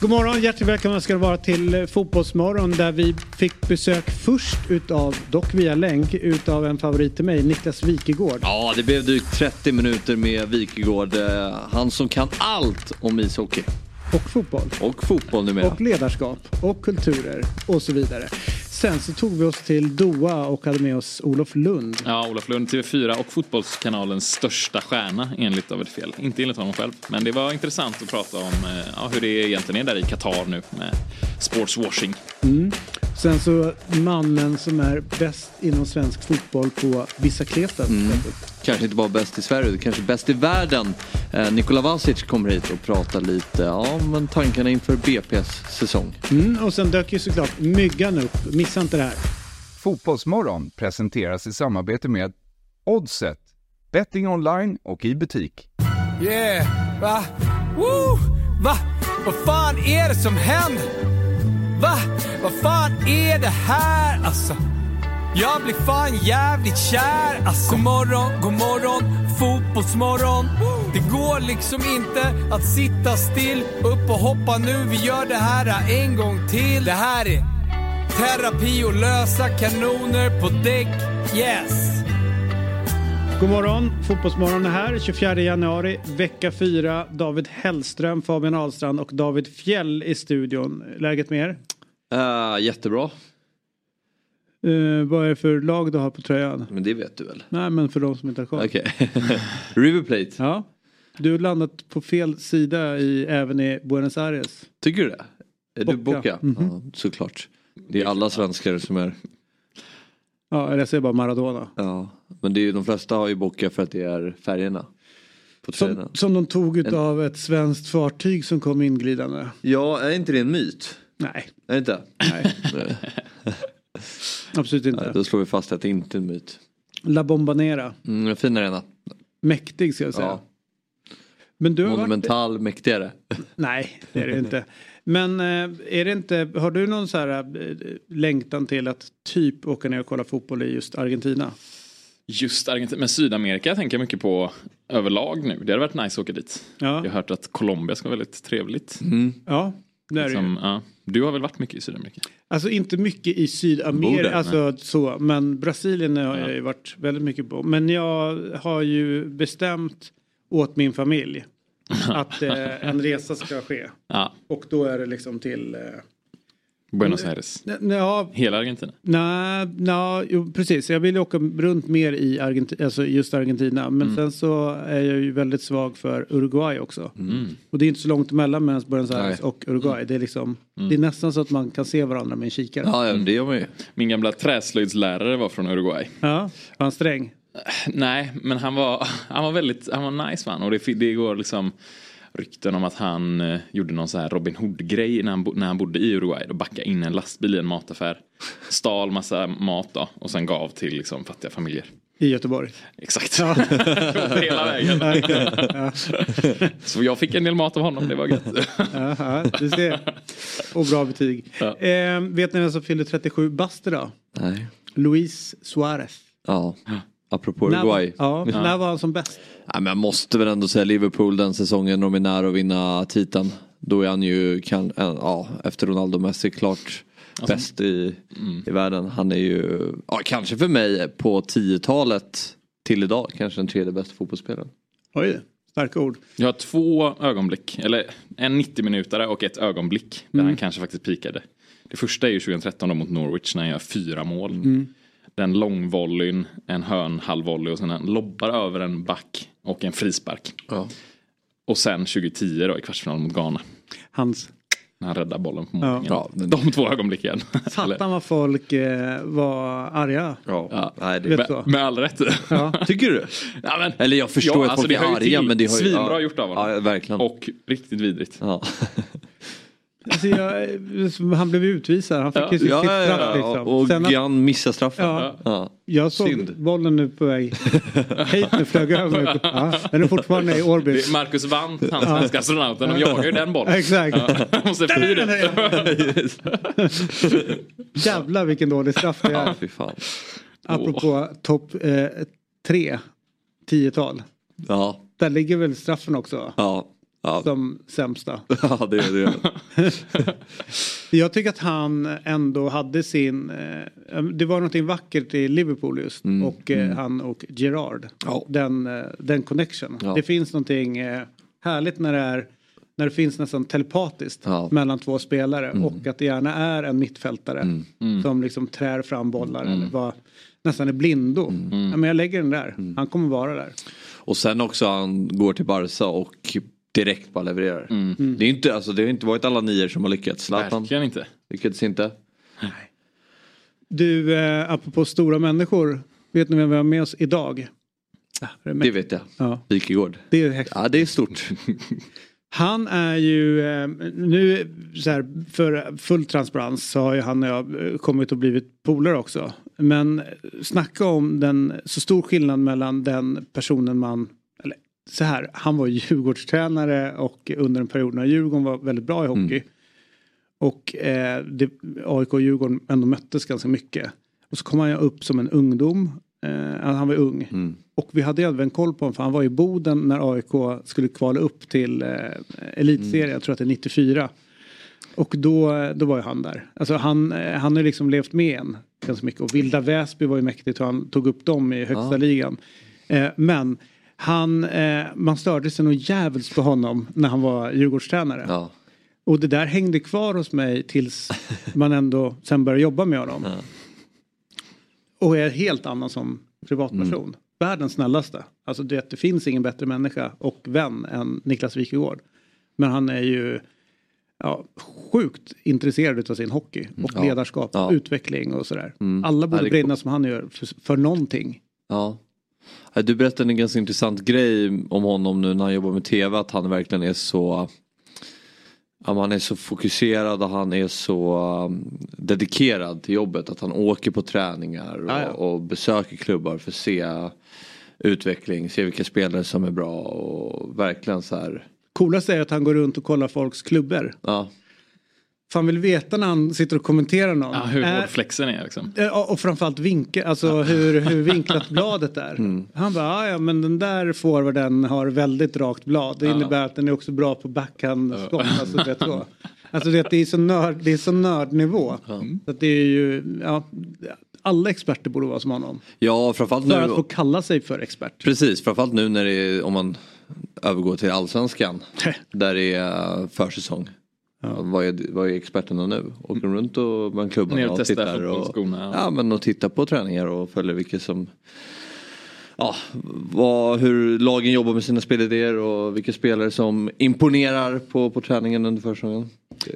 God morgon, hjärtligt välkomna ska vara till eh, Fotbollsmorgon där vi fick besök först utav, dock via länk, utav en favorit till mig, Niklas Wikegård. Ja, det blev drygt 30 minuter med Wikegård. Eh, Han som kan allt om ishockey. Och fotboll. Och fotboll numera. Och ledarskap. Och kulturer. Och så vidare. Sen så tog vi oss till Doha och hade med oss Olof Lund. Ja, Olof Lund, TV4 och Fotbollskanalens största stjärna enligt David Fjell. Inte enligt honom själv. Men det var intressant att prata om eh, ja, hur det egentligen är där i Qatar nu med sportswashing. Sen så mannen som är bäst inom svensk fotboll på bicicleta. Kanske inte bara bäst i Sverige, kanske bäst i världen. Eh, Nikola Vasic kommer hit och pratar lite ja, men tankarna inför BP's säsong. Mm, och sen dök ju såklart Myggan upp. Missa inte det här. Fotbollsmorgon presenteras i samarbete med Oddset. Betting online och i butik. Yeah, va? Woo! Va? Vad fan är det som händer? Va? Vad fan är det här alltså? Jag blir fan jävligt kär alltså. God morgon, god morgon, fotbollsmorgon. Det går liksom inte att sitta still. Upp och hoppa nu, vi gör det här en gång till. Det här är terapi och lösa kanoner på däck. Yes! God morgon, Fotbollsmorgon är här. 24 januari, vecka 4. David Hellström, Fabian Ahlstrand och David Fjell i studion. Läget med er? Uh, jättebra, Uh, vad är det för lag du har på tröjan? men det vet du väl? Nej, men för de som inte har koll. Okej. River Plate, Ja. Du har landat på fel sida i, även i Buenos Aires. tycker du det? Är du Boca. Boca? Mhm. Ja, såklart. Det är alla svenskar som är... Ja, eller jag säger bara Maradona. Ja, men det är ju, de flesta har ju Boca för att det är färgerna. Som, som de tog ut av ett svenskt fartyg som kom inglidande. Ja, är inte det en myt? Nej, Är det inte? nej, Nej. absolut Nej, inte. Då slår vi fast att det inte är en myt. La Bombanera. Mm, en fin arena. Mäktig ska jag säga. Ja. Men du har varit... Monumental, mäktigare. Nej, det är det inte. Men eh, är det inte, har du någon så här eh, längtan till att typ åka ner och kolla fotboll i just Argentina? Just Argentina, men Sydamerika tänker jag mycket på överlag nu. Det hade varit nice att åka dit. Ja, Jag har hört att Colombia ska vara väldigt trevligt. ja det är det ju. Som, ja, du har väl varit mycket i Sydamerika? Alltså inte mycket i Borde, Sydamerika, alltså så, men Brasilien har jag ju varit väldigt mycket på. Men jag har ju bestämt åt min familj att eh, en resa ska ske. Ja, Och då är det liksom till... Eh, Buenos Aires. ja, Hela Argentina. nej, nej, jo, precis. Jag vill åka runt mer i Argentina, alltså just Argentina. Men sen så är jag ju väldigt svag för Uruguay också. Och det är inte så långt emellan mellan Buenos Aires Nej. och Uruguay. Det är liksom, det är nästan så att man kan se varandra med en kikare. Ja, ja det gör man ju. Min gamla träslöjdslärare var från Uruguay. Ja, var han sträng? Nej, men han var, han var väldigt, han var nice fan. Och det, det går liksom rykten om att han eh, gjorde någon så här Robin Hood-grej när han, bo, när han bodde i Uruguay. Då backade in en lastbil i en mataffär. Stal massa mat då och sen gav till liksom fattiga familjer. I Göteborg. Exakt. Hela vägen. Så jag fick en del mat av honom, det var gött. Ja, ja, du ser. Och bra betyg. Ja. Eh, vet ni vem som fyllde 37 bast idag? Nej. Luis Suarez. Ja. Apropå När var, Uruguay. ja, när var han som bäst? Ja, men jag måste väl ändå säga Liverpool den säsongen de är nära att vinna titeln. Då är han ju, kan, ja, efter Ronaldo och Messi, klart bäst i, i världen. Han är ju, ja, kanske för mig på 10-talet till idag, kanske den tredje bästa fotbollsspelaren. Oj, starka ord. Jag har två ögonblick, eller en 90 minutare och ett ögonblick där han kanske faktiskt pikade. Det första är ju 2013 då mot Norwich när han gör fyra mål. Den långvolleyn, en hörn halvvolley och sen han lobbar över en back och en frispark. Ja. Och sen 2010 då i kvartsfinalen mot Ghana. Hans. När han räddar bollen på Ja. mållinjen. De två ögonblicken. Fattar vad folk eh, var arga. Ja. Ja. Nej, det, med, med all rätt. Ja. tycker du? Ja, men, Eller jag förstår Ja, att alltså, folk det är arga men det har ju... Svinbra ja. gjort av honom. Ja, verkligen. Och riktigt vidrigt. Ja. Alltså jag, han blev utvisad, han fick ju sitt Ja, ja, straff ja, liksom. och Sen Gian missar straffen. Ja. Ja. jag såg synd. bollen nu på väg hit nu, flög över mig. Ja, den är fortfarande i Orbit. Marcus Wandt, han svenska astronauten, de jagar ju den bollen. Exakt. Ja, måste fly det. Jävlar vilken dålig straff det Ja, är. fy fan. Apropå topp eh, tre, tiotal. Ja, Där ligger väl straffen också ja. Ja, som sämsta. ja det är det. Jag tycker att han ändå hade sin, eh, det var någonting vackert i Liverpool just. och eh, han och Gerard. Ja. Den, eh, den connection. Ja. Det finns någonting härligt när det är när det finns nästan telepatiskt Ja. mellan två spelare och att det gärna är en mittfältare som liksom trär fram bollar eller bara nästan är blindo. Ja, men jag lägger den där, han kommer vara där. Och sen också han går till Barca och direkt bara levererar. Det, är inte, alltså, det har inte varit alla nior som har lyckats. Zlatan Verkligen inte. lyckades inte. Du, eh, apropå stora människor, vet ni vem vi har med oss idag? Ah, det Det vet jag. Ja, Wikegård. det är Ja det är stort. Han är ju, eh, nu så här, för full transparens så har ju han och jag eh, kommit och blivit polare också. Men snacka om den, så stor skillnad mellan den personen man, så här, han var Djurgårdstränare och under en period när Djurgården var väldigt bra i hockey. Och eh, det, AIK och Djurgården ändå möttes ganska mycket. Och så kom han upp som en ungdom. Eh, han var ung. Och vi hade även koll på honom för han var i Boden när AIK skulle kvala upp till eh, elitserien, jag tror att det är 94. Och då, då var ju han där. Alltså han, eh, han har liksom levt med en ganska mycket. Och Vilda Väsby var ju mäktigt och han tog upp dem i högsta ligan. Eh, men han, eh, man störde sig nog jävligt på honom när han var Djurgårdstränare. Ja. Och det där hängde kvar hos mig tills man ändå sen började jobba med honom. Och är helt annan som privatperson. Världens snällaste. Alltså det, det finns ingen bättre människa och vän än Niklas Wikegård. Men han är ju ja, sjukt intresserad av sin hockey och Ja. ledarskap, Ja. utveckling och sådär. Mm. Alla Ja, borde brinna som han gör för, för någonting. Ja. Ja, Du berättade en ganska intressant grej om honom nu när han jobbar med tv. Att han verkligen är så han är så fokuserad och han är så um, dedikerad till jobbet. Att han åker på träningar och, Ja, ja. och besöker klubbar för att se utveckling, se vilka spelare som är bra och verkligen så här. Coolast är att han går runt och kollar folks klubbor. Ja, Fan vill veta när han sitter och kommenterar någon. Ja, hur hård flexen är liksom. Ja, och framförallt vinkel, alltså hur, hur vinklat bladet är. Mm. Han bara, "Ah, ja men den där forwarden har väldigt rakt blad. Det innebär att den är också bra på backhandskott. Alltså, du vet, så. alltså det, det, är så nörd, det är så nördnivå. Så att det är ju, ja, alla experter borde vara som honom. ja framförallt nu. För att få kalla sig för expert. Precis, framförallt nu när det är, om man övergår till allsvenskan. där det är försäsong. Vad, är, vad är experterna nu? Åker de runt och bland klubbarna och och testar tittar och, fotbollsskorna. ja, men och tittar på träningar och följer vilka som Ja, vad, hur lagen jobbar med sina spelidéer och vilka spelare som imponerar på, på träningen under försäsongen.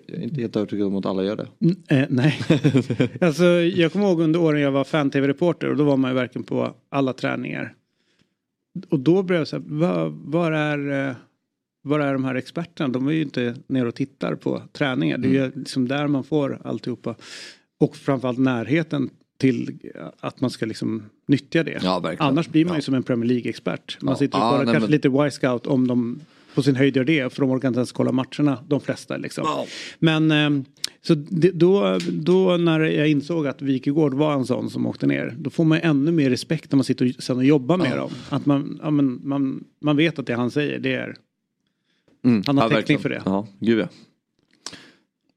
Jag är inte helt övertygad om att alla gör det. Mm, eh, nej. alltså, jag kommer ihåg under åren jag var fan-tv-reporter och då var man ju verkligen på alla träningar. Och då blev jag så här, var, var, är, eh, var är de här experterna? De är ju inte nere och tittar på träningar. Det är ju liksom där man får alltihopa. Och framförallt närheten till att man ska liksom nyttja det. Ja. Annars blir man ju Ja. som en Premier League-expert. Man Ja. sitter och kollar nej, kanske men- lite Y-scout om de på sin höjd gör det. För de orkar inte ens kolla matcherna, de flesta liksom. Men eh, så då, då när jag insåg att Wikegård var en sån som åkte ner. Då får man ännu mer respekt när man sitter och, sen och jobbar med dem. Att man, men, man, man vet att det han säger det är Mm. Han har ja, täckning för det. Ja, gud ja.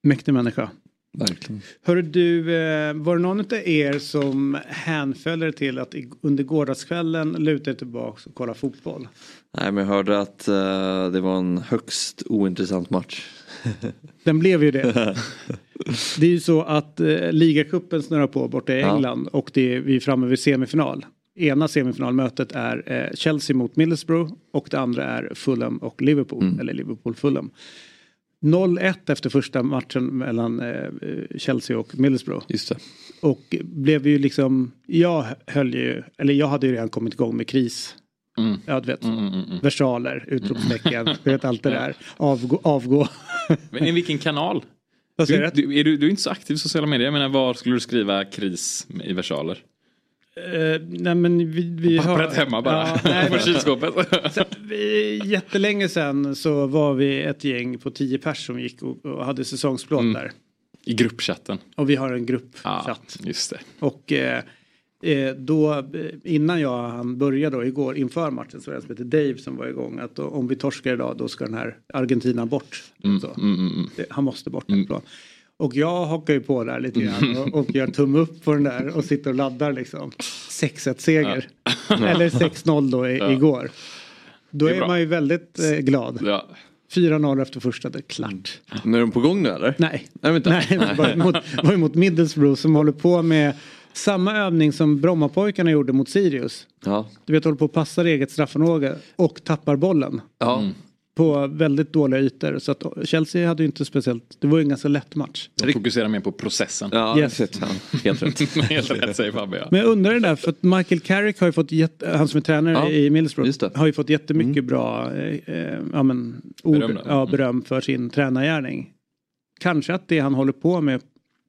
mäktig människa. Verkligen. Hörru du, eh, var det någon av er som hänföll er till att under gårdagskvällen luta er tillbaka och kolla fotboll? Nej men jag hörde att eh, det var en högst ointressant match. Den blev ju det. Det är ju så att eh, ligacupen snurrar på borta i Ja. England och det är, vi är framme vid semifinal. Ena semifinalmötet är eh, Chelsea mot Middlesbrough och det andra är Fulham och Liverpool, Mm. eller Liverpool-Fulham. 0-1 efter första matchen mellan eh, Chelsea och Middlesbrough. Just det. Och blev ju liksom, jag höll ju, eller jag hade ju redan kommit igång med kris. Mm. Ja, du vet. Mm, mm, mm. Versaler, utropstecken, du vet allt det där. Avgå, avgå. Men i vilken kanal du? du, är du, du är inte så aktiv i sociala medier. Jag menar, var skulle du skriva kris i versaler? Eh, nej men vi, vi På har... pappret hemma bara. Ja, nej, på kylskåpet. Vi, jättelänge sedan så var vi ett gäng på tio pers som gick och, och hade säsongsplåt Mm. där. I gruppchatten. Och vi har en Ja, gruppchatt. just det. Och eh, eh, då eh, innan jag han började då igår inför matchen så var det en som heter Dave som var igång att om vi torskar idag då ska den här Argentina bort. Mm, mm, mm, mm. han måste bort Mm. mm. Och jag hakar ju på där lite grann och, och gör tumme upp på den där och sitter och laddar liksom. 6-1 seger. Eller 6-0 då i, Ja. igår. Då är är, man ju väldigt eh, glad. Ja. 4-0 efter första, det är klart. Men är de på gång nu eller? Nej, Nej, vänta. Nej det var emot, var emot Middlesbrough som håller på med samma övning som Brommapojkarna gjorde mot Sirius. Ja. Du vet, håller på att passa eget straffområde och tappar bollen Ja. Mm. På väldigt dåliga ytor. Så att Chelsea hade ju inte speciellt, det var ju en ganska lätt match. De fokuserar mer på processen. Ja, Yes. helt rätt. Helt rätt säger Fabbe. Ja. Men jag undrar det där, för att Michael Carrick har ju fått, jätte, han som är tränare Ja, i Middlesbrough, har ju fått jättemycket bra eh, eh, ja, men, ord, Beröm ja, beröm för sin tränargärning. Kanske att det han håller på med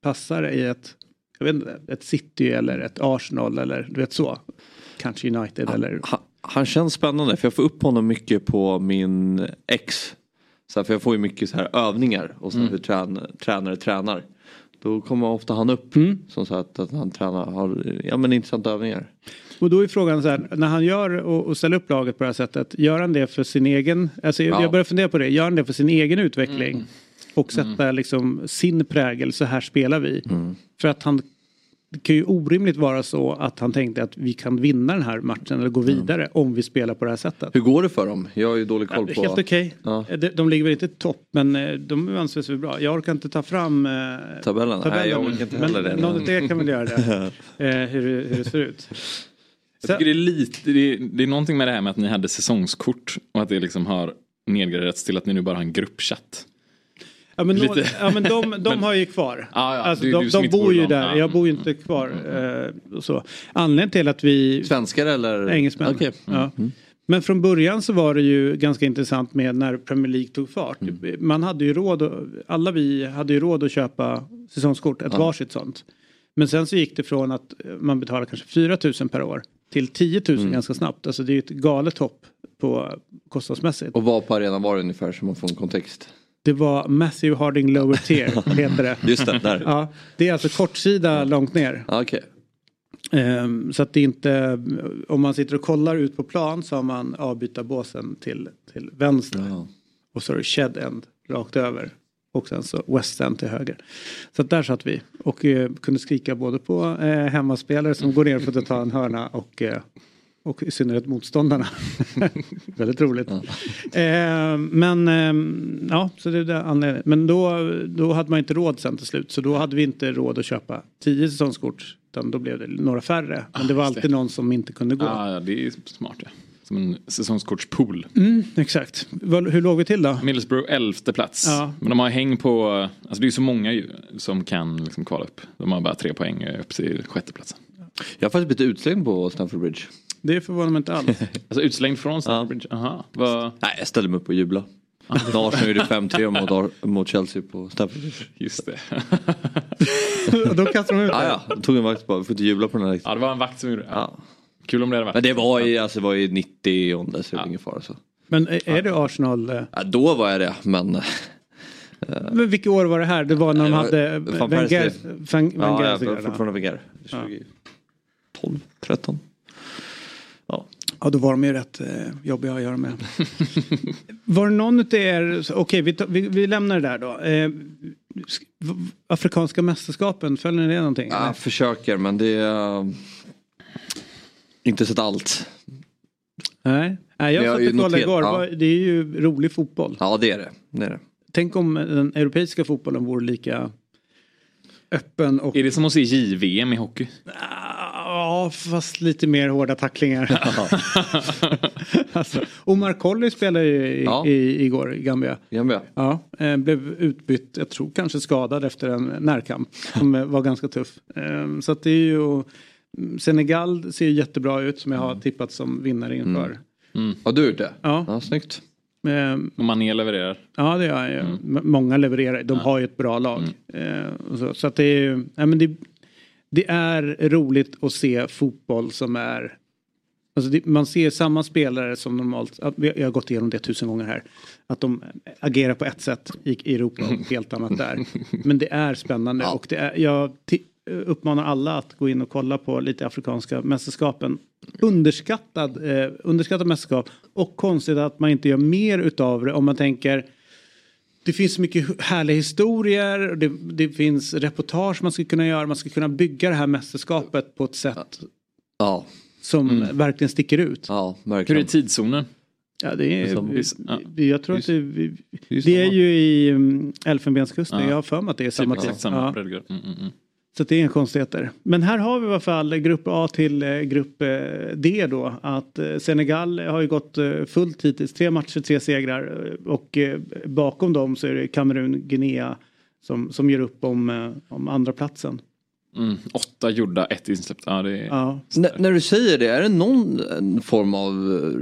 passar i ett, jag vet inte, ett City eller ett Arsenal eller du vet så. Kanske United eller... Han, han känns spännande för jag får upp honom mycket på min ex. Så här, för jag får ju mycket så här övningar och så här, hur trän, tränare tränar. Då kommer ofta han upp Mm. som så att, att han tränar, har ja, men intressanta övningar. Och då är frågan så här, när han gör och, och ställer upp laget på det här sättet, gör han det för sin egen, alltså Ja. jag börjar fundera på det, gör han det för sin egen utveckling? Och sätta liksom sin prägel, så här spelar vi. För att han, det kan ju orimligt vara så att han tänkte att vi kan vinna den här matchen eller gå vidare om vi spelar på det här sättet. Hur går det för dem? Jag har ju dålig koll på... Helt okej. Ja. De, de ligger väl inte topp men eh, de anses väl bra. Jag orkar inte ta fram eh, Tabellen? Nej, jag orkar inte men heller det. Någon av er kan väl göra det. eh, hur, det- hur det ser ut. Jag tycker det är lite, det är, det är någonting med det här med att ni hade säsongskort och att det liksom har nedgraderats till att ni nu bara har en gruppchatt. Ja men, Lite. ja, men de, de har ju kvar. Ja, ja, alltså, du- de, du de bor ju där. Ja. Jag bor ju inte kvar. Eh, och så. Anledningen till att vi... Svenskar eller? Engelsmän. Okej. Ja. Men från början så var det ju ganska intressant med när Premier League tog fart. Man hade ju råd, alla vi hade ju råd att köpa säsongskort, ett varsitt sånt. Men sen så gick det från att man betalar kanske 4 000 per år till 10 000 ganska snabbt. Alltså det är ju ett galet hopp på kostnadsmässigt. Och vad på arenan var det ungefär så man får en kontext? Det var Matthew Harding Lower Tier, heter det. Just det, där. Ja, det är alltså kortsida långt ner. Ja, Okej. Ehm, så att det inte, om man sitter och kollar ut på plan så har man avbytarbåsen till, till vänster. Ja. Och så är det shed end rakt över. Och sen så west end till höger. Så att där satt vi och eh, kunde skrika både på eh, hemmaspelare som går ner för att ta en hörna och, eh, och i synnerhet motståndarna. Väldigt roligt. Eh, men eh, ja, så det är det anledningen. Men då, då hade man inte råd sen till slut. Så då hade vi inte råd att köpa tio säsongskort. Utan då blev det några färre. Men det var just det. alltid någon som inte kunde gå. Ja, ja, det är smart ja. Som en säsongskortspool. Mm, exakt. Hur låg vi till då? Middlesbrough elfte plats. Ja. Men de har häng på, alltså det är ju så många ju som kan liksom kvala upp. De har bara tre poäng upp till sjätteplatsen. Jag har faktiskt blivit utslängd på Stamford Bridge. Det förvånar mig inte alls. Alltså utslängd från Stamford Bridge, aha. Vad, Nej, jag ställde mig upp och jubla. När Arsenal gjorde 5-3 mot, mot Chelsea på Stamford just det. Och då kastar de ut Ja, det. ja. Jag tog en vakt bara, vi får inte jubla på den här. Ja, det var en vakt som gjorde det. Ja. Kul om det hade varit. Men det var i, alltså, det var i 90 om det så det Ja. ingen fara. Så. Men är är det Arsenal? eh, Ja, då var jag det, men Men vilket år var det här? Det var när de Eh, hade Wenger. Ja, ja, fortfarande Wenger. 2012, 13. Ja. då var de ju rätt eh, jobbiga att göra med. var det någon utav er, okej vi, tar- vi, vi lämnar det där då. Eh, Afrikanska mästerskapen, följer ni det någonting? Ja, eller? försöker men det är... uh, inte sett allt. Nej, Nej jag Jag satt och kollade igår. ja. Det är ju rolig fotboll. Ja det är det. det, är det. Tänk om den europeiska fotbollen vore lika öppen och Är det som att se JVM i hockey? Ja, fast lite mer hårda tacklingar. alltså, Omar Colley spelade ju i, Ja. i, igår i Gambia. Gambia. Ja, eh, blev utbytt, jag tror kanske skadad efter en närkamp som eh, var ganska tuff. Eh, så att det är ju, mm, Senegal ser ju jättebra ut som jag har tippat som vinnare inför. Har du gjort det? Ja. ja snyggt. Ehm, Och Mané levererar. Ja det gör han ju. M- Många levererar. De har ju ett bra lag. Eh, och så, så att det är ju, ja, men det, det är roligt att se fotboll som är Alltså det, man ser samma spelare som normalt, ja, jag har gått igenom det tusen gånger här. Att de agerar på ett sätt i, i Europa och helt annat där. Men det är spännande och det är, jag uppmanar alla att gå in och kolla på lite afrikanska mästerskapen. Underskattad, eh, underskattad mästerskap och konstigt att man inte gör mer utav det om man tänker det finns så mycket härliga historier, och det, det finns reportage man skulle kunna göra, man skulle kunna bygga det här mästerskapet på ett sätt Ja, som verkligen sticker ut. ja Hur är verkligen. tidszonen? Ja, det är, vi- jag tror att det, vi, det är ju i um, Elfenbenskusten, Ja. jag har för mig att det är samma tid. samma Ja. Mm, mm, mm. Så det är inga konstigheter. Men här har vi i alla fall grupp A till eh, grupp eh, D då. Att eh, Senegal har ju gått fullt hittills, tre matcher, tre segrar. Och bakom dem så är det Kamerun, Guinea som, som gör upp om, om andra platsen. Mm. Åtta gjorda, ett insläppt. Ja, det är... Ja. När du säger det, är det någon form av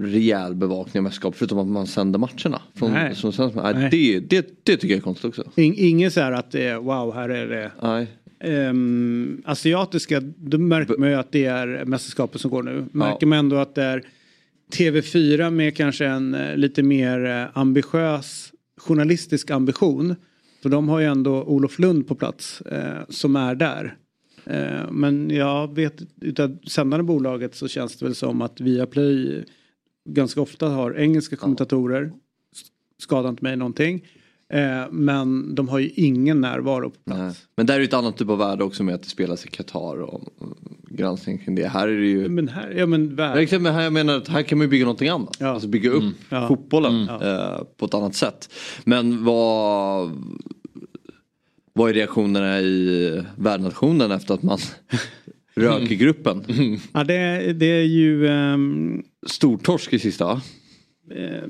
rejäl bevakning av mästerskap förutom att man sänder matcherna? Från, Nej. Som sänds, nej, Nej. Det, det, det tycker jag är konstigt också. In, ingen så här att det är wow, här är det Nej. Ehm, asiatiska, då märker man ju att det är mästerskapet som går nu. Märker man ändå att det är TV4 med kanske en eh, lite mer eh, ambitiös journalistisk ambition. För de har ju ändå Olof Lund på plats eh, som är där. Eh, men jag vet utav sändande bolaget så känns det väl som att Viaplay ganska ofta har engelska kommentatorer. Skadar inte mig någonting. Eh, men de har ju ingen närvaro på plats. Nej. Men där är det ett annat typ av värde också med att det spelas i Qatar och och granskning kring det. Här är det ju Men här, ja men Ja, vär, exakt, men här, jag menar att här kan man ju bygga någonting annat. Ja. Alltså bygga upp Ja. fotbollen eh, på ett annat sätt. Men vad, vad är reaktionerna i värdnationen efter att man rök i gruppen? ja, det, det är ju... ehm, Stortorsk i sista va? eh,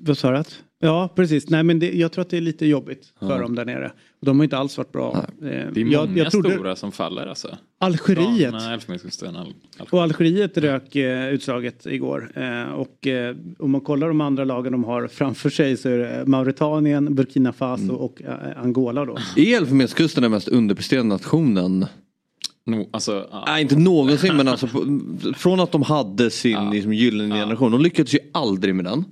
vad sa du? Ja precis, nej men det, jag tror att det är lite jobbigt för dem där nere. Och de har inte alls varit bra. Eh, Det är jag, många jag trodde stora som faller alltså. Algeriet. Ghana, Elfenbenskusten, Al- Algeriet. Och Algeriet rök eh, utslaget igår. Eh, och eh, om man kollar de andra lagen de har framför sig så är det Mauritanien, Burkina Faso och eh, Angola då. Är Elfenbenskusten den mest underpresterande nationen? No, alltså, ja. Nej inte någonsin men alltså från att de hade sin liksom, gyllene generation. De lyckades ju aldrig med den.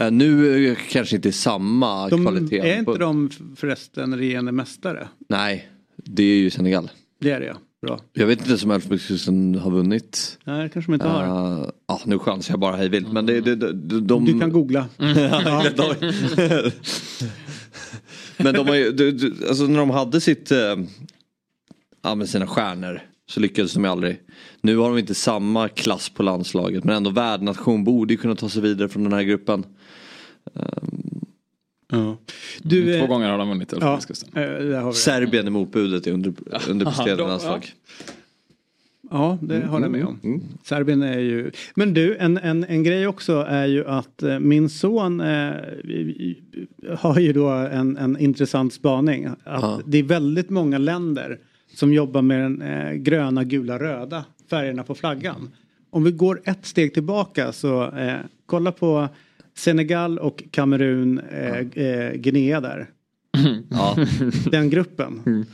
Eh, nu eh, kanske inte samma De, kvalitet. är inte på- de förresten regerande mästare? Nej, det är ju Senegal. Det är det ja. Bra. Jag vet inte som Elfenbenskusten har vunnit. Nej, det kanske de inte har. Uh, ja, nu chansar jag bara hej vilt. Men det, det, det, de, Du kan googla. Men de har ju, du, du, alltså när de hade sitt, ja med sina stjärnor så lyckades de ju aldrig. Nu har de inte samma klass på landslaget men ändå värdnation borde ju kunna ta sig vidare från den här gruppen. Ja. Du, Två eh, gånger har de vunnit ja, eh. Serbien är motbudet i under, underpresterande de- landslag. Ja, det håller jag med om. Serbien är ju... Men du, en, en, en grej också är ju att eh, min son eh, har ju då en, en intressant spaning. Att Ja. Det är väldigt många länder som jobbar med den eh, gröna, gula, röda färgerna på flaggan. Om vi går ett steg tillbaka så eh, kolla på Senegal och Kamerun, eh, eh, Guinea där. Ja. Den gruppen.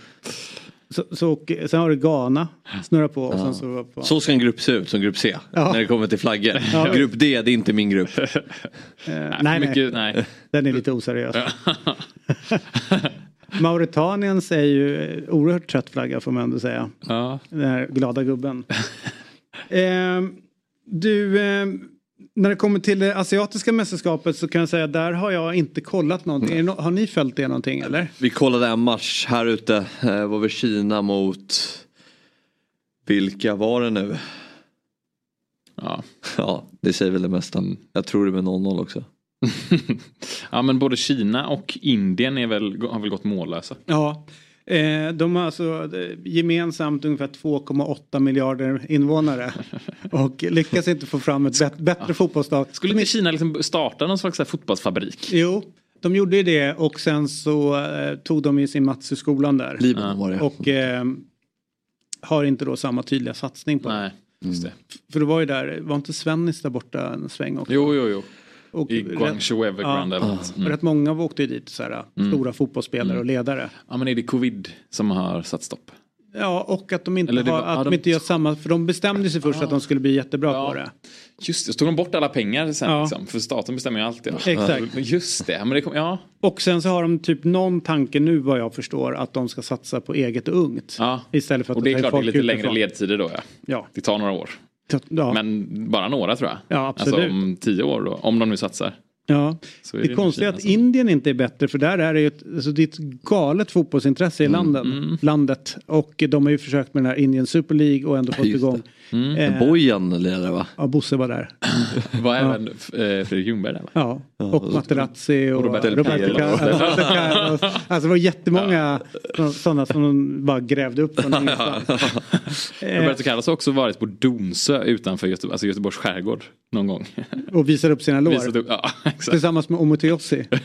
Så, så, och, sen har du Ghana, snurra på och sen så på. Så ska en grupp se ut som grupp C. Ja. När det kommer till flaggor. Ja. Grupp D, det är inte min grupp. Eh, nej, nej, Mycket, nej. den är lite oseriös. Mauretaniens är ju eh, oerhört trött flagga får man ändå säga. Ja. Den här glada gubben. eh, du, eh, när det kommer till det asiatiska mästerskapet så kan jag säga där har jag inte kollat någonting. Det no- har ni följt det någonting eller? Vi kollade en match här ute. Eh, var väl Kina mot... Vilka var det nu? Ja. Ja, det säger väl det mesta. Jag tror det med 0-0 också. ja men både Kina och Indien är väl, har väl gått mållösa. Ja. Eh, de har alltså eh, gemensamt ungefär 2,8 miljarder invånare. Och lyckas inte få fram ett bet- bättre fotbollslag. Skulle inte Kina liksom starta någon slags så här fotbollsfabrik? Jo, de gjorde ju det och sen så eh, tog de ju sin Matsu-skolan där. Libanon var det. Och eh, har inte då samma tydliga satsning på. Nej, just det. För det var ju där, var inte Svennis där borta en sväng också? Jo, jo, jo. Och I Guangzhou Evergrande Ja. Mm. Rätt många åkte ju dit, så här, stora fotbollsspelare och ledare. Ja men är det covid som har satt stopp? Ja, och att de inte, det har, var- att de de- inte gör samma, för de bestämde sig först att de skulle bli jättebra Ja. på det. Just det, så tog de bort alla pengar sen Ja. liksom. För staten bestämmer ju alltid. Exakt. Ja, Just det, men det kom, ja. Och sen så har de typ någon tanke nu vad jag förstår att de ska satsa på eget och ungt. ja. Istället för att Och det är klart det är lite längre utifrån. ledtider då ja. Ja, Det tar några år. Ja. Men bara några tror jag. Ja, absolut. Alltså om tio år då, om de nu satsar. Ja. Så är Det det är konstigt Kina att Indien inte är bättre för där är det ju ett, alltså det är ett galet fotbollsintresse Mm, i landen, landet. Och de har ju försökt med den här Indian Super League och ändå fått Just det. igång. Mm. Eh, Bojan leder va? ja, Bosse var där. Var även eh, Fredrik Ljungberg där va? Ja, och Materazzi och, Och Roberto Roberto Carlos. Alltså det var jättemånga sådana som de bara grävde upp från ingenstans. Roberto Carlos har också varit på Donsö utanför Göteborg, alltså Göteborgs skärgård någon gång. och visar upp sina lår. Visat upp, ja, exakt. Tillsammans med Omoteossi.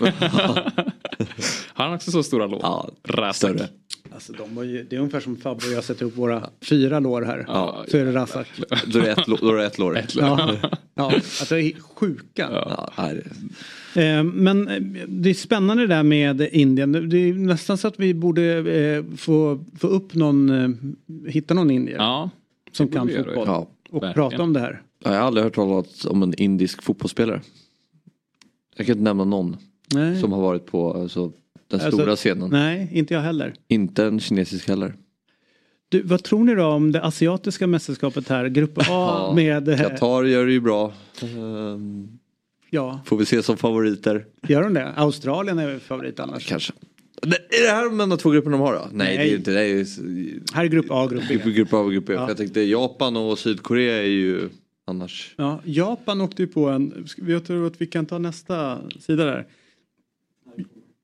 Har han också så stora lår? Ja, Rasak. större. Alltså de var ju, det är ungefär som Fabbe och jag sätter upp våra fyra lår här. Ja. Så är det Razak. Då är det ett, då är det ett lår. Ja, ja alltså det är sjuka. Ja, Eh, men eh, det är spännande det där med Indien. Det är nästan så att vi borde eh, få, få upp någon, eh, hitta någon indier Ja, som kan fotboll. ja. Och verkligen. prata om det här. Jag har aldrig hört talas om en indisk fotbollsspelare. Jag kan inte nämna någon Nej. som har varit på alltså, den Alltså, stora scenen. Nej, inte jag heller. Inte en kinesisk heller. Du, vad tror ni då om det asiatiska mästerskapet här? Grupp A Ja, med... eh, Qatar gör det ju bra. Ehm, Ja, får vi se som favoriter. gör de det? Australien är favorit annars? Kanske. Är det här de enda två grupperna de har då? Nej, Nej. det är ju inte. Det är ju Här är grupp A, grupp B. grupp, grupp A och grupp B. Ja. För jag tänkte Japan och Sydkorea är ju annars. Ja, Japan åkte ju på en, jag tror att vi kan ta nästa sida där.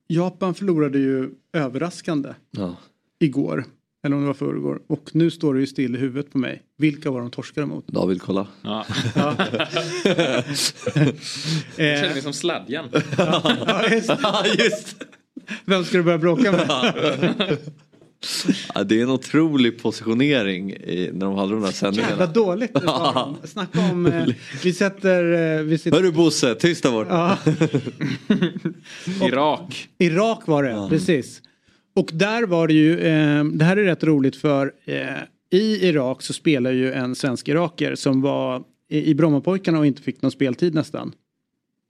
Japan förlorade ju överraskande Ja. igår. Eller om det var förrgår. Och nu står det ju still i huvudet på mig. Vilka var de torskade mot? David kolla. ja. Ja. Jag känner eh, mig som ja, just, Ja just vem ska du börja bråka med? ja, Det är en otrolig positionering i, när de hade de där Jävla sändningarna. dåligt det var. Snacka om, eh, vi sätter, eh, vi sitter, Hörru Bosse, tyst där bort. ja, Irak. Irak var det, precis. Och där var det ju, eh, det här är rätt roligt för eh, i Irak så spelar ju en svensk iraker som var i, i Brommapojkarna och inte fick någon speltid nästan.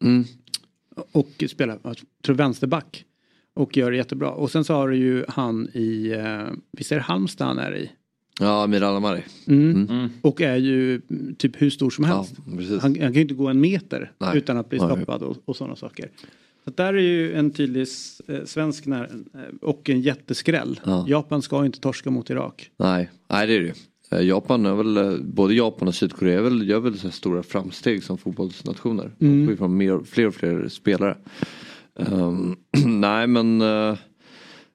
Mm. Och spelar, jag tror vänsterback. Och gör det jättebra. Och sen så har du ju han i, eh, visst är det Halmstad han är i? Ja, Amir Al-Amari. Mm. Mm. Och är ju mm, typ hur stor som Ja, helst. precis. Han, han kan ju inte gå en meter Nej. utan att bli stoppad och, och sådana saker. Så där är ju en tydlig eh, svensk när, eh, och en jätteskräll. Ja. Japan ska inte torska mot Irak. Nej, nej det är det ju. Eh, Japan är väl, både Japan och Sydkorea är väl, gör väl så här stora framsteg som fotbollsnationer. De får ju fram mer, fler och fler spelare. Ehm, nej men uh,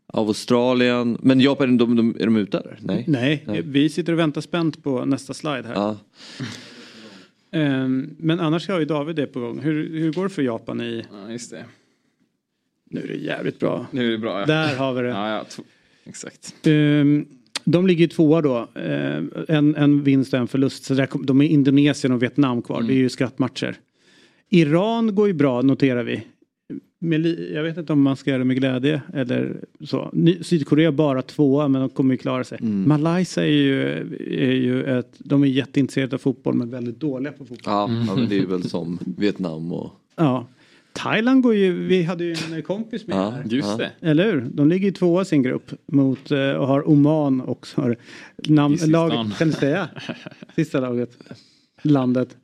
Australien, men Japan, de, de, är de ute eller? Nej. Nej, Nej. vi sitter och väntar spänt på nästa slide här. Ja. Ehm, men annars har ju David det på gång. Hur, hur går det för Japan i... Ja, just det. Nu är det jävligt bra. Nu är det bra ja. Där har vi det. Ja, ja, exakt. Ehm, de ligger ju tvåa då. En, en vinst och en förlust. Så där, kom- de är Indonesien och Vietnam kvar. Det är ju skrattmatcher. Iran går ju bra noterar vi. Jag vet inte om man ska göra det med glädje eller så. Ny, Sydkorea bara tvåa men de kommer ju klara sig. Malaysia är ju, är ju ett, de är jätteintresserade av fotboll men väldigt dåliga på fotboll. Ja, ja, men det är ju väl som Vietnam och... Ja. Thailand går ju, vi hade ju en kompis med Ja. här. Just det. Eller hur? De ligger ju tvåa i sin grupp mot eh, och har Oman också. Har Namn, laget, kan du säga? Sista laget. Landet.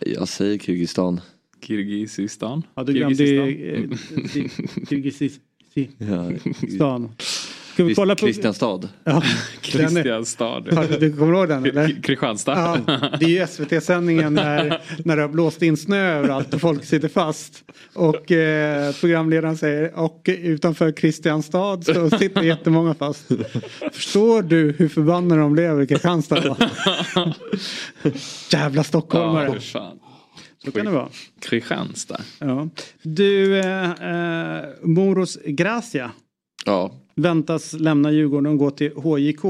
Jag säger Kirgizistan. Kirgizistan. Ja, du glömde Kirgizistan. eh, Kirgizistan. Ja, Ska vi kolla på... Kristianstad. Ja, Kristianstad. Har du kommer ihåg den eller? Kristianstad. Ja, det är ju SVT-sändningen när, när det har blåst in snö överallt och folk sitter fast. Och eh, programledaren säger och utanför Kristianstad så sitter jättemånga fast. Förstår du hur förbannade de blev i Kristianstad då? Jävla Ja, stockholmare. fan. Så kan det vara. Kristianstad. Ja. Du, eh, eh, Moros Gracia Ja, väntas lämna Djurgården och gå till HJK.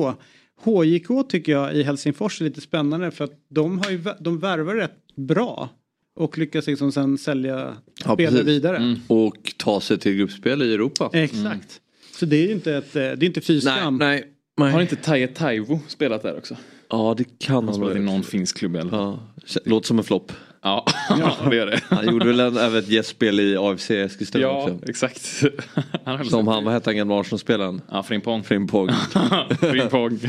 HJK tycker jag i Helsingfors är lite spännande för att de, har ju, de värvar rätt bra. och lyckas liksom sen sälja Ja, spelare precis. vidare. Och ta sig till gruppspel i Europa. Exakt. Så det är ju inte ett, eh, det är inte fy Nej, skam. nej. nej. Har inte Taje Taivo spelat där också? Ja, det kan Han han spelat i någon finsk klubb eller? Ja, låter som en flopp. Ja, det gör det. Han gjorde väl en- även ett gästspel i AFC Eskilstuna Ja, också. exakt. Han Som han, vad hette han gamla Arsenal-spelaren? Ja, Frimpong. Frimpong. Frimpong.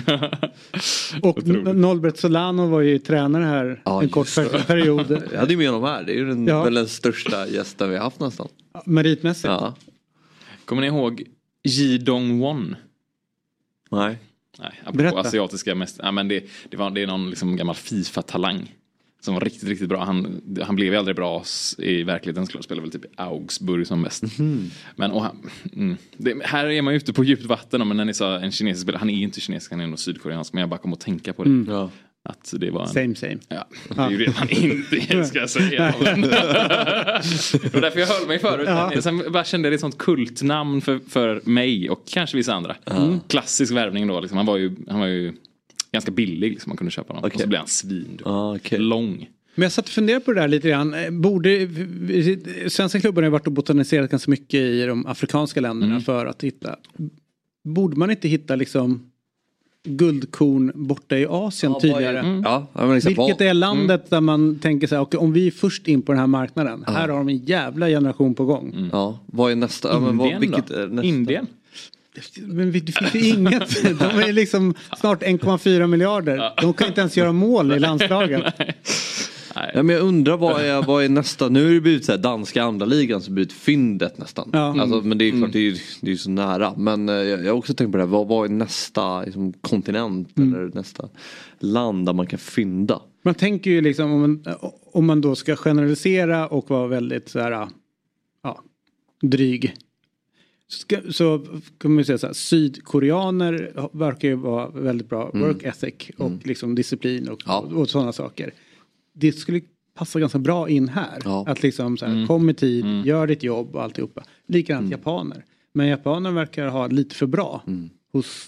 Och Nolbert Solano var ju tränare här Ja, en kort period. Jag hade ju med honom här. Det är ju den, Ja. väl den största gästen vi har haft nästan. Meritmässigt. Ja. Kommer ni ihåg Ji Dong-won? Nej. Nej, apropå Berätta. asiatiska mest. Ja, men det, det, var, det är någon liksom gammal Fifa-talang. Som var riktigt, riktigt bra. Han, han blev ju aldrig bra i verkligheten. Skulle han spela väl typ i Augsburg som mest. Men och han, mm, det, här är man ju ute på djupt vatten. Men när ni sa en kinesisk spelare. Han är ju inte kinesisk, han är nog sydkoreansk. Men jag bara kom att tänka på det. Ja. Att det var en... Same same. Ja, det är ju det han inte ska jag säga. Det var därför jag höll mig förut. Ja. Sen bara kände jag det är ett sånt kultnamn för, för mig och kanske vissa andra. Klassisk värvning då. Liksom. Han, var ju, han var ju ganska billig. Liksom. Man kunde köpa honom. Och Okej. så blev han svin. Ah, okej. Lång. Men jag satt och funderade på det där lite grann. Eh, Borde, svenska klubbarna har varit och botaniserat ganska mycket i de afrikanska länderna Mm. för att hitta. Borde man inte hitta liksom guldkorn borta i Asien tydligare? Mm. Ja, ja, liksom, Vilket är landet där man tänker så här, okej, om vi är först in på den här marknaden, här har de en jävla generation på gång. Ja, vad är nästa? Ja, men vad, Indien vilket då? är nästa? Indien. Men det finns ju inget, de är liksom snart 1,4 miljarder. De kan inte ens göra mål i landslaget. Ja, men jag undrar vad är, vad är nästa? Nu har det blivit så här, danska andra ligan som blivit fyndet nästan. Ja. Alltså, men det är klart, det är det är så nära. Men eh, jag jag har också tänkt på det här, vad, vad är nästa liksom, kontinent eller nästa land där man kan fynda? Man tänker ju liksom om man, om man då ska generalisera och vara väldigt så här, ja, dryg. Ska, så kan man säga så här, sydkoreaner verkar ju vara väldigt bra work ethic och liksom disciplin och, Ja. och, sådana saker. Det skulle passa ganska bra in här. Ja. Att liksom så här, kom i tid, gör ditt jobb och alltihopa. Likadant japaner. Men japaner verkar ha lite för bra hos,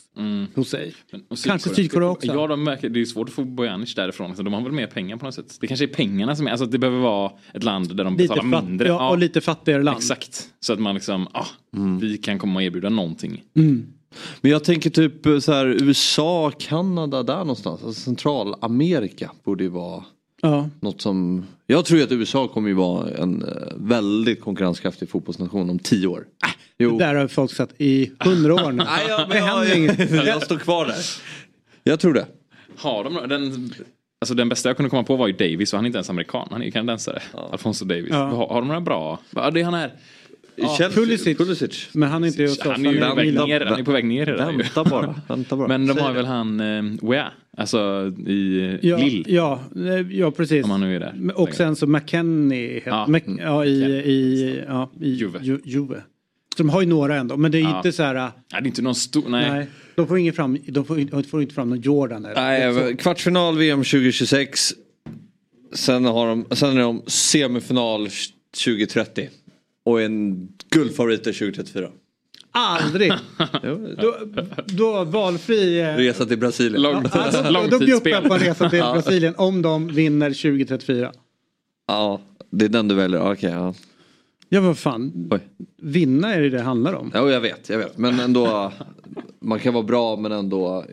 hos sig. Men- och Kanske Sydkorea också. Ja, de märker, det är svårt att få Bojanic därifrån. Så de har väl mer pengar på något sätt. Det kanske är pengarna som är, alltså att det behöver vara ett land där de Lite betalar fatt, mindre. ja, och lite fattigare land. Exakt. Så att man liksom, ah, vi kan komma och erbjuda någonting. Men jag tänker typ eh, så här USA, Kanada, där någonstans. Alltså Centralamerika borde ju vara Ja. något som... Jag tror ju att USA kommer ju vara en eh, väldigt konkurrenskraftig fotbollsnation om tio år. Äh, jo. Där har folk satt i hundra år nu. Nej, jag, det händer inget. jag står kvar där. Jag tror det. Har de den, alltså den bästa jag kunde komma på var ju Davis och han är inte ens amerikan. Han är ju kanadensare. Alfonso Davis. Ja. Har, har de några bra? Ja, det är han Chelsea, Pulisic. Pulisic. Men han är inte hos oss. Han är ju på väg ner, han är på väg ner redan. Vänta bara. Vänta bara. Men de har väl han eh, Wea, alltså i Ja, Lill. ja, eh, ja, precis. Om han nu är där. Och sen så McKennie. Ja. Ja, Mac, ja, i, i, ja, i Juve. Ju, Juve. Så de har ju några ändå. Men det är Ja. inte så här. Nej, det är inte någon stor, nej. Nej. De får, ingen fram, de får, de får inte fram någon Jordan. Eller. Nej, kvartsfinal VM 2026. Sen, har de, sen är de semifinal 2030. Och en guldfavorit 2034. Aldrig. då, då valfri. eh, Resa till Brasilien. Lång, Ja, då, då bjuder långtidsspel. jag på en resa till Brasilien om de vinner 2034. Ja, det är den du väljer. Okej, ja. Ja vad fan. Oj. Vinna är det det handlar om. Jo, jag vet, jag vet. Men ändå. Man kan vara bra men ändå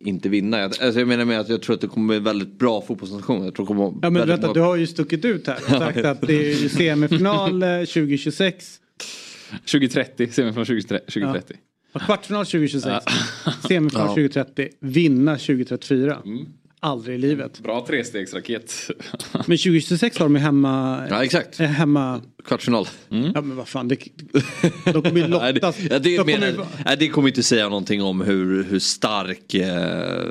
inte vinna. Jag- Alltså, jag menar med att jag tror att det kommer bli väldigt bra fotbollsnation. Jag tror det kommer Ja men vänta, många- du har ju stuckit ut här och sagt att det är semifinal eh, 2026. 2030, semifinal 2030. 2030. Och kvartsfinal 2026. Semifinal 2030. Vinna 2034. Mm. Aldrig i livet. Bra trestegsraket. Men 2026 har de ju hemma... Ja, exakt. eh, hemma... Kvartsfinal. Ja men vad fan. Det, de kommer ju lottas. ja, det, de kommer, menar, nej, det kommer inte säga någonting om hur, hur stark eh,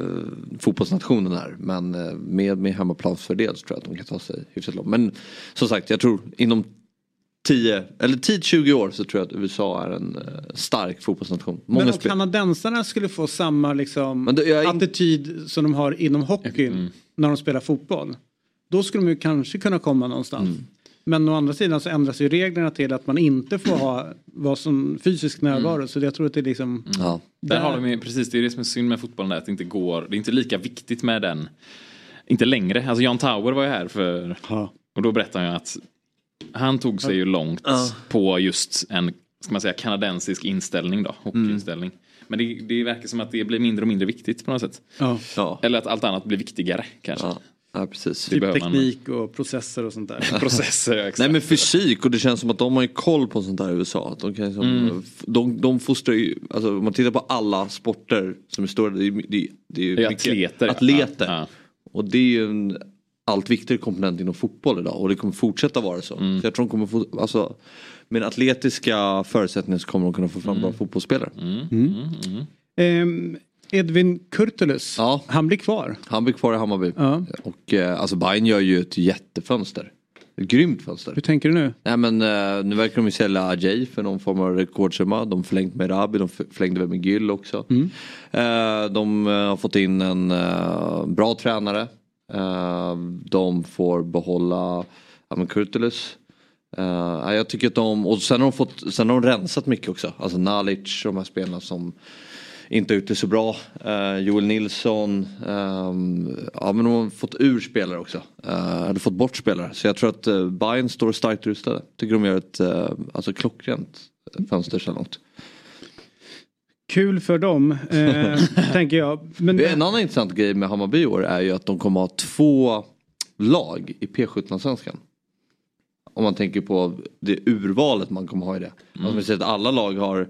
fotbollsnationen är. Men eh, med, med hemmaplansfördel så tror jag att de kan ta sig hyfsat långt. Men som sagt, jag tror inom 10 eller 10-20 år så tror jag att USA är en eh, stark fotbollsnation. Många men om spel. kanadensarna skulle få samma liksom, in- attityd som de har inom hockeyn Mm. när de spelar fotboll. Då skulle de ju kanske kunna komma någonstans. Mm. Men å andra sidan så ändras ju reglerna till att man inte får ha vad som fysisk närvaro. Mm. Så jag tror att det är liksom... Ja. Där har de ju, precis, det är det som är synd med fotbollen där, att det inte går, det är inte lika viktigt med den. Inte längre, alltså Jan Tauer var ju här för, Ja. Och då berättade han ju att han tog sig ju långt på just en, ska man säga, kanadensisk inställning då, hockeyinställning. Men det, det verkar som att det blir mindre och mindre viktigt på något sätt. Ja. Eller att allt annat blir viktigare kanske. ja, ja precis. Det Typ behöver man. teknik och processer och sånt där. Processer, exakt. Nej men fysik och det känns som att de har ju koll på sånt där i USA. Att de, kan liksom, Mm. de, de fostrar ju, alltså om man tittar på alla sporter som är stora, det är, det är, det är, ju Det är atleter. atleter. Ja, ja. Och det är ju en allt viktigare komponent inom fotboll idag och det kommer fortsätta vara så. Mm. Så jag tror de kommer få, alltså, med atletiska förutsättningar så kommer de kunna få fram Mm. bra fotbollsspelare. Ehm, Edvin Kurtulus, Ja. han blir kvar. Han blir kvar i Hammarby. Ja. Och eh, alltså Bayern gör ju ett jättefönster. Ett grymt fönster. Hur tänker du nu? Nej men eh, nu verkar de ju sälja Ajay för någon form av rekordsumma. De förlängt med Rabi, de förlängde väl med Gyll också. Eh, de eh, har fått in en eh, bra tränare. Ehm, de får behålla ja, Kurtulus. Eh, jag tycker att de, och sen har de, fått, sen har de rensat mycket också. Alltså Nalic och de här spelarna som inte är ute så bra. Uh, Joel Nilsson. Ehm, ja men de har fått ur spelare också. Uh, eller fått bort spelare. Så jag tror att uh, Bayern står starkt rustade. Tycker de gör ett uh, alltså klockrent fönster så här långt. Kul för dem, eh, tänker jag. Men, En annan intressant grej med Hammarby i år är ju att de kommer ha två lag i P17-svenskan. Om man tänker på det urvalet man kommer ha i det. Alltså, om vi säger att alla lag har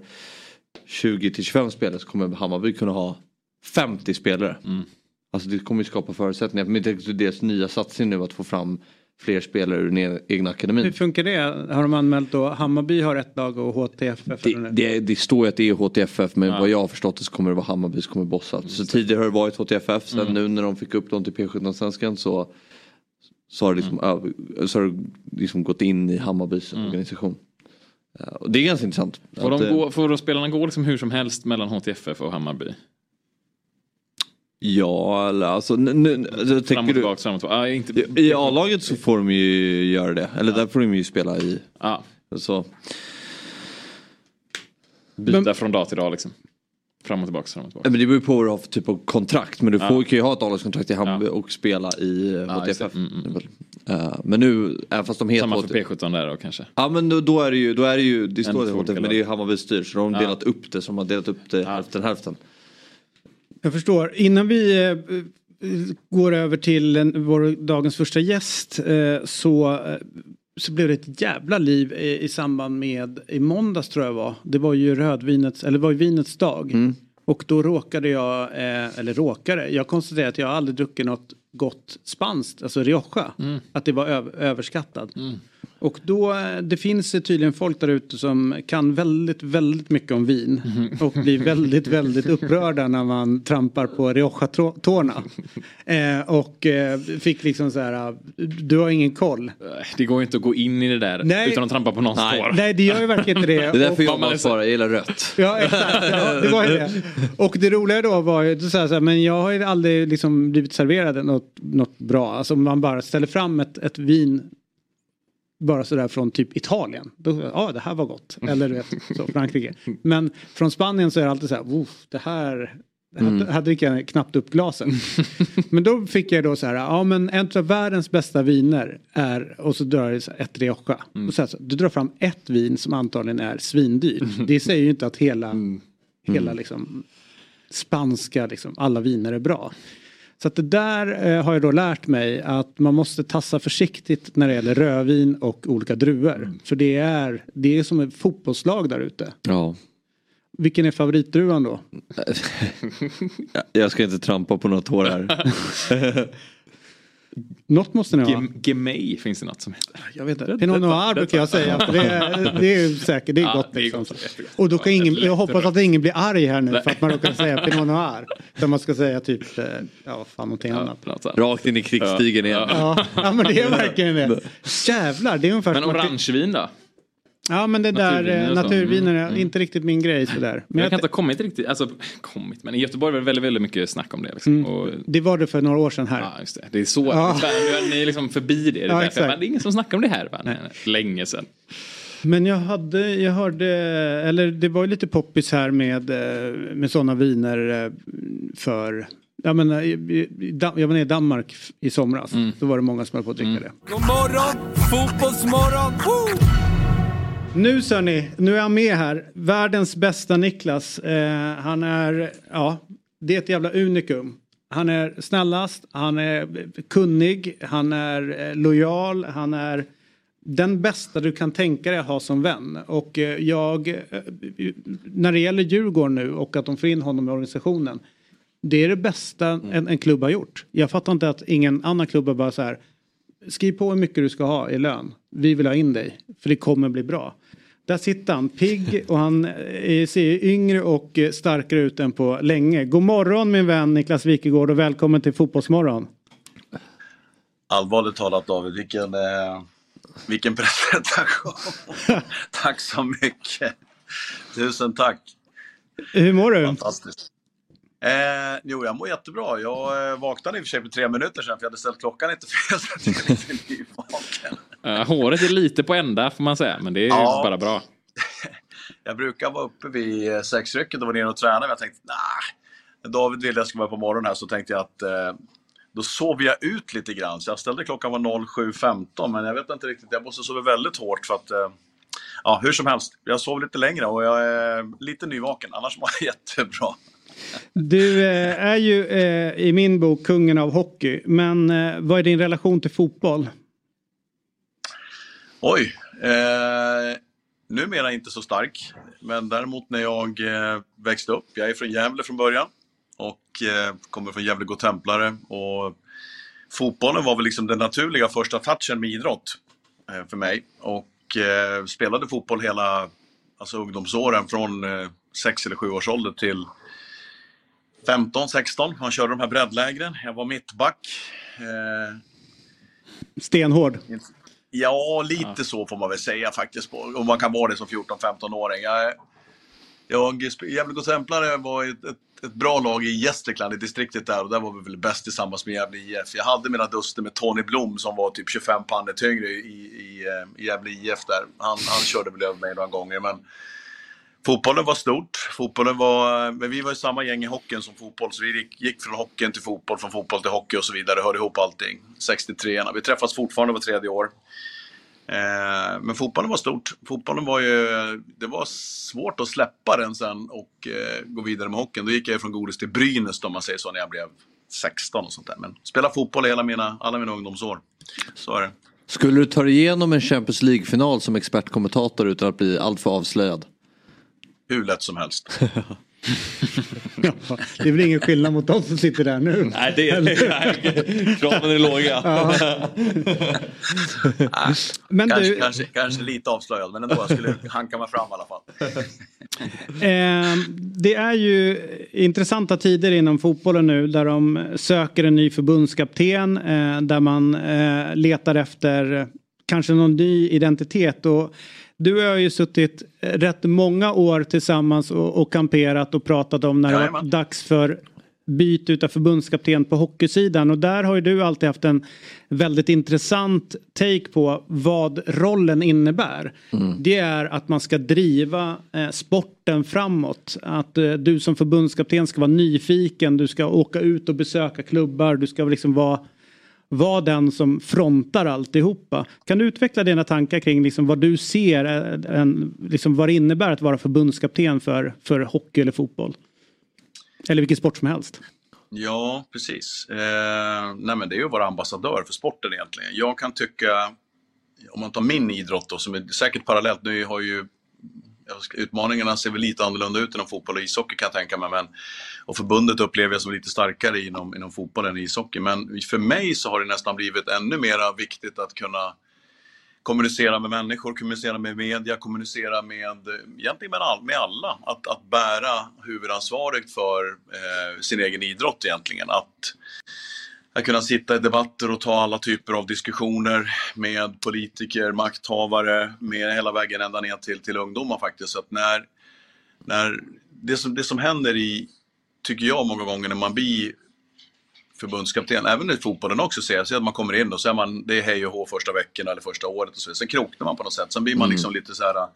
20 till 25 spelare så kommer Hammarby kunna ha 50 spelare. Alltså det kommer ju skapa förutsättningar. Men det är deras nya satsning nu att få fram fler spelare ur den e- egna hur akademin. funkar det? Har de anmält då Hammarby har ett lag och HTFF? Det, det, det står ju att det är HTFF men vad jag har förstått det så kommer det vara Hammarby som kommer bossa. Så tidigare har det varit HTFF sen nu när de fick upp dem till P17-svenskan så, så har det liksom, över- så har det liksom gått in i Hammarbys organisation. Ja, och det är ganska intressant. Får, de eh, gå, får de spelarna gå liksom hur som helst mellan HTFF och Hammarby? Ja, eller alltså, nu, nu, alltså, Fram och tänker du, tillbaka, fram och tillbaka. Inte, I A-laget så får de ju göra det. Eller där får de ju spela i. ah, Så. byta Men- från dag till dag liksom. Fram och tillbaka, fram och tillbaka. Men det beror ju på vad du har för typ av kontrakt. Men du får, Ja. kan ju ha ett A-lagskontrakt i Hammarby Ja. och spela i eh, Ja. HTFF. Mm, Eh, men nu, även fast de heter Samma för P17 där då kanske. Ja men då, då är det ju, då är det ju, det står det HTF, olika men det är ju Hammarby styr så de har Ja. delat upp det som har delat upp det hälften hälften. Jag förstår. Innan vi eh, går över till en, vår dagens första gäst eh, så, eh, så blev det ett jävla liv i, i samband med, i måndags tror jag var, det var ju rödvinets, eller var ju vinets dag. Och då råkade jag, eh, eller råkade, jag konstaterade att jag aldrig druckit något gott spanskt, alltså Rioja. Att det var öv- överskattat. Och då, eh, det finns eh, tydligen folk där ute som kan väldigt, väldigt mycket om vin. Och blir väldigt, väldigt upprörda när man trampar på Rioja-tårna. Eh, och eh, fick liksom så här, du har ingen koll. Det går ju inte att gå in i det där Nej. utan att trampa på någons Nej. tår. Nej, det gör ju verkligen inte det. Det är därför Och- jag man bara så- jag gillar rött. Ja, exakt. Ja, det var ju det. Och det roliga då var ju, sa jag så här, men jag har ju aldrig liksom blivit serverad något, något bra. Alltså om man bara ställer fram ett, ett vin bara sådär från typ Italien. Då, ja, det här var gott. Eller du vet, så, Frankrike. Men från Spanien så är det alltid så här, "Uff, det här det hade, hade jag knappt upp glasen. men då fick jag då så här, ja men en av världens bästa viner är, och så drar jag så här, ett Rioja. Och så här, så, du drar fram ett vin som antagligen är svindyrt. Det säger ju inte att hela, hela liksom spanska, liksom, alla viner är bra. Så att det där eh, har jag då lärt mig att man måste tassa försiktigt när det gäller rödvin och olika druvor. För det är, det är som ett fotbollslag där ute. Ja. Vilken är favoritdruvan då? Jag ska inte trampa på några tår här. Något måste ni ha. Gem- Gemay finns det något som heter. Jag vet inte. Pinot Noir brukar jag säga. Det, är, det är säkert, det är Ja, gott. det är liksom. gott. Och då kan ingen, jag hoppas att ingen blir arg här nu för att man råkar säga Pinot Noir. Utan man ska säga typ, eh, ja fan någonting Ja, annat. Rakt in i krigsstigen igen. Ja, ja men det är verkligen det. Jävlar, det är ungefär Men orangevin då? Ja men det där Naturviner eh, naturviner Mm, är inte riktigt min grej sådär. Men jag kan inte ha kommit riktigt, alltså kommit, men i Göteborg var det väldigt, väldigt mycket snack om det. Liksom. Mm. Och, det var det för några år sedan här. ja, just det. Det är så, Ja. ni är liksom förbi det. det, Ja, exakt. Men det är ingen som snackar om det här. Va? Nej. Nej. Länge sedan. Men jag hade, jag hörde, eller det var ju lite poppis här med, eh, med sådana viner eh, för Jag menar, jag var nere i Danmark i somras. Mm. Då var det många som höll på att dricka mm. det. God morgon, fotbollsmorgon! Woo! Nu ni, nu är han med här. Världens bästa Niklas. Eh, han är, ja, det är ett jävla unikum. Han är snällast, han är kunnig, han är eh, lojal, han är den bästa du kan tänka dig att ha som vän. Och eh, jag, eh, när det gäller Djurgården nu och att de får in honom i organisationen. Det är det bästa en, en klubb har gjort. Jag fattar inte att ingen annan klubb har bara så här. Skriv på hur mycket du ska ha i lön. Vi vill ha in dig. För det kommer bli bra. Där sitter han, pigg och han ser yngre och starkare ut än på länge. God morgon min vän Niklas Wikegård och välkommen till Fotbollsmorgon. Allvarligt talat David, vilken, eh, vilken presentation. tack så mycket. Tusen tack. Hur mår du? Fantastiskt. Eh, jo, jag mår jättebra. Jag eh, vaknade i och för sig för tre minuter sedan för jag hade ställt klockan lite fel så jag är lite nyvaken. Uh, håret är lite på ända får man säga, men det är ja. bara bra. jag brukar vara uppe vid eh, sexrycket och vara nere och träna, men jag tänkte nej. Nah. David ville att jag skulle vara på morgonen här så tänkte jag att eh, då sov jag ut lite grann. Så jag ställde klockan var 07.15 men jag vet inte riktigt, jag måste sova väldigt hårt för att eh, Ja, hur som helst. Jag sov lite längre och jag är lite nyvaken. Annars mår jag jättebra. Du eh, är ju eh, i min bok kungen av hockey. Men eh, vad är din relation till fotboll? Oj. Eh, numera inte så stark. Men däremot när jag eh, växte upp. Jag är från Gävle från början. Och eh, kommer från Gävle Templare. Och fotbollen var väl liksom den naturliga första touchen med idrott. Eh, för mig. Och eh, spelade fotboll hela alltså ungdomsåren. Från eh, 6 eller 7 års ålder till 15, 16. Man körde de här breddlägren. Jag var mittback. Eh, Stenhård. Ja, lite ja. så får man väl säga faktiskt. Och man kan vara det som 14-15-åring. Jag, jag, Gävle Templare var ett, ett, ett, bra lag i Gästrikland, i distriktet där. Och där var vi väl bäst tillsammans med Gävle IF. Jag hade mina duster med Tony Blom som var typ 25 pannor tyngre i, i, i Gävle IF där. Han, han körde väl över mig några gånger. Men Fotbollen var stort. Fotbollen var, men vi var i samma gäng i hockeyn som fotboll, så vi gick, gick från hockeyn till fotboll, från fotboll till hockey och så vidare. Hörde ihop allting. 63 Vi träffas fortfarande var tredje år. Eh, men fotbollen var stort. Fotbollen var ju, det var svårt att släppa den sen och eh, gå vidare med hockeyn. Då gick jag från godis till Brynäs om man säger så, när jag blev 16 och sånt där. Men spela fotboll hela mina, alla mina ungdomsår. Så är det. Skulle du ta dig igenom en Champions League-final som expertkommentator utan att bli alltför avslöjad? Hur lätt som helst. ja, det är väl ingen skillnad mot de som sitter där nu? Nej, det är kraven är låga. men kanske, du... kanske, kanske, lite avslöjad, men ändå. Jag skulle hanka mig fram i alla fall. eh, det är ju intressanta tider inom fotbollen nu där de söker en ny förbundskapten. Eh, där man eh, letar efter kanske någon ny identitet. Och du och jag har ju suttit rätt många år tillsammans och, och kamperat och pratat om när det var dags för byte utav förbundskapten på hockeysidan och där har ju du alltid haft en väldigt intressant take på vad rollen innebär. Mm. Det är att man ska driva eh, sporten framåt. Att eh, du som förbundskapten ska vara nyfiken, du ska åka ut och besöka klubbar, du ska liksom vara vara den som frontar alltihopa. Kan du utveckla dina tankar kring liksom vad du ser, eh, en, liksom vad det innebär att vara förbundskapten för, för hockey eller fotboll? Eller vilken sport som helst. Ja, precis. Eh, nej men det är ju att vara ambassadör för sporten egentligen. Jag kan tycka, om man tar min idrott då, som är säkert parallellt, nu har ju utmaningarna ser väl lite annorlunda ut inom fotboll och ishockey kan jag tänka mig. Men, och förbundet upplever jag som lite starkare inom, inom fotboll än ishockey. Men för mig så har det nästan blivit ännu mer viktigt att kunna kommunicera med människor, kommunicera med media, kommunicera med, egentligen med, all, med alla. Att, att bära huvudansvaret för eh, sin egen idrott egentligen. Att, att kunna sitta i debatter och ta alla typer av diskussioner med politiker, makthavare, med hela vägen ända ner till, till ungdomar faktiskt. Så att när, när det, som, det som händer i, tycker jag många gånger när man blir förbundskapten, även i fotbollen också, ser jag att man kommer in och så är man, det är hej och hå första veckorna eller första året och så Sen kroknar man på något sätt. Sen blir man mm. liksom lite så här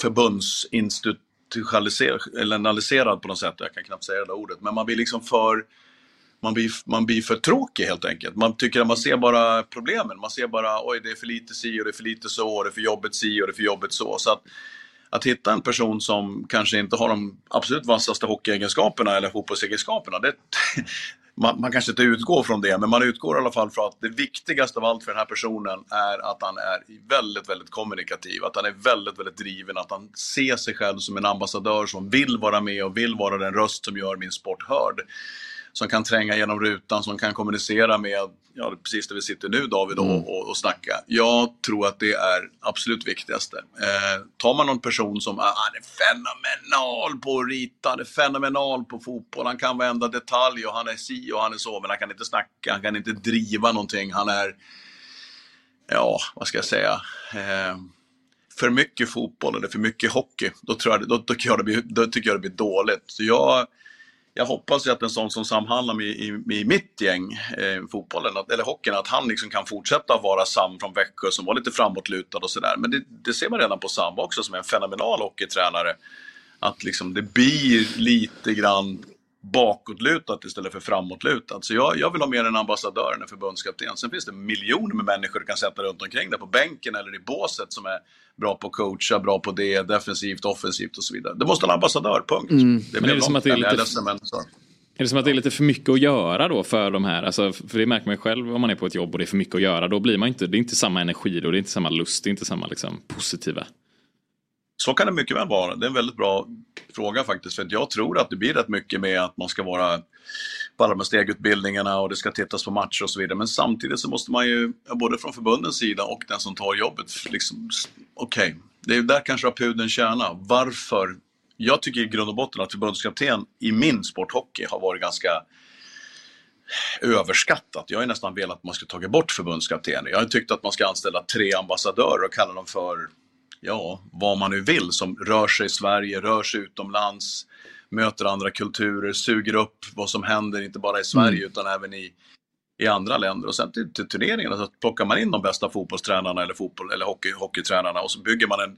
förbundsinstitutionaliserad på något sätt. Jag kan knappt säga det där ordet, men man blir liksom för man blir, man blir för tråkig helt enkelt. Man tycker att man ser bara problemen. Man ser bara, oj det är för lite si och det är för lite så, och det är för jobbigt si och det är för jobbigt så. så att, att hitta en person som kanske inte har de absolut vassaste hockeyegenskaperna eller fotbollsegenskaperna, det, man, man, kanske inte utgår från det, men man utgår i alla fall från att det viktigaste av allt för den här personen är att han är väldigt, väldigt kommunikativ, att han är väldigt, väldigt driven, att han ser sig själv som en ambassadör som vill vara med och vill vara den röst som gör min sport hörd som kan tränga genom rutan, som kan kommunicera med, ja precis där vi sitter nu David och, mm. och, och snacka. Jag tror att det är absolut viktigaste. Eh, tar man någon person som ah, är fenomenal på att rita, han är fenomenal på fotboll, han kan varenda detalj och han är si och han är så, men han kan inte snacka, han kan inte driva någonting, han är, ja, vad ska jag säga, eh, för mycket fotboll eller för mycket hockey, då, tror jag, då, då, tycker, jag det blir, då tycker jag det blir dåligt. Så jag jag hoppas ju att en sån som Sam Hallam i, i, i mitt gäng, eh, fotbollen, att, eller hockeyn, att han liksom kan fortsätta vara Sam från Växjö som var lite framåtlutad och sådär. Men det, det, ser man redan på Sam också som är en fenomenal hockeytränare. Att liksom det blir lite grann bakåtlutat istället för framåtlutat. Så jag, jag vill ha mer en ambassadör än en förbundskapten. Sen finns det miljoner med människor du kan sätta runt omkring där på bänken eller i båset som är bra på att coacha, bra på det, defensivt, offensivt och så vidare. Det måste ha en ambassadör, punkt. Mm. Det men är det som att det är lite... Är det som att det är lite för mycket att göra då för de här? Alltså, för det märker man ju själv om man är på ett jobb och det är för mycket att göra. Då blir man inte, det är inte samma energi då, det är inte samma lust, det är inte samma liksom, positiva. Så kan det mycket väl vara. Det är en väldigt bra fråga faktiskt. För jag tror att det blir rätt mycket med att man ska vara på alla de här stegutbildningarna och det ska tittas på matcher och så vidare. Men samtidigt så måste man ju, både från förbundens sida och den som tar jobbet, liksom, okej, okay, det är där kanske har pudeln kärna. Varför? Jag tycker i grund och botten att förbundskapten i min sporthockey har varit ganska överskattat. Jag har nästan velat att man ska ta bort förbundskaptenen. Jag har tyckt att man ska anställa tre ambassadörer och kalla dem för ja, vad man nu vill som rör sig i Sverige, rör sig utomlands, möter andra kulturer, suger upp vad som händer, inte bara i Sverige mm. utan även i, i andra länder. Och sen till, till turneringarna så plockar man in de bästa fotbollstränarna eller, fotboll, eller hockey, hockeytränarna och så bygger man en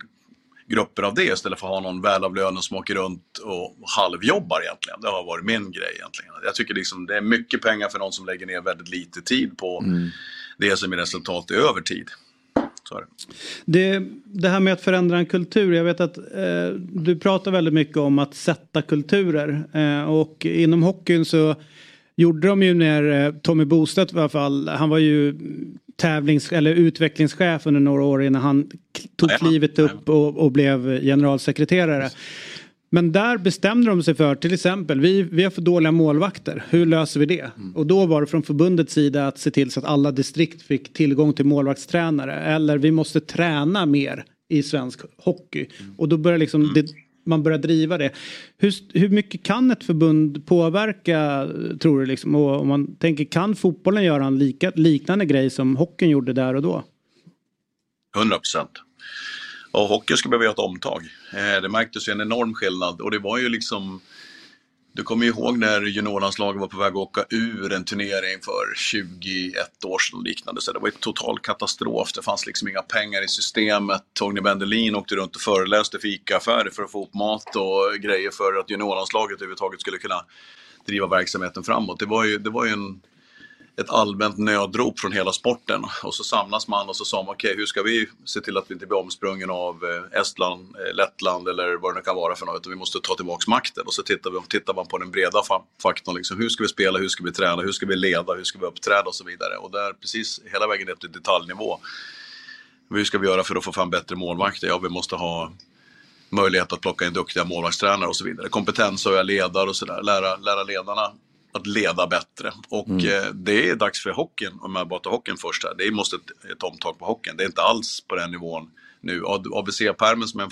grupper av det istället för att ha någon välavlönad som åker runt och halvjobbar egentligen. Det har varit min grej egentligen. Jag tycker liksom det är mycket pengar för någon som lägger ner väldigt lite tid på mm. det som är resultat över tid. Det. det. Det, här med att förändra en kultur. Jag vet att eh, du pratar väldigt mycket om att sätta kulturer. Eh, och inom hockeyn så gjorde de ju när eh, Tommy Bostedt i alla fall. Han var ju tävlings eller utvecklingschef under några år innan han tog klivet upp och, och blev generalsekreterare. Men där bestämde de sig för till exempel vi, vi har för dåliga målvakter. Hur löser vi det? Mm. Och då var det från förbundets sida att se till så att alla distrikt fick tillgång till målvaktstränare. Eller vi måste träna mer i svensk hockey. Mm. Och då börjar liksom mm. det, man börjar driva det. Hur, hur mycket kan ett förbund påverka tror du? Liksom? Och om man tänker kan fotbollen göra en lika, liknande grej som hockeyn gjorde där och då? 100 procent. Och hockeyn ska behöva göra ett omtag. Eh, det märktes ju en enorm skillnad och det var ju liksom du kommer ju ihåg när juniorlandslaget var på väg att åka ur en turnering för 21 år sedan och liknande. Så det var ju total katastrof. Det fanns liksom inga pengar i systemet. Torgny Bendelin åkte runt och föreläste för ICA-affärer för att få upp mat och grejer för att juniorlandslaget överhuvudtaget skulle kunna driva verksamheten framåt. Det var ju, det var ju en ett allmänt nödrop från hela sporten. Och så samlas man och så sa man okej, okay, hur ska vi se till att vi inte blir omsprungen av eh, Estland, eh, Lettland eller vad det nu kan vara för något. Vi måste ta tillbaks makten. Och så tittar, vi, tittar man på den breda faktorn. Liksom, hur ska vi spela, hur ska vi träna, hur ska vi leda, hur ska vi uppträda och så vidare. Och där precis hela vägen ner till detaljnivå. Hur ska vi göra för att få fram bättre målvakter? Ja, vi måste ha möjlighet att plocka in duktiga målvaktstränare och så vidare. Kompetens och ledare och sådär. Lära, lära ledarna att leda bättre. Och mm. eh, det är dags för hockeyn, om jag bara tar hockeyn först här. Det måste ett, ett omtag på hockeyn. Det är inte alls på den nivån nu. ABC-permen som är en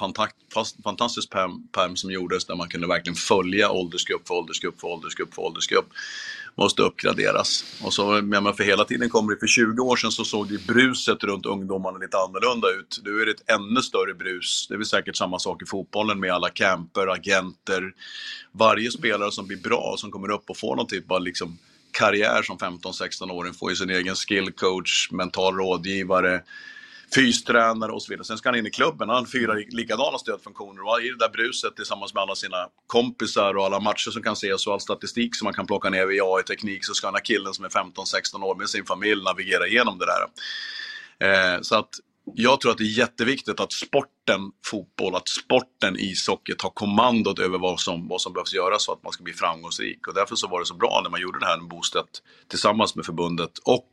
fantastisk perm, perm som gjordes där man kunde verkligen följa åldersgrupp för åldersgrupp för åldersgrupp för åldersgrupp måste uppgraderas. Och så, menar, för hela tiden kommer det, för 20 år sedan så såg det bruset runt ungdomarna lite annorlunda ut. Nu är det ett ännu större brus. Det är väl säkert samma sak i fotbollen med alla camper, agenter. Varje spelare som blir bra, som kommer upp och får någon typ av liksom, karriär som 15-16-åring, får ju sin egen skillcoach, mental rådgivare, fystränare och så vidare. Sen ska han in i klubben, han har fyra likadana stödfunktioner och i det där bruset tillsammans med alla sina kompisar och alla matcher som kan ses och all statistik som man kan plocka ner via AI-teknik så ska den här killen som är 15-16 år med sin familj navigera igenom det där. Eh, så att jag tror att det är jätteviktigt att sporten fotboll, att sporten ishockey tar kommandot över vad som, vad som behövs göras för att man ska bli framgångsrik. Och därför så var det så bra när man gjorde det här med Bostedt tillsammans med förbundet och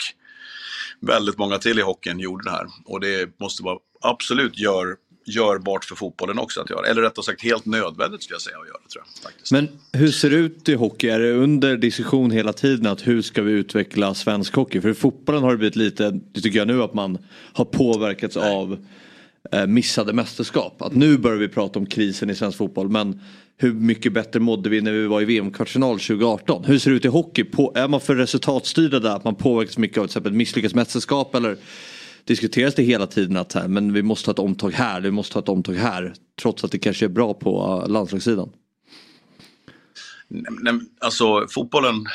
väldigt många till i hockeyn gjorde det här. Och det måste vara absolut gör, görbart för fotbollen också att göra. Eller rättare sagt helt nödvändigt skulle jag säga att göra. Tror jag, faktiskt. Men hur ser det ut i hockey? Är det under diskussion hela tiden att hur ska vi utveckla svensk hockey? För i fotbollen har det blivit lite, det tycker jag nu, att man har påverkats Nej. av Eh, missade mästerskap. Att nu börjar vi prata om krisen i svensk fotboll. Men hur mycket bättre mådde vi när vi var i VM-kvartsfinal 2018? Hur ser det ut i hockey? På, är man för resultatstyrda där? Att man påverkas mycket av till exempel misslyckat mästerskap? Eller diskuteras det hela tiden att här, men vi måste ha ett omtag här, vi måste ha ett omtag här. Trots att det kanske är bra på eh, landslagssidan. Nej, alltså fotbollen,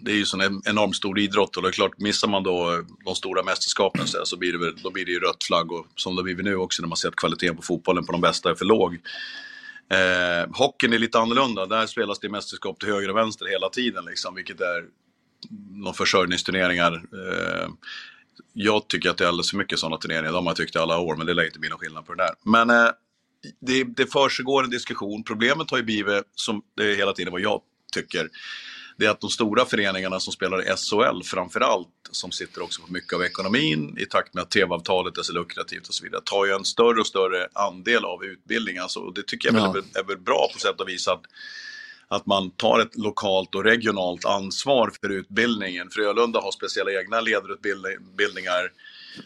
det är ju en enormt stor idrott och det är klart, missar man då eh, de stora mästerskapen så, så blir det, då blir det ju rött flagg och som det blir nu också när man ser att kvaliteten på fotbollen på de bästa är för låg. Eh, hockeyn är lite annorlunda. Där spelas det mästerskap till höger och vänster hela tiden, liksom, vilket är någon försörjningsturneringar. Eh, jag tycker att det är alldeles för mycket sådana turneringar. De har jag tyckt i alla år, men det lär inte bli någon skillnad på det där. Men eh, det, det försiggår en diskussion. Problemet har ju blivit, som det är hela tiden vad jag tycker, det är att de stora föreningarna som spelar i SHL framförallt, som sitter också på mycket av ekonomin i takt med att tv-avtalet är så lukrativt och så vidare, tar ju en större och större andel av utbildningen. Alltså, och det tycker jag ja. är, är väl bra på sätt och vis att att man tar ett lokalt och regionalt ansvar för utbildningen. Frölunda har speciella egna ledarutbildningar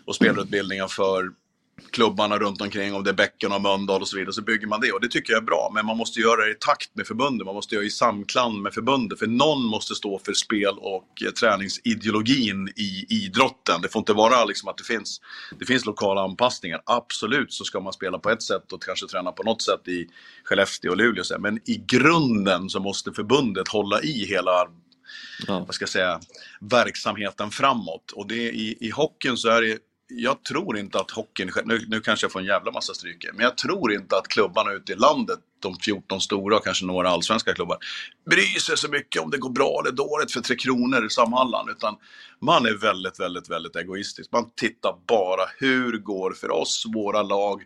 och spelarutbildningar för klubbarna runt omkring, om det är Bäcken och Mölndal och så vidare, så bygger man det. Och det tycker jag är bra. Men man måste göra det i takt med förbundet, man måste göra det i samklang med förbundet. För någon måste stå för spel och eh, träningsideologin i idrotten. Det får inte vara liksom att det finns, det finns lokala anpassningar. Absolut så ska man spela på ett sätt och kanske träna på något sätt i Skellefteå och Luleå. Men i grunden så måste förbundet hålla i hela ja. vad ska jag säga, verksamheten framåt. Och det, i, i hockeyn så är det jag tror inte att hockeyn, nu, nu kanske jag får en jävla massa stryk men jag tror inte att klubbarna ute i landet, de 14 stora och kanske några allsvenska klubbar, bryr sig så mycket om det går bra eller dåligt för Tre Kronor i Samhallan. Utan man är väldigt, väldigt, väldigt egoistisk. Man tittar bara, hur går för oss, våra lag,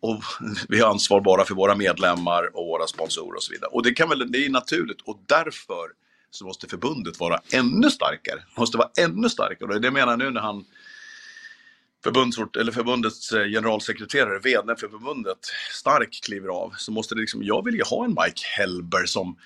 och vi har ansvar bara för våra medlemmar och våra sponsorer och så vidare. Och det, kan väl, det är naturligt och därför så måste förbundet vara ännu starkare. Måste vara ännu starkare. Och det är det jag menar nu när han förbundsort, eller förbundets eh, generalsekreterare, vd för förbundet, stark kliver av, så måste det liksom, jag vill ju ha en Mike Hellber som,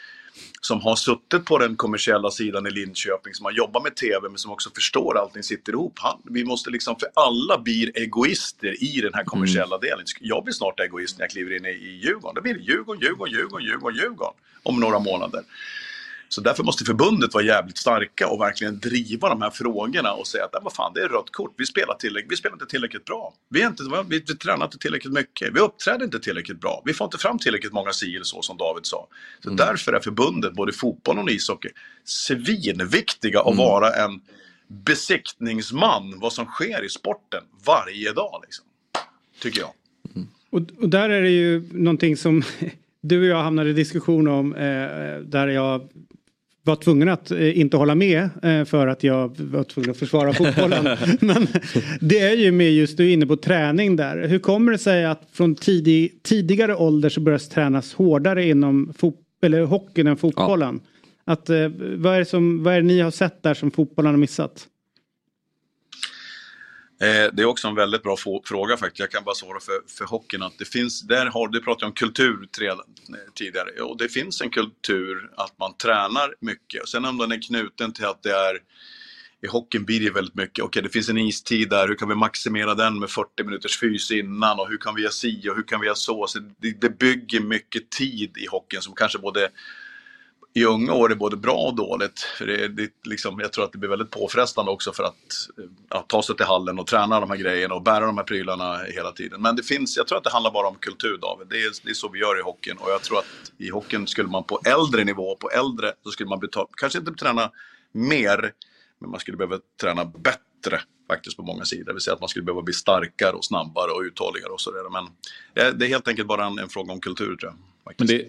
som har suttit på den kommersiella sidan i Linköping, som har jobbat med TV, men som också förstår allting sitter ihop. Han, vi måste liksom, för alla blir egoister i den här kommersiella mm. delen. Jag blir snart egoist när jag kliver in i, i Djurgården. Det blir Djurgården, Djurgården, Djurgården, Djurgården, Djurgården om några månader. Så därför måste förbundet vara jävligt starka och verkligen driva de här frågorna och säga att vad fan, det är rött kort. Vi spelar, tillräckligt, vi spelar inte tillräckligt bra. Vi, är inte, vi, vi tränar inte tillräckligt mycket. Vi uppträder inte tillräckligt bra. Vi får inte fram tillräckligt många si eller så som David sa. Så mm. därför är förbundet, både fotboll och ishockey, svinviktiga att mm. vara en besiktningsman vad som sker i sporten varje dag. Liksom. Tycker jag. Mm. Och, och, där är det ju någonting som du och jag hamnade i diskussion om eh, där jag var tvungen att eh, inte hålla med eh, för att jag var tvungen att försvara fotbollen. Men det är ju med just, du är inne på träning där. Hur kommer det sig att från tidig, tidigare ålder så börjar tränas hårdare inom fot, eller hockeyn än fotbollen? Ja. Att, eh, vad, är som, vad är det ni har sett där som fotbollen har missat? Eh, det är också en väldigt bra fråga faktiskt. Jag kan bara svara för, för hockeyn att det finns, där har, du pratade om kultur eh, tidigare, och det finns en kultur att man tränar mycket. sen om den är knuten till att det är i hockeyn blir det väldigt mycket, okej okay, det finns en istid där, hur kan vi maximera den med 40 minuters fys innan och hur kan vi göra si och hur kan vi göra så. så det, det bygger mycket tid i hockeyn som kanske både i unga år är både bra och dåligt. För det, det, liksom, jag tror att det blir väldigt påfrestande också för att eh, ja, ta sig till hallen och träna de här grejerna och bära de här prylarna hela tiden. Men det finns, jag tror att det handlar bara om kultur David. Det är, det är så vi gör i hockeyn. Och jag tror att i hockeyn skulle man på äldre nivå, på äldre, så skulle man betala, kanske inte träna mer, men man skulle behöva träna bättre faktiskt på många sidor. Det vill säga att man skulle behöva bli starkare och snabbare och uthålligare och sådär. Men eh, det är helt enkelt bara en, en fråga om kultur tror jag. Men det är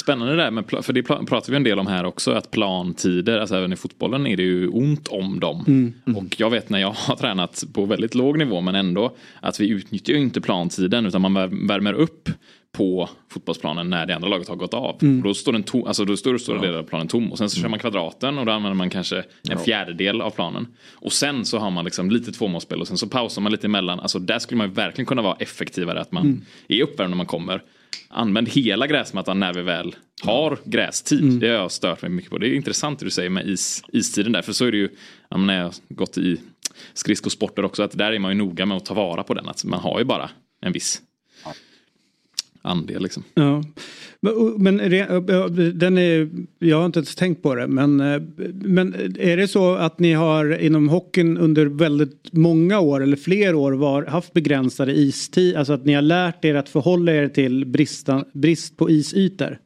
spännande där, med, för det pratar vi en del om här också, att plantider, alltså även i fotbollen är det ju ont om dem. Mm. Mm. Och jag vet när jag har tränat på väldigt låg nivå, men ändå, att vi utnyttjar ju inte plantiden, utan man värmer upp på fotbollsplanen när det andra laget har gått av. Mm. Då står den tom, alltså då står stora delar av planen tom och sen så kör man kvadraten och då använder man kanske en fjärdedel av planen. Och sen så har man liksom lite tvåmålsspel och sen så pausar man lite emellan. Alltså där skulle man verkligen kunna vara effektivare att man mm. är uppvärmd när man kommer. Använd hela gräsmattan när vi väl har grästid. Mm. Det har jag stört mig mycket på. Det är intressant det du säger med is, istiden där. För så är det ju när jag har gått i skridskosporter också. Att där är man ju noga med att ta vara på den. Att man har ju bara en viss andel. Liksom. Ja. Men den är, jag har inte ens tänkt på det. Men, eh, men är det så att ni har inom hockeyn under väldigt många år eller fler år var, haft begränsade istid? Alltså att ni har lärt er att förhålla er till brista, brist på isytor?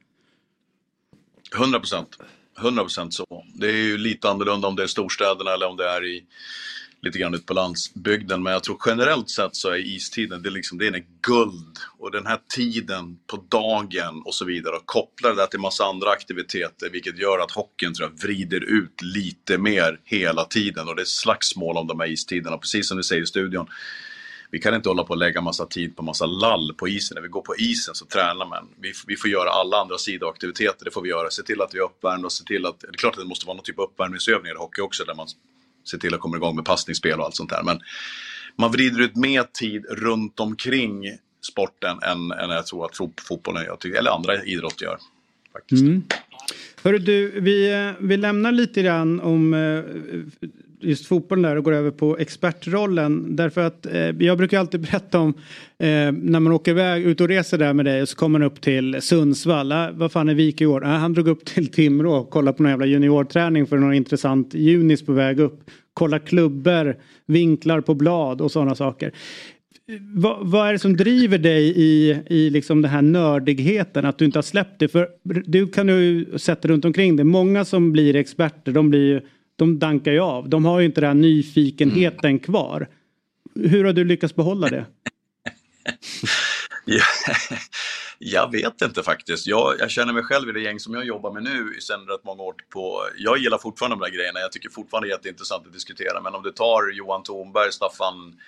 100 procent. 100 procent så. Det är ju lite annorlunda om det är storstäderna eller om det är i lite grann ut på landsbygden. Men jag tror generellt sett så är istiden, det är, liksom, det är guld. Och den här tiden på dagen och så vidare och kopplar det till massa andra aktiviteter vilket gör att hockeyn tror jag vrider ut lite mer hela tiden. Och det är slagsmål om de här istiderna, precis som du säger i studion. Vi kan inte hålla på och lägga massa tid på massa lall på isen. När vi går på isen så tränar man. Vi, vi får göra alla andra sidoaktiviteter, det får vi göra. Se till att vi är uppvärmda och se till att... Det är klart att det måste vara någon typ av uppvärmningsövningar i hockey också där man se till att komma igång med passningsspel och allt sånt där. Men man vrider ut mer tid runt omkring sporten än, än jag tror att fotbollen gör, eller andra idrotter gör. Faktiskt. Mm. Hörru du, vi, eh, vi lämnar lite grann om eh, just fotbollen där och går över på expertrollen. Därför att eh, jag brukar alltid berätta om eh, när man åker iväg ut och reser där med dig och så kommer man upp till Sundsvall. Äh, vad fan är Wik i år? Äh, han drog upp till Timrå och kollade på någon jävla juniorträning för någon intressant junis på väg upp. Kolla klubbor, vinklar på blad och sådana saker. Vad, vad, är det som driver dig i, i liksom den här nördigheten? Att du inte har släppt det? För du kan ju sätta runt omkring det. Många som blir experter de blir ju de dankar ju av. De har ju inte den här nyfikenheten mm. kvar. Hur har du lyckats behålla det? jag vet inte faktiskt. Jag, jag, känner mig själv i det gäng som jag jobbar med nu sedan rätt många år på. Jag gillar fortfarande de där grejerna. Jag tycker fortfarande det är jätteintressant att diskutera. Men om du tar Johan Thornberg, Staffan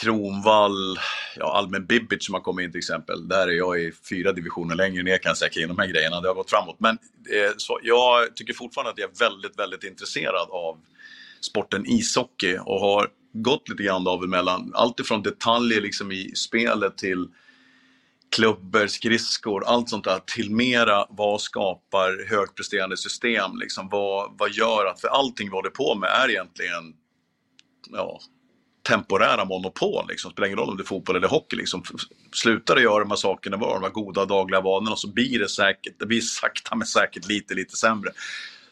Kronvall, ja, Almen Bibic som har kommit in till exempel. Där är jag i fyra divisioner längre ner kan jag säga kring de här grejerna. Det har gått framåt. Men eh, så, jag tycker fortfarande att jag är väldigt, väldigt intresserad av sporten ishockey och har gått lite grann av emellan allt ifrån detaljer liksom i spelet till klubbor, skridskor, allt sånt där till mera vad skapar högpresterande system? Liksom, vad, vad gör att, för allting vi håller på med är egentligen ja, temporära monopol. Liksom. Spelar ingen roll om det är fotboll eller hockey. Liksom. Slutar du göra de här sakerna, var de här goda dagliga vanorna, så blir det säkert, det blir sakta men säkert lite, lite sämre.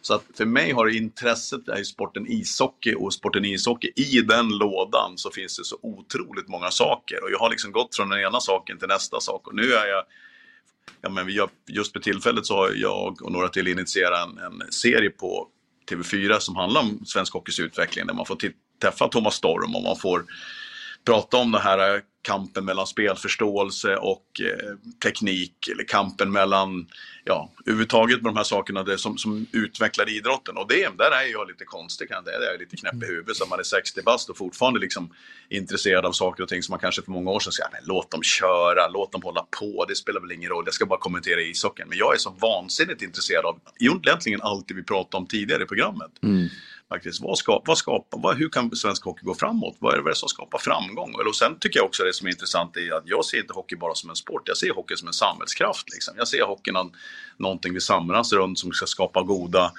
Så att för mig har intresset i sporten ishockey och sporten ishockey, i den lådan så finns det så otroligt många saker. Och jag har liksom gått från den ena saken till nästa sak. Och nu är jag Ja, men just för tillfället så har jag och några till initierat en, en serie på TV4 som handlar om svensk hockeys utveckling där man får träffa Thomas Storm och man får prata om det här kampen mellan spelförståelse och eh, teknik eller kampen mellan, ja, överhuvudtaget med de här sakerna det som, som utvecklar idrotten. Och det, där är jag lite konstig, kan jag, där är lite knäpp i huvudet, så man är 60 bast och fortfarande liksom intresserad av saker och ting som man kanske för många år sedan sa, låt dem köra, låt dem hålla på, det spelar väl ingen roll, jag ska bara kommentera ishockeyn. Men jag är så vansinnigt intresserad av egentligen allt det vi pratade om tidigare i programmet. Mm faktiskt. Vad, ska, vad skapar, vad, hur kan svensk hockey gå framåt? Vad är det som skapar framgång? Och sen tycker jag också det som är intressant är att jag ser inte hockey bara som en sport, jag ser hockey som en samhällskraft. Liksom. Jag ser hockeyn som någonting vi samlas runt som ska skapa goda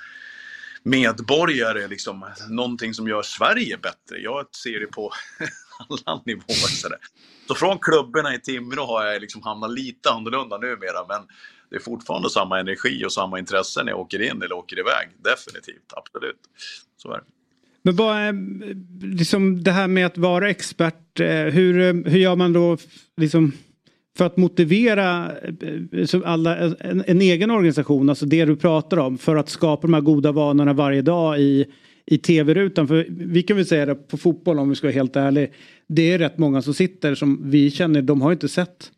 medborgare, liksom, någonting som gör Sverige bättre. Jag ser det på alla nivåer. Så, så från klubborna i Timrå har jag liksom hamnat lite annorlunda numera, men det är fortfarande samma energi och samma intresse när jag åker in eller åker iväg. Definitivt, absolut. Så är det. Men vad är liksom det här med att vara expert, eh, hur, eh, hur gör man då liksom för att motivera eh, alla, en, en, egen organisation, alltså det du pratar om, för att skapa de här goda vanorna varje dag i, i tv-rutan. För vi kan väl säga det på fotboll om vi ska vara helt ärlig. Det är rätt många som sitter som vi känner, de har inte sett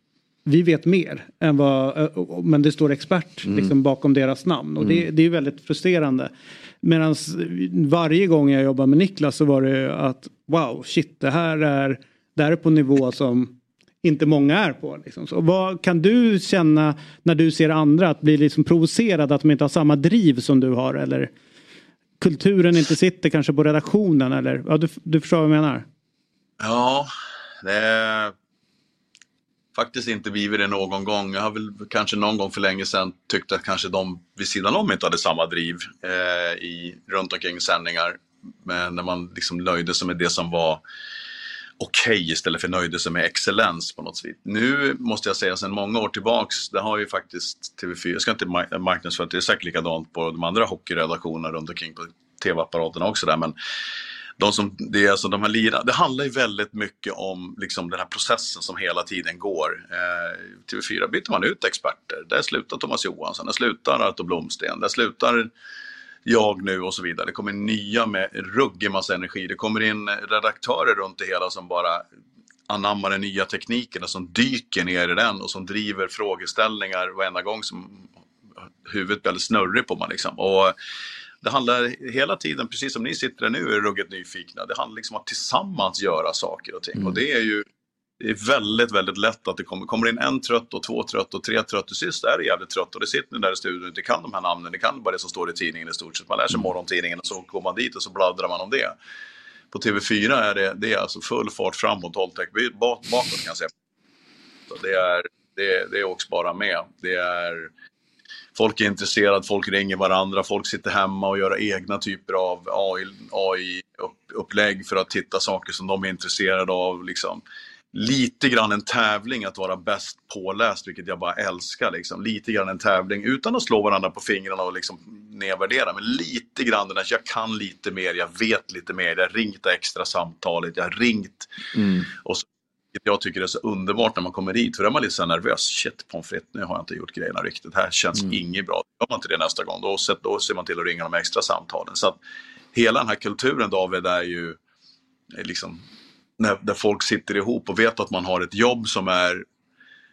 vi vet mer än vad, eh, men det står expert mm. liksom, bakom deras namn och mm. det, det är väldigt frustrerande. Medan varje gång jag jobbar med Niklas så var det att wow, shit, det här är, det här är på nivå som inte många är på. Liksom. Så vad kan du känna när du ser andra att bli liksom provocerad att de inte har samma driv som du har eller kulturen inte sitter kanske på redaktionen eller ja, du, du förstår vad jag menar? Ja, det är faktiskt inte blivit det någon gång. Jag har väl kanske någon gång för länge sedan tyckt att kanske de vid sidan om inte hade samma driv eh, i, runt omkring sändningar. Men när man liksom nöjde sig med det som var okej okay, istället för nöjde sig med excellens på något sätt. Nu måste jag säga sedan många år tillbaks, det har ju faktiskt TV4, jag ska inte marknadsföra det är säkert likadant på de andra hockeyredaktionerna runt omkring på tv-apparaterna också där, men de som, det är alltså de här lirarna, det handlar ju väldigt mycket om liksom den här processen som hela tiden går. Eh, TV4 byter man ut experter, där slutar Thomas Johansson, där slutar Arto Blomsten, där slutar jag nu och så vidare. Det kommer nya med ruggig massa energi. Det kommer in redaktörer runt det hela som bara anammar den nya tekniken och som dyker ner i den och som driver frågeställningar varenda gång som huvudet blir snurrig på man liksom. Och det handlar hela tiden, precis som ni sitter nu är ruggigt nyfikna, det handlar liksom om att tillsammans göra saker och ting. Mm. Och det är ju det är väldigt, väldigt lätt att det kommer, kommer in en trött och två trött och tre trött. Till sist är det jävligt trött och det sitter ni där i studion och inte kan de här namnen. Det kan bara det som står i tidningen i stort sett. Man lär sig mm. morgontidningen och så går man dit och så bladdrar man om det. På TV4 är det, det är alltså full fart framåt, hålltäck bakåt kan jag säga. Det är, det, det åks bara med. Det är folk är intresserade, folk ringer varandra, folk sitter hemma och gör egna typer av AI-upplägg för att titta saker som de är intresserade av. Liksom. Lite grann en tävling att vara bäst påläst, vilket jag bara älskar. Liksom. Lite grann en tävling utan att slå varandra på fingrarna och liksom nedvärdera, men lite grann den där, jag kan lite mer, jag vet lite mer, jag har ringt det extra samtalet, jag har ringt mm. och så jag tycker är så underbart när man kommer dit, för då är man lite så nervös. Shit pommes frites, nu har jag inte gjort grejerna riktigt. Det här känns mm. inget bra. Gör man inte det nästa gång, då, då ser man till att ringa de extra samtalen. Så att hela den här kulturen David är ju liksom, när, där folk sitter ihop och vet att man har ett jobb som är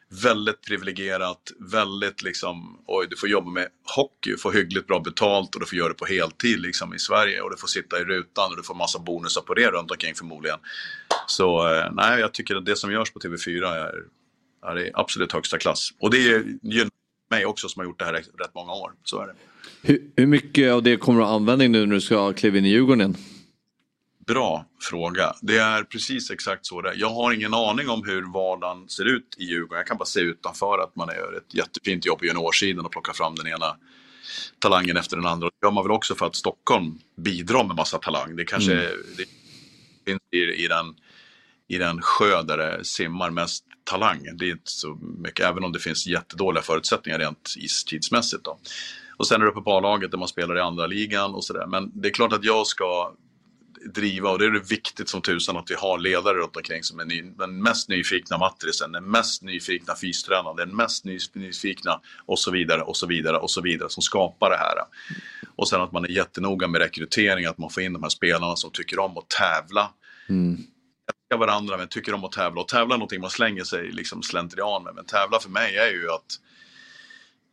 väldigt privilegierat, väldigt liksom, oj du får jobba med hockey, får hyggligt bra betalt och du får göra det på heltid liksom i Sverige och du får sitta i rutan och du får massa bonusar på det runt omkring förmodligen. Så eh, nej, jag tycker att det som görs på TV4 är, är absolut högsta klass. Och det gynnar mig också som har gjort det här rätt många år, så är det. Hur, hur mycket av det kommer du användning nu när du ska kliva in i Djurgården igen? Bra fråga. Det är precis exakt så det är. Jag har ingen aning om hur vardagen ser ut i Djurgården. Jag kan bara se utanför att man gör ett jättefint jobb på juniorsidan och plockar fram den ena talangen efter den andra. Det gör man väl också för att Stockholm bidrar med massa talang. Det kanske mm. det finns i, i, den, i den sjö där det simmar mest talang. Det är inte så mycket, även om det finns jättedåliga förutsättningar rent istidsmässigt. Då. Och sen är det uppe på A-laget där man spelar i andra ligan och sådär. Men det är klart att jag ska driva och det är det viktigt som tusan att vi har ledare runt omkring som är ny, den mest nyfikna matrisen, den mest nyfikna fystränaren, den mest nyfikna och så vidare och så vidare och så vidare som skapar det här. Och sen att man är jättenoga med rekrytering, att man får in de här spelarna som tycker om att tävla. Mm. Älskar varandra men tycker om att tävla och tävla är någonting man slänger sig liksom slentrian med. Men tävla för mig är ju att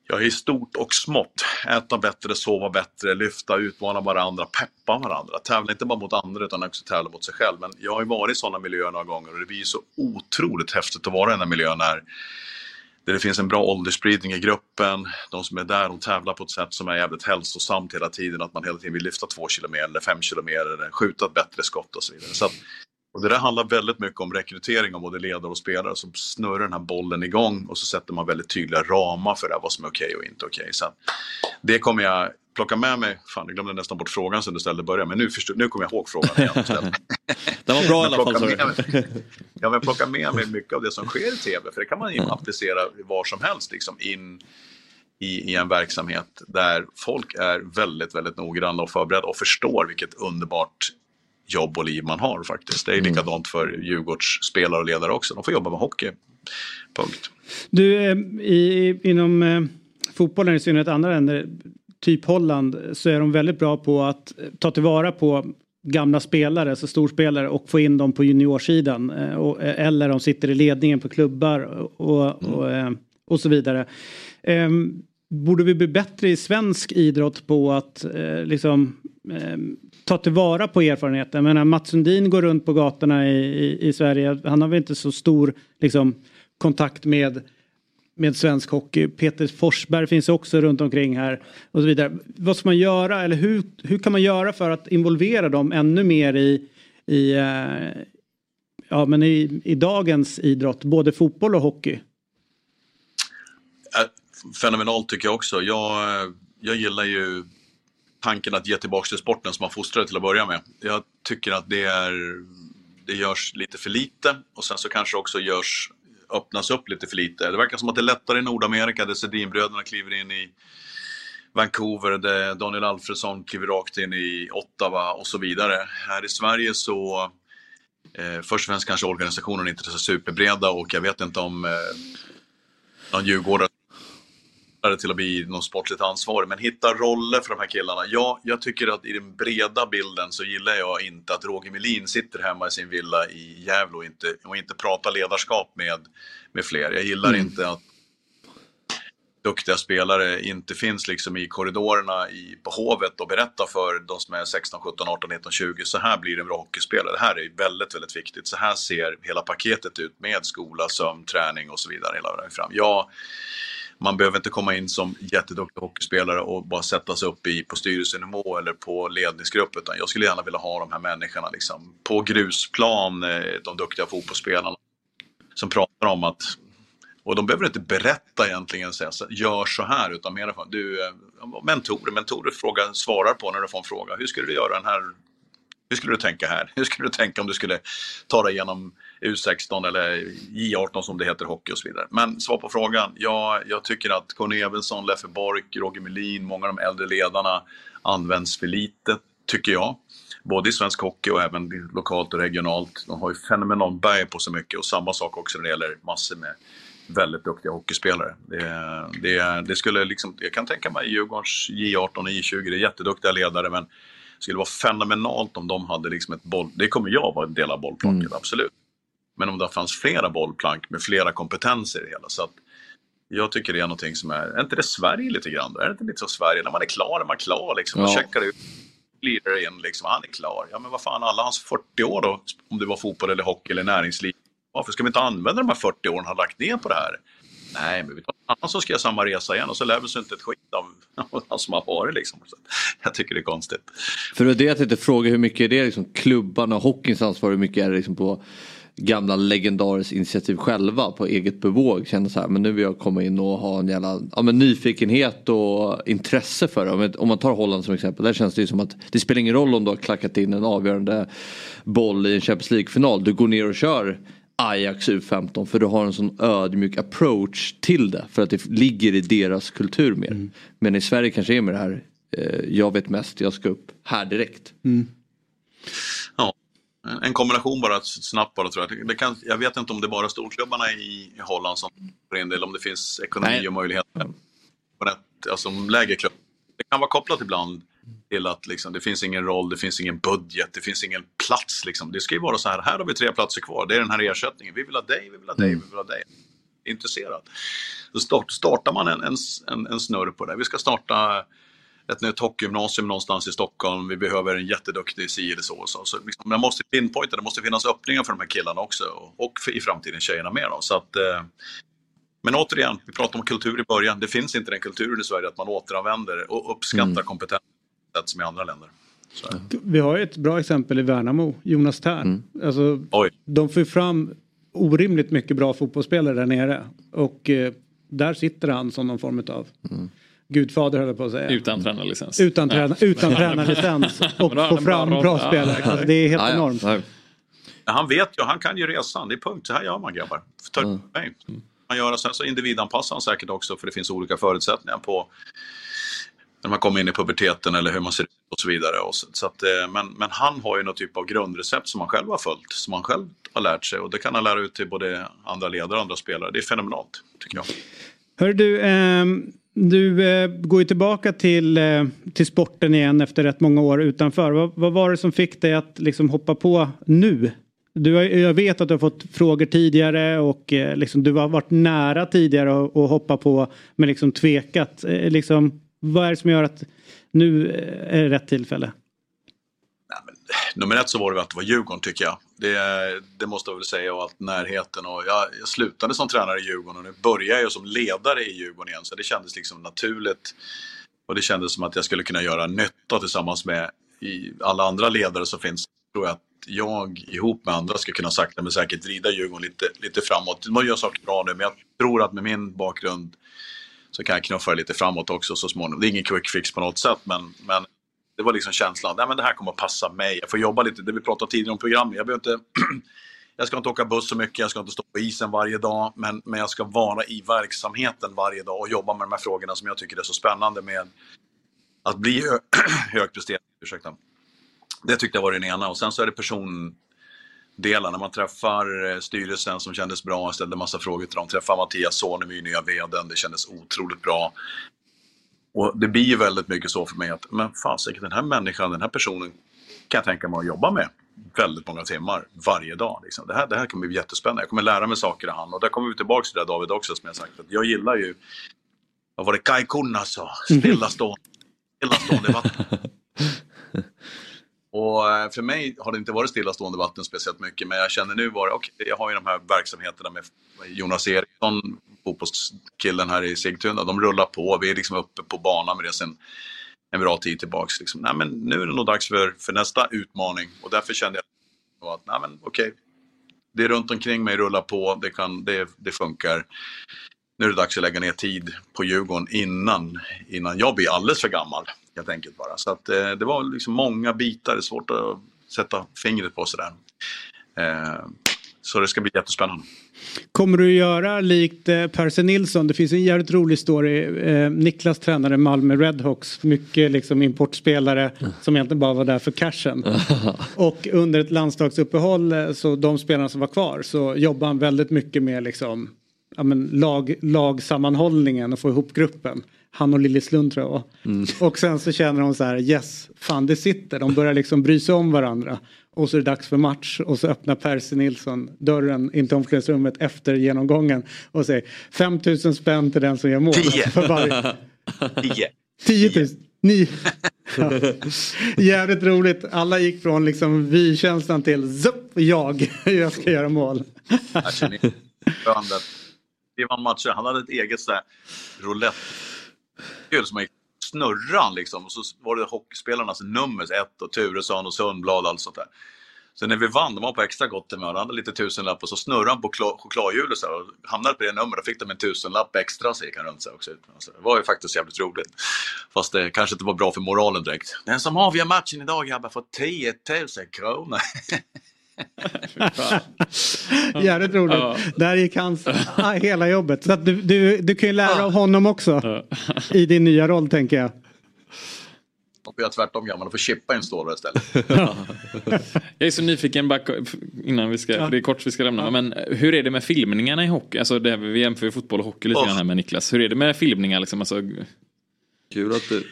Ja, i stort och smått. Äta bättre, sova bättre, lyfta, utmana varandra, peppa varandra. Tävla inte bara mot andra utan också tävla mot sig själv. Men jag har ju varit i sådana miljöer några gånger och det blir så otroligt häftigt att vara i den här miljön när Där det finns en bra åldersspridning i gruppen. De som är där de tävlar på ett sätt som är jävligt hälsosamt hela tiden. Att man hela tiden vill lyfta två kilometer eller fem kilometer eller skjuta ett bättre skott och så vidare. Så att, och det där handlar väldigt mycket om rekrytering av både ledare och spelare som snurrar den här bollen igång och så sätter man väldigt tydliga ramar för det, vad som är okej och inte okej. Så det kommer jag plocka med mig. Fan, jag glömde nästan bort frågan som du ställde början, men nu, förstod, nu kommer jag ihåg frågan igen. Den var bra i alla fall. Med, ja, men plocka med mig mycket av det som sker i tv, för det kan man ju mm. applicera var som helst liksom, in i, i en verksamhet där folk är väldigt, väldigt noggranna och förberedda och förstår vilket underbart jobb och liv man har faktiskt. Det är mm. likadant för Djurgårds spelare och ledare också. De får jobba med hockey. Punkt. Du, eh, i, inom eh, fotbollen i synnerhet andra länder typ Holland så är de väldigt bra på att ta tillvara på gamla spelare, alltså storspelare och få in dem på juniorsidan. Eh, och, eh, eller de sitter i ledningen på klubbar och, och, mm. och så vidare. Borde vi bli bättre i svensk idrott på att eh, liksom eh, ta tillvara på erfarenheten? Jag menar, Mats Sundin går runt på gatorna i, i, i, Sverige. Han har väl inte så stor liksom, kontakt med med svensk hockey. Peter Forsberg finns också runt omkring här och så vidare. Vad ska man göra eller hur, hur kan man göra för att involvera dem ännu mer i, i, eh, ja, men i, i dagens idrott, både fotboll och hockey? Fenomenalt tycker jag också. Jag, eh, jag gillar ju tanken att ge tillbaka till sporten som man fostrade till att börja med. Jag tycker att det, är, det görs lite för lite och sen så kanske också görs öppnas upp lite för lite. Det verkar som att det är lättare i Nordamerika där Sedinbröderna kliver in i Vancouver där Daniel Alfredsson kliver rakt in i Ottawa och så vidare. Här i Sverige så eh, först och främst kanske organisationen inte är så superbreda och jag vet inte om eh, någon djurgårdare till att bli någon sportligt ansvarig. Men hitta roller för de här killarna. Ja, jag tycker att i den breda bilden så gillar jag inte att Roger Melin sitter hemma i sin villa i Gävle och inte, och inte pratar ledarskap med, med fler. Jag gillar mm. inte att duktiga spelare inte finns liksom i korridorerna i, på Hovet och berättar för de som är 16, 17, 18, 19, 20. Så här blir det en bra hockeyspelare. Det här är väldigt, väldigt viktigt. Så här ser hela paketet ut med skola, sömn, träning och så vidare hela vägen fram. Jag, man behöver inte komma in som jätteduktig hockeyspelare och bara sätta sig upp i, på styrelsenivå eller på ledningsgrupp. Utan jag skulle gärna vilja ha de här människorna liksom, på grusplan, eh, de duktiga fotbollsspelarna. Som pratar om att, och de behöver inte berätta egentligen, säga gör så här, utan mer du, eh, mentorer, mentorer frågar, svarar på när du får en fråga. Hur skulle du göra den här hur skulle du tänka här? Hur skulle du tänka om du skulle ta dig igenom U16 eller J18 som det heter hockey och så vidare. Men svar på frågan. Ja, jag tycker att Conny Evensson, Leffe Bork, Roger Melin, många av de äldre ledarna används för lite, tycker jag. Både i svensk hockey och även lokalt och regionalt. De har ju fenomenalt berg på så mycket och samma sak också när det gäller massor med väldigt duktiga hockeyspelare. Det, det, det skulle liksom, jag kan tänka mig Djurgårdens J18 och J20, det är jätteduktiga ledare men det skulle vara fenomenalt om de hade liksom ett boll... Det kommer jag vara en del av bollplocket, mm. absolut. Men om det fanns flera bollplank med flera kompetenser i det hela. Så att jag tycker det är någonting som är, är inte det Sverige lite grann? Är det inte lite så Sverige? När man är klar är man klar liksom. Man ja. checkar ut, glider in liksom, han är klar. Ja men vad fan, alla hans 40 år då, om det var fotboll eller hockey eller näringsliv. Varför ska vi inte använda de här 40 åren han har lagt ner på det här? Nej, men vi tar en annan så ska jag samma resa igen och så lär vi oss inte ett skit av vad som har varit liksom. Så jag tycker det är konstigt. För det är jag tänkte fråga, hur mycket är det liksom klubbarna och hockeyns ansvar, hur mycket är det liksom på gamla legendariskt initiativ själva på eget bevåg. Kände så här, men nu vill jag komma in och ha en jävla ja, men nyfikenhet och intresse för det. Om man tar Holland som exempel, där känns det ju som att det spelar ingen roll om du har klackat in en avgörande boll i en Champions League-final. Du går ner och kör Ajax U15 för du har en sån ödmjuk approach till det. För att det ligger i deras kultur mer. Mm. Men i Sverige kanske är med det här, eh, jag vet mest, jag ska upp här direkt. Mm. Ja, en kombination bara snabbt bara tror jag. Det kan, jag vet inte om det är bara storklubbarna i, Holland som får in det eller om det finns ekonomi Nej. och möjligheter alltså lägre klubb. Det kan vara kopplat ibland till att liksom, det finns ingen roll, det finns ingen budget, det finns ingen plats. Liksom. Det ska ju vara så här, här har vi tre platser kvar, det är den här ersättningen. Vi vill ha dig, vi vill ha dig, mm. vi vill ha dig. Intresserad. Då start, startar man en, en, en snurr på det. Vi ska starta ett nytt hockeygymnasium någonstans i Stockholm. Vi behöver en jätteduktig si eller så. så. så liksom, man måste pinpointa, det måste finnas öppningar för de här killarna också. Och, för, i framtiden tjejerna med. Då. Så att, eh, men återigen, vi pratade om kultur i början. Det finns inte den kulturen i Sverige att man återanvänder och uppskattar mm. kompetens sätt som i andra länder. Så. Vi har ett bra exempel i Värnamo, Jonas Tern. Mm. Alltså, de får fram orimligt mycket bra fotbollsspelare där nere. Och eh, där sitter han som någon form av mm. Gudfader höll jag på att säga. Utan tränarlicens. Utan, träna, ja. utan tränarlicens och få fram bra, bra spelare. Alltså, det är helt ja, enormt. Ja. Han vet ju, han kan ju resan. Det är punkt, så här gör man grabbar. Ta mm. Man gör, sen så individanpassar han säkert också för det finns olika förutsättningar på när man kommer in i puberteten eller hur man ser ut och så vidare. Och så, så att, eh, men, men han har ju någon typ av grundrecept som han själv har följt, som han själv har lärt sig och det kan han lära ut till både andra ledare och andra spelare. Det är fenomenalt, tycker jag. Hör du, eh, du eh, går ju tillbaka till, eh, till sporten igen efter rätt många år utanför. Vad, vad var det som fick dig att liksom hoppa på nu? Du har, jag vet att du har fått frågor tidigare och eh, liksom, du har varit nära tidigare att hoppa på men liksom tvekat. Eh, liksom, vad är det som gör att nu eh, är det rätt tillfälle? Nummer ett så var det att det var Djurgården tycker jag. Det, det måste jag väl säga och allt närheten. Och jag, jag slutade som tränare i Djurgården och nu börjar jag som ledare i Djurgården igen. Så det kändes liksom naturligt. Och det kändes som att jag skulle kunna göra nytta tillsammans med alla andra ledare som finns. Tror jag att jag ihop med andra ska kunna sakta men säkert vrida Djurgården lite, lite framåt. Man gör saker bra nu men jag tror att med min bakgrund så kan jag knuffa det lite framåt också så småningom. Det är ingen quick fix på något sätt men, men det var liksom känslan, nej men det här kommer att passa mig. Jag får jobba lite, det vi pratade tidigare om programmet. Jag inte jag ska inte åka buss så mycket, jag ska inte stå på isen varje dag, men, men jag ska vara i verksamheten varje dag och jobba med de här frågorna som jag tycker är så spännande med att bli hö högpresterande. Ursäkta. Det tyckte jag var den ena och sen så är det persondelen. När man träffar eh, styrelsen som kändes bra, jag ställde massa frågor till dem. Träffar Mattias Soneby, nya VDn, det kändes otroligt bra. Och det blir ju väldigt mycket så för mig att, men fasiken den här människan, den här personen kan jag tänka mig att jobba med väldigt många timmar varje dag. Liksom. Det, här, det här kommer bli jättespännande. Jag kommer lära mig saker av han. Och där kommer vi tillbaka till det David också som jag sagt. Att jag gillar ju, vad var det Kai Kunnas sa? Stillastående, stillastående vatten. Och eh, för mig har det inte varit stillastående vatten speciellt mycket, men jag känner nu bara, okej, okay, jag har ju de här verksamheterna med Jonas Eriksson, fotbollskillen här i Sigtuna, de rullar på, vi är liksom uppe på banan med det sen en bra tid tillbaks. Liksom. Nej, men nu är det nog dags för, för nästa utmaning och därför kände jag att, nej men okej, okay, det är runt omkring mig rullar på, det, kan, det, det funkar. Nu är det dags att lägga ner tid på Djurgården innan, innan jag blir alldeles för gammal helt enkelt bara. Så att eh, det var liksom många bitar, det är svårt att sätta fingret på sådär. Eh, så det ska bli jättespännande. Kommer du göra likt eh, Percy Nilsson? Det finns en jävligt rolig story. Eh, Niklas tränade Malmö Redhawks. Mycket liksom importspelare mm. som egentligen bara var där för cashen. och under ett landslagsuppehåll eh, så de spelarna som var kvar så jobbade han väldigt mycket med liksom ja, men lag, lagsammanhållningen och få ihop gruppen han och Lillislund tror jag mm. Och sen så känner de så här, yes, fan det sitter. De börjar liksom bry sig om varandra. Och så är det dags för match och så öppnar Percy Nilsson dörren in till omklädningsrummet efter genomgången och säger 5000 spänn till den som gör mål. 10. För varje... 10. 10 000. Ni. Ja. Jävligt roligt. Alla gick från liksom vi-känslan till zup, jag. jag ska göra mål det var vi vann matcher. Han hade ett eget så roulette kul som gick snurran liksom. Och så var det hockeyspelarnas nummer, ett och Turesson och Sundblad och allt sånt där. Så när vi vann, de var på extra gott humör, hade lite tusenlapp och så snurrade han på chokladhjulet så här, och hamnade på det numret. Då fick de en tusenlapp extra så gick han runt sig också. Så det var ju faktiskt jävligt roligt. Fast det kanske inte var bra för moralen direkt. Den som avgör matchen idag grabbar får 10 000 kronor. Jävligt roligt. Ja. Där gick hans hela jobbet. Så du, du, du kan ju lära ja. av honom också. I din nya roll tänker jag. Då blir jag tvärtom gammal och får chippa en stålare istället. jag är så nyfiken back, innan vi ska, ja. det är kort vi ska lämna. Men hur är det med filmningarna i hockey? Alltså det, vi jämför ju fotboll och hockey lite oh. grann här med Niklas. Hur är det med filmningar liksom? Alltså... Kul att du...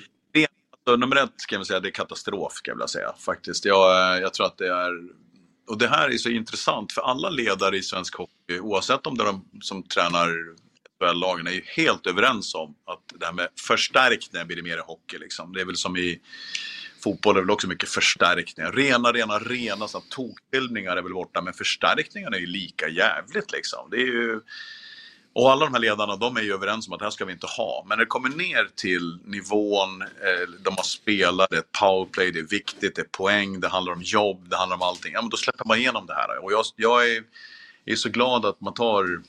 Alltså, nummer ett ska jag säga, det är katastrof kan jag vilja säga faktiskt. Jag, jag tror att det är och det här är så intressant för alla ledare i svensk hockey, oavsett om det är de som tränar SHL-lagen, är ju helt överens om att det här med förstärkningar blir det mer i hockey. Liksom. Det är väl som i fotboll, det är väl också mycket förstärkningar. Rena, rena, rena tokbildningar är väl borta, men förstärkningarna är ju lika jävligt liksom. Det är ju och alla de här ledarna de är ju överens om att det här ska vi inte ha. Men när det kommer ner till nivån, eh, de har spelat, det är powerplay, det är viktigt, det är poäng, det handlar om jobb, det handlar om allting. Ja men då släpper man igenom det här. Och jag, jag är, är, så glad att man tar,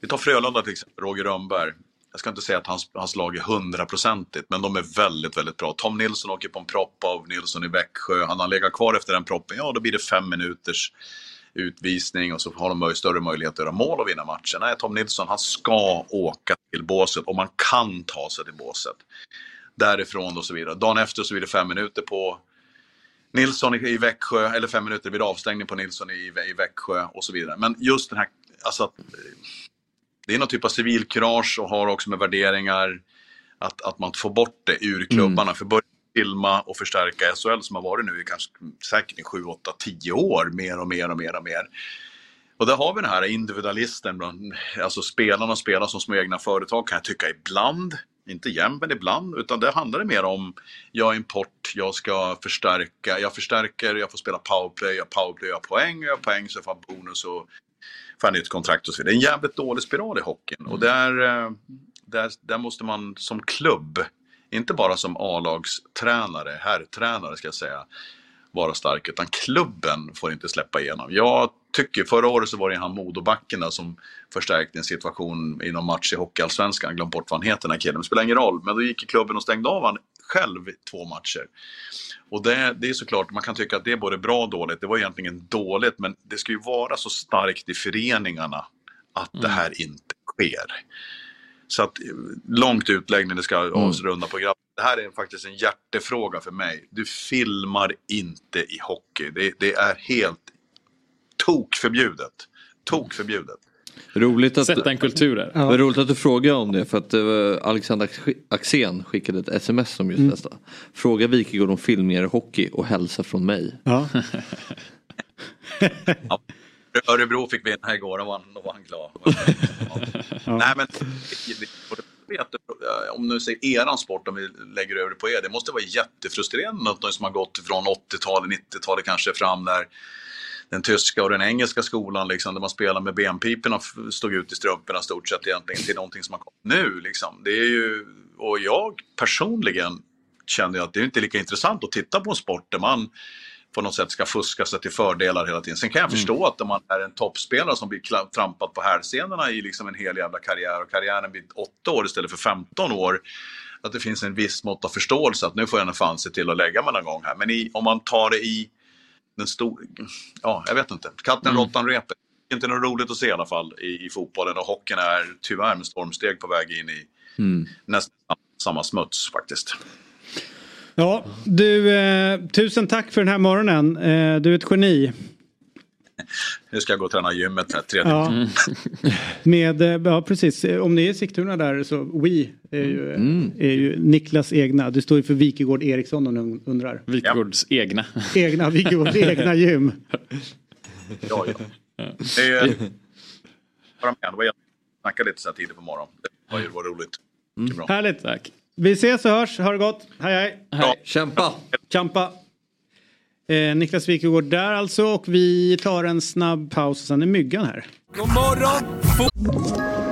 vi tar Frölunda till exempel, Roger Rönnberg. Jag ska inte säga att hans, hans lag är hundraprocentigt, men de är väldigt, väldigt bra. Tom Nilsson åker på en propp av Nilsson i Växjö. Han har legat kvar efter den proppen, ja då blir det fem minuters utvisning och så har de större möjlighet att göra mål och vinna matchen. Nej, Tom Nilsson han ska åka till båset och man kan ta sig till båset. Därifrån och så vidare. Dagen efter så blir det fem minuter på Nilsson i, Växjö, eller fem minuter vid avstängning på Nilsson i, i Växjö och så vidare. Men just den här, alltså att, det är någon typ av civilkurage och har också med värderingar Att, att man får bort det ur klubbarna. Mm. För börja filma och förstärka SHL som har varit nu i kanske säkert i 7, 8, 10 år mer och mer och mer och mer. Och där har vi den här individualisten, bland, alltså spelarna spelar som små egna företag kan jag tycka ibland. Inte jämt, men ibland. Utan det handlar mer om, jag är import, jag ska förstärka, jag förstärker, jag får spela powerplay, jag powerplay, jag har poäng, jag har poäng så får jag bonus och får nytt kontrakt och så vidare. Det är en jävligt dålig spiral i hockeyn. Mm. Och där, eh, där, där måste man som klubb, inte bara som A-lagstränare, herrtränare ska jag säga, vara stark, utan klubben får inte släppa igenom. Jag tycker, förra året så var det han Modobacken som förstärkte en situation i någon match i Hockeyallsvenskan, glömt bort vad han heter den här killen, det spelar ingen roll, men då gick klubben och stängde av han själv i två matcher. Och det, det är såklart, man kan tycka att det är både bra och dåligt, det var egentligen dåligt, men det ska ju vara så starkt i föreningarna att mm. det här inte sker. Så att långt utläggning, det ska mm. avrunda på grabben. Det här är faktiskt en hjärtefråga för mig. Du filmar inte i hockey. Det, det är helt tokförbjudet. Tokförbjudet. Roligt att, Sätta en kultur där. Ja. Roligt att du frågar om det för att uh, Alexander Axén skickade ett sms som just mm. detta. Fråga Wikegård om filmningar i hockey och hälsa från mig. Ja. ja. Örebro fick vinna igår, då var han, då var han glad. ja. Nej men, om nu säger eran sport, om vi lägger över det på er, det måste vara jättefrustrerande något som har gått från 80-talet, 90-talet kanske fram när den tyska och den engelska skolan liksom, där man spelar med benpiporna stod ut i strumporna stort sett egentligen till någonting som har kommit nu. Liksom. Det är ju, och jag personligen känner att det är inte lika intressant att titta på en sport där man på något sätt ska fuska sig till fördelar hela tiden. Sen kan jag mm. förstå att om man är en toppspelare som blir trampad på hälsenorna i liksom en hel jävla karriär och karriären blir 8 år istället för 15 år. Att det finns en viss mått av förståelse att nu får jag en fan se till att lägga mig någon gång här. Men i, om man tar det i den stora, ja jag vet inte, katten, mm. råttan, repet. Inte något roligt att se i alla fall i, i fotbollen och hockeyn är tyvärr med stormsteg på väg in i mm. nästan samma smuts faktiskt. Ja, du, eh, tusen tack för den här morgonen. Eh, du är ett geni. Nu ska jag gå och träna gymmet här, tredje. Ja. Mm. Med, eh, ja, precis. Om ni är i Sigtuna där så We är ju, mm. är ju Niklas egna. Du står ju för Wikegård Eriksson om du undrar. Wikegårds ja. egna. Egna, Wikegårds egna gym. Ja, ja. Det är, bara med. Det var snacka lite så här tidigt på morgonen. Det var ju roligt. Mm. Härligt. Tack. Vi ses och hörs. Ha det gott. Hej hej. hej. Kämpa. Kämpa. Eh, Niklas Wikegård där alltså och vi tar en snabb paus och sen är myggan här. God morgon!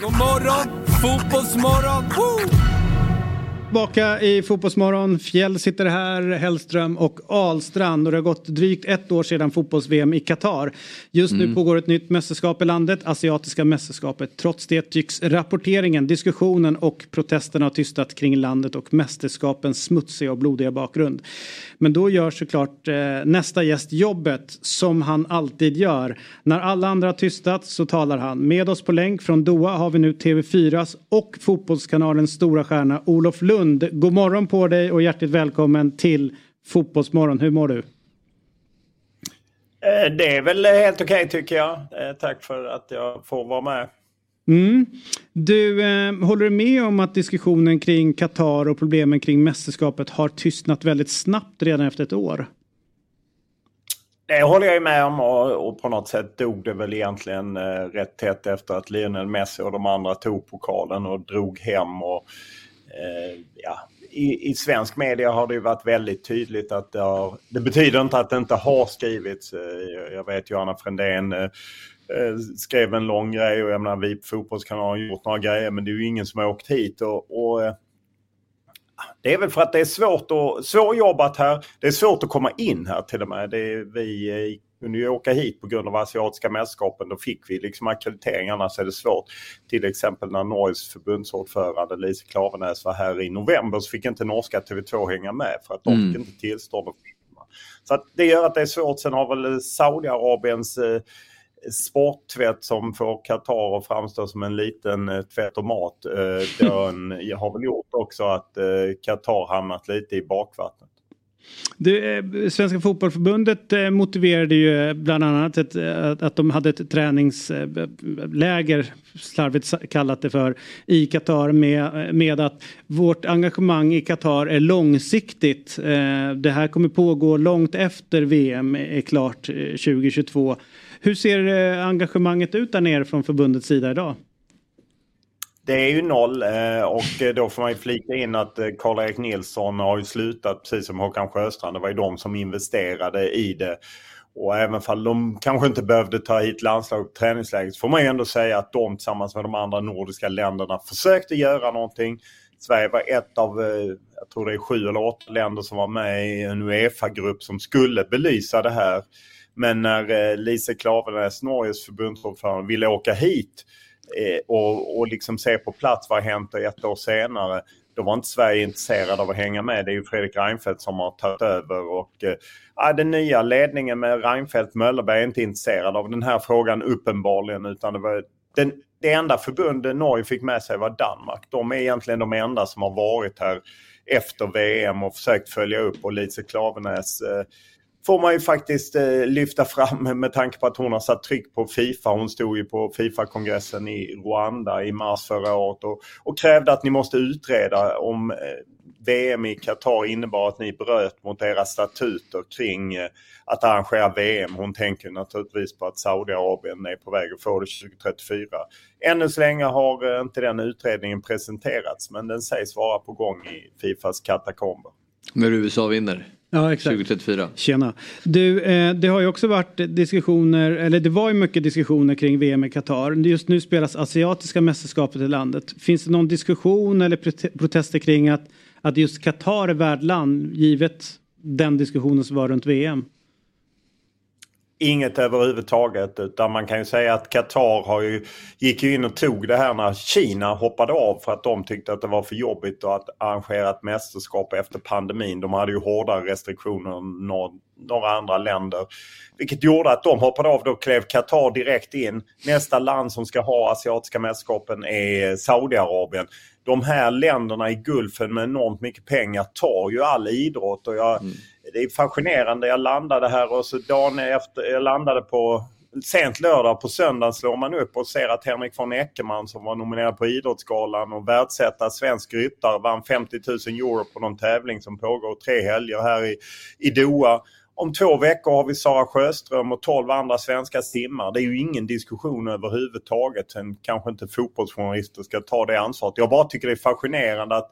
God morgon, fotbollsmorgon, woo! Tillbaka i Fotbollsmorgon. Fjäll sitter här, Hellström och Ahlstrand. Och det har gått drygt ett år sedan fotbolls-VM i Qatar. Just nu mm. pågår ett nytt mästerskap i landet, Asiatiska mästerskapet. Trots det tycks rapporteringen, diskussionen och protesterna ha tystat kring landet och mästerskapens smutsiga och blodiga bakgrund. Men då gör såklart eh, nästa gäst jobbet som han alltid gör. När alla andra har tystat så talar han. Med oss på länk från Doha har vi nu TV4s och Fotbollskanalens stora stjärna Olof Lund God morgon på dig och hjärtligt välkommen till Fotbollsmorgon. Hur mår du? Eh, det är väl helt okej okay, tycker jag. Eh, tack för att jag får vara med. Mm. Du, eh, håller du med om att diskussionen kring Qatar och problemen kring mästerskapet har tystnat väldigt snabbt redan efter ett år? Det håller jag med om och, och, på något sätt dog det väl egentligen eh, rätt tätt efter att Lionel Messi och de andra tog pokalen och drog hem. Och, Eh, ja, i, i, svensk media har det ju varit väldigt tydligt att det, har, det betyder inte att det inte har skrivits. Eh, jag vet Johanna Frändén eh, skrev en lång grej och jag menar vi på Fotbollskanalen har gjort några grejer men det är ju ingen som har åkt hit. Och, och det är väl för att det är svårt att, svårjobbat här. Det är svårt att komma in här till och med. Det är, vi i kunde ju åka hit på grund av asiatiska mästerskapen. Då fick vi liksom akkreditering, annars är det svårt. Till exempel när Norges förbundsordförande Lise Klavenäs var här i november så fick inte norska TV2 hänga med för att de Mm. fick inte tillstånd att filma. Så att det gör att det är svårt. Sen har väl Saudiarabiens eh, sporttvätt som får Qatar att framstå som en liten eh, tvättomat. Eh, den har väl gjort också att eh, Qatar hamnat lite i bakvattnet. Du, Svenska fotbollförbundet motiverade ju bland annat ett, att de hade ett träningsläger, slarvigt kallat det för, i Qatar med, med att vårt engagemang i Qatar är långsiktigt. Det här kommer pågå långt efter VM är klart eh, 2022. Hur ser eh, engagemanget ut där nere från förbundets sida idag? Det är ju noll eh, och eh, då får man ju flika in att Karl-Erik Nilsson har ju slutat precis som Håkan Sjöstrand. Det var ju de som investerade i det. Och även om de kanske inte behövde ta hit landslaget på träningsläget så får man ju ändå säga att de tillsammans med de andra nordiska länderna försökte göra någonting. Sverige var ett av, jag tror det är sju eller åtta länder som var med i en Uefa-grupp som skulle belysa det här. Men när eh, Lise Klaveness, Norges förbundsordförande, ville åka hit eh, och, och liksom se på plats vad har hänt ett år senare. Då var inte Sverige intresserad av att hänga med. Det är ju Fredrik Reinfeldt som har tagit över och eh, den nya ledningen med Reinfeldt Möllerberg är inte intresserad av den här frågan uppenbarligen utan det var den, det enda förbundet Norge fick med sig var Danmark. De är egentligen de enda som har varit här efter VM och försökt följa upp och Lise Klavenäs eh, får man ju faktiskt eh, lyfta fram med tanke på att hon har satt tryck på Fifa. Hon stod ju på Fifa-kongressen i Rwanda i mars förra året och, och krävde att ni måste utreda om eh, VM i Qatar innebar att ni bröt mot era statuter kring eh, att arrangera VM. Hon tänker naturligtvis på att Saudiarabien är på väg att få det 2034. Ännu så länge har eh, inte den utredningen presenterats men den sägs vara på gång i Fifas katakomber. När USA vinner. Ja, exakt. 2034. Tjena. Du, eh, det har ju också varit diskussioner, eller det var ju mycket diskussioner kring VM i Qatar. Just nu spelas asiatiska mästerskapet i landet. Finns det någon diskussion eller prote- protester kring att, att just Qatar är värdland givet den diskussionen som var runt VM? Inget överhuvudtaget utan man kan ju säga att Qatar har ju, gick ju in och tog det här när Kina hoppade av för att de tyckte att det var för jobbigt att arrangera ett mästerskap efter pandemin. De hade ju hårdare restriktioner än några andra länder. Vilket gjorde att de hoppade av. Då klev Qatar direkt in. Nästa land som ska ha asiatiska mästerskapen är Saudiarabien. De här länderna i Gulfen med enormt mycket pengar tar ju all idrott. Och jag, mm. Det är fascinerande. Jag landade här och så dagen efter, jag landade på sent lördag. På söndagen slår man upp och ser att Henrik von Eckermann som var nominerad på Idrottsgalan och världsetta svensk ryttare vann 50 000 euro på någon tävling som pågår tre helger här i, i Doha. Om två veckor har vi Sara Sjöström och 12 andra svenska simmar. Det är ju ingen diskussion överhuvudtaget. Sen kanske inte fotbollsjournalister ska ta det ansvaret. Jag bara tycker det är fascinerande att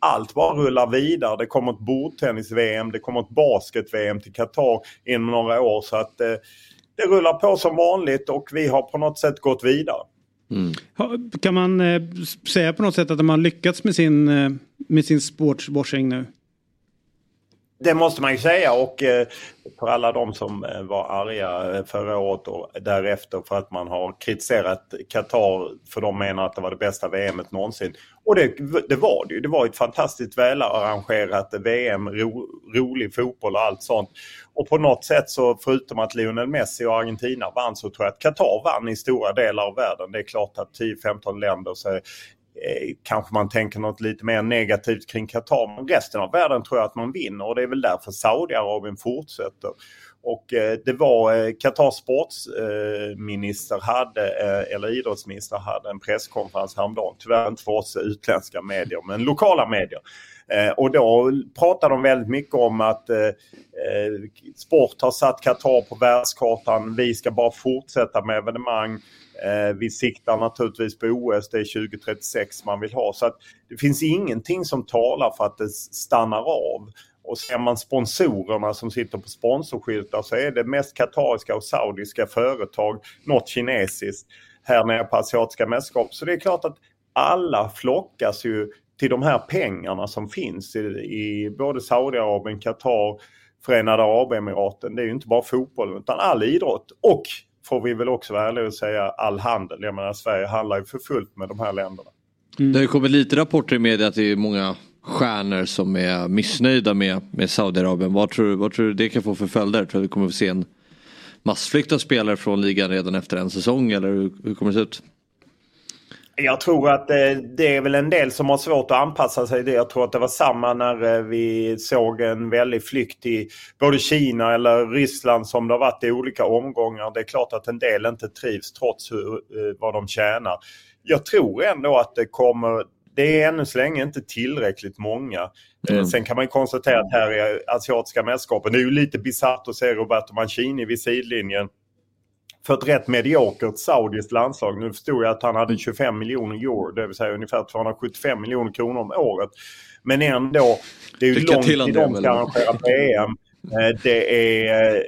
allt bara rullar vidare. Det kommer ett bordtennis-VM, det kommer ett basket-VM till Qatar inom några år. Så att eh, det rullar på som vanligt och vi har på något sätt gått vidare. Ha- Kan man eh, säga på något sätt att de har lyckats med sin, eh, med sin sportswashing nu? Det måste man ju säga och eh, för alla de som eh, var arga eh, förra året och därefter för att man har kritiserat Qatar för de menar att det var det bästa VMet någonsin. Och det, det var det ju. Det var ett fantastiskt välarrangerat VM, ro, rolig fotboll och allt sånt. Och på något sätt så förutom att Lionel Messi och Argentina vann så tror jag att Qatar vann i stora delar av världen. Det är klart att 10-15 länder så Eh, kanske man tänker något lite mer negativt kring Qatar. Men resten av världen tror jag att man vinner och det är väl därför Saudiarabien fortsätter. Och eh, det var eh, Qatars sportsminister hade, eller idrottsminister hade en presskonferens häromdagen. Tyvärr inte för oss utländska medier men lokala medier. Eh, och då pratar de väldigt mycket om att eh, eh, sport har satt Qatar på världskartan. Vi ska bara fortsätta med evenemang. Eh, vi siktar naturligtvis på OS, det är 2036 man vill ha. Så att det finns ingenting som talar för att det stannar av. Och ser man sponsorerna som sitter på sponsorskyltar så är det mest katariska och saudiska företag, något kinesiskt, här nere på asiatiska mästerskap. Så det är klart att alla flockas ju till de här pengarna som finns i, i både Saudiarabien, Qatar, Förenade Arabemiraten. Det är ju inte bara fotboll utan all idrott. Och får vi väl också vara ärliga och säga all handel. Jag menar Sverige handlar ju för fullt med de här länderna. Mm. Det har ju kommit lite rapporter i media att det är många stjärnor som är missnöjda med, med Saudiarabien. Vad tror, vad tror du det kan få för följder? Tror du vi kommer få se en massflykt av spelare från ligan redan efter en säsong eller hur, hur kommer det se ut? Jag tror att det, det, är väl en del som har svårt att anpassa sig. Jag tror att det var samma när eh, vi såg en väldig flykt i både Kina eller Ryssland som det har varit i olika omgångar. Det är klart att en del inte trivs trots hur, eh, vad de tjänar. Jag tror ändå att det kommer det är ännu så länge inte tillräckligt många. Mm. Sen kan man konstatera att här är asiatiska mästerskapen. Det är ju lite bisarrt att se Roberto Mancini vid sidlinjen för ett rätt mediokert saudiskt landslag. Nu förstod jag att han hade 25 miljoner euro, det vill säga ungefär 275 miljoner kronor om året. Men ändå, det är ju Lycka långt till de ska arrangera VM. Eh, det är eh,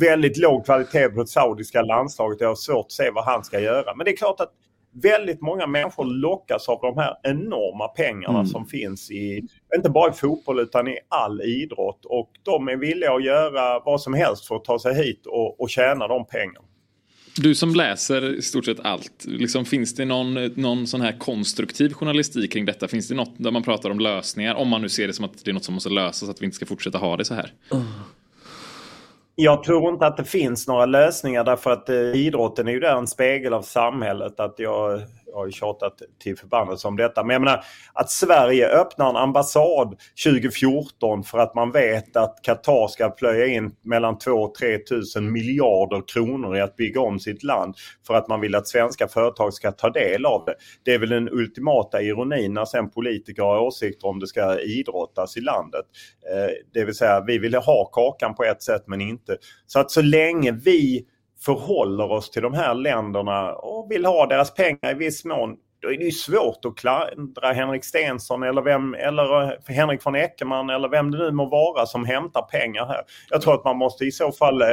väldigt låg kvalitet på det saudiska landslaget. Jag har svårt att se vad han ska göra. Men det är klart att väldigt många människor lockas av de här enorma pengarna mm. som finns i, inte bara i fotboll utan i all idrott. Och de är villiga att göra vad som helst för att ta sig hit och, och tjäna de pengarna. Du som läser i stort sett allt, liksom, finns det någon, någon sån här konstruktiv journalistik kring detta? Finns det något där man pratar om lösningar? Om man nu ser det som att det är något som måste lösas, att vi inte ska fortsätta ha det så här. Jag tror inte att det finns några lösningar därför att eh, idrotten är ju där en spegel av samhället. Att jag har ju tjatat till förbannelse om detta. Men jag menar att Sverige öppnar en ambassad 2014 för att man vet att Qatar ska plöja in mellan 2 och 3 tusen miljarder kronor i att bygga om sitt land. För att man vill att svenska företag ska ta del av det. Det är väl den ultimata ironin när sen politiker har åsikter om det ska idrottas i landet. Eh, det vill säga vi vill ha kakan på ett sätt men inte. Så att så länge vi förhåller oss till de här länderna och vill ha deras pengar i viss mån. Då är det ju svårt att klandra Henrik Stensson eller, vem, eller eh, Henrik von Eckermann eller vem det nu må vara som hämtar pengar här. Jag tror att man måste i så fall eh,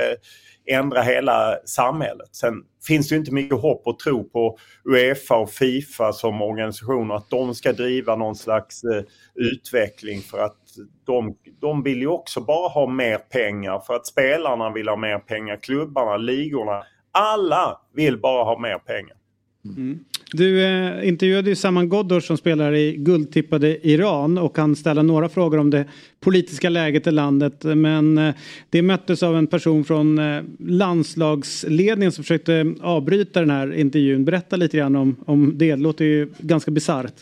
ändra hela samhället. Sen finns det inte mycket hopp och tro på Uefa och Fifa som organisationer att de ska driva någon slags eh, utveckling för att de, de vill ju också bara ha mer pengar för att spelarna vill ha mer pengar, klubbarna, ligorna. Alla vill bara ha mer pengar. Mm. Du eh, intervjuade ju Saman Ghoddos som spelar i guldtippade Iran och kan ställa några frågor om det politiska läget i landet. Men eh, det möttes av en person från eh, landslagsledningen som försökte avbryta den här intervjun. Berätta lite grann om, om det. Det låter ju ganska bisarrt.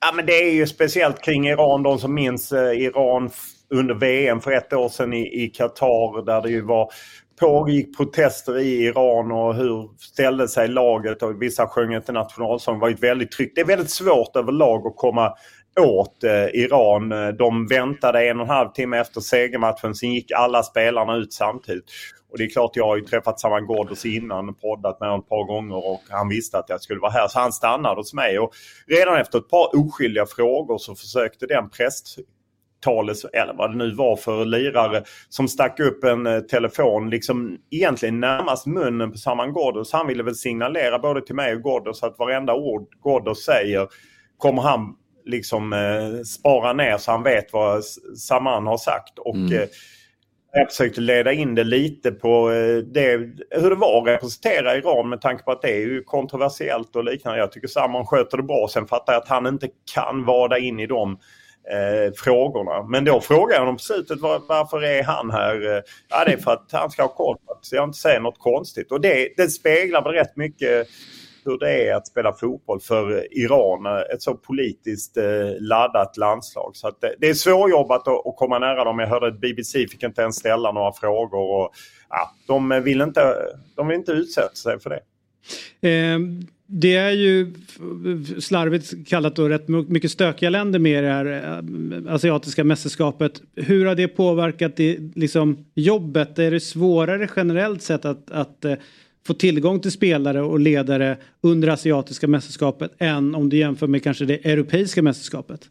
Ja, men det är ju speciellt kring Iran. De som minns eh, Iran under VM för ett år sedan i, i Qatar där det ju var pågick protester i Iran och hur ställde sig laget och vissa sjöng inte nationalsång. Det var ett väldigt tryck. Det är väldigt svårt överlag att komma åt eh, Iran. De väntade en och en halv timme efter segermatchen. Sen gick alla spelarna ut samtidigt. Och det är klart, jag har ju träffat Saman Ghoddos innan, och poddat med honom ett par gånger och han visste att jag skulle vara här. Så han stannade hos mig och redan efter ett par oskyldiga frågor så försökte den präst tales, eller vad det nu var för lirare som stack upp en eh, telefon liksom egentligen närmast munnen på Saman Ghoddos. Han ville väl signalera både till mig och Ghoddos att varenda ord Ghoddos säger kommer han liksom eh, spara ner så han vet vad Saman har sagt. Och mm. eh, jag försökte leda in det lite på eh, det, hur det var att representera Iran med tanke på att det är ju kontroversiellt och liknande. Jag tycker Saman sköter det bra. Sen fattar jag att han inte kan vada in i de eh, frågorna. Men då frågar jag honom på slutet var, varför är han här? Eh, ja, det är för att han ska ha koll på att jag inte säger något konstigt. Och det, det speglar väl rätt mycket hur det är att spela fotboll för Iran, eh, ett så politiskt eh, laddat landslag. Så det, det, är svårjobbat att, att komma nära dem. Jag hörde att BBC fick inte ens ställa några frågor. Och, ja, de, vill inte, de vill inte utsätta sig för det. Ehm, det är ju slarvigt kallat då rätt mycket stökiga länder med det här eh, asiatiska mästerskapet. Hur har det påverkat det, liksom, jobbet? Är det svårare generellt sett att, att eh, få tillgång till spelare och ledare under asiatiska mästerskapet än om du jämför med kanske det europeiska mästerskapet?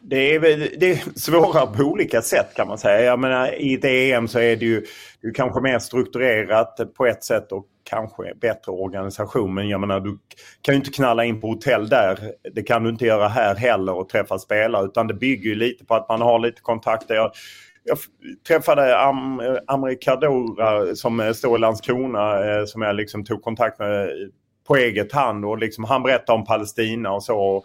Det är, det är svårare på olika sätt kan man säga. Jag menar, I ett EM så är det ju, det är kanske mer strukturerat på ett sätt och kanske bättre organisation. Men jag menar du kan ju inte knalla in på hotell där. Det kan du inte göra här heller och träffa spelare. Utan det bygger ju lite på att man har lite kontakter. Jag, jag träffade Am Amri Kadora som står i Landskrona eh, som jag liksom tog kontakt med på eget hand. Och liksom, han berättade om Palestina och så.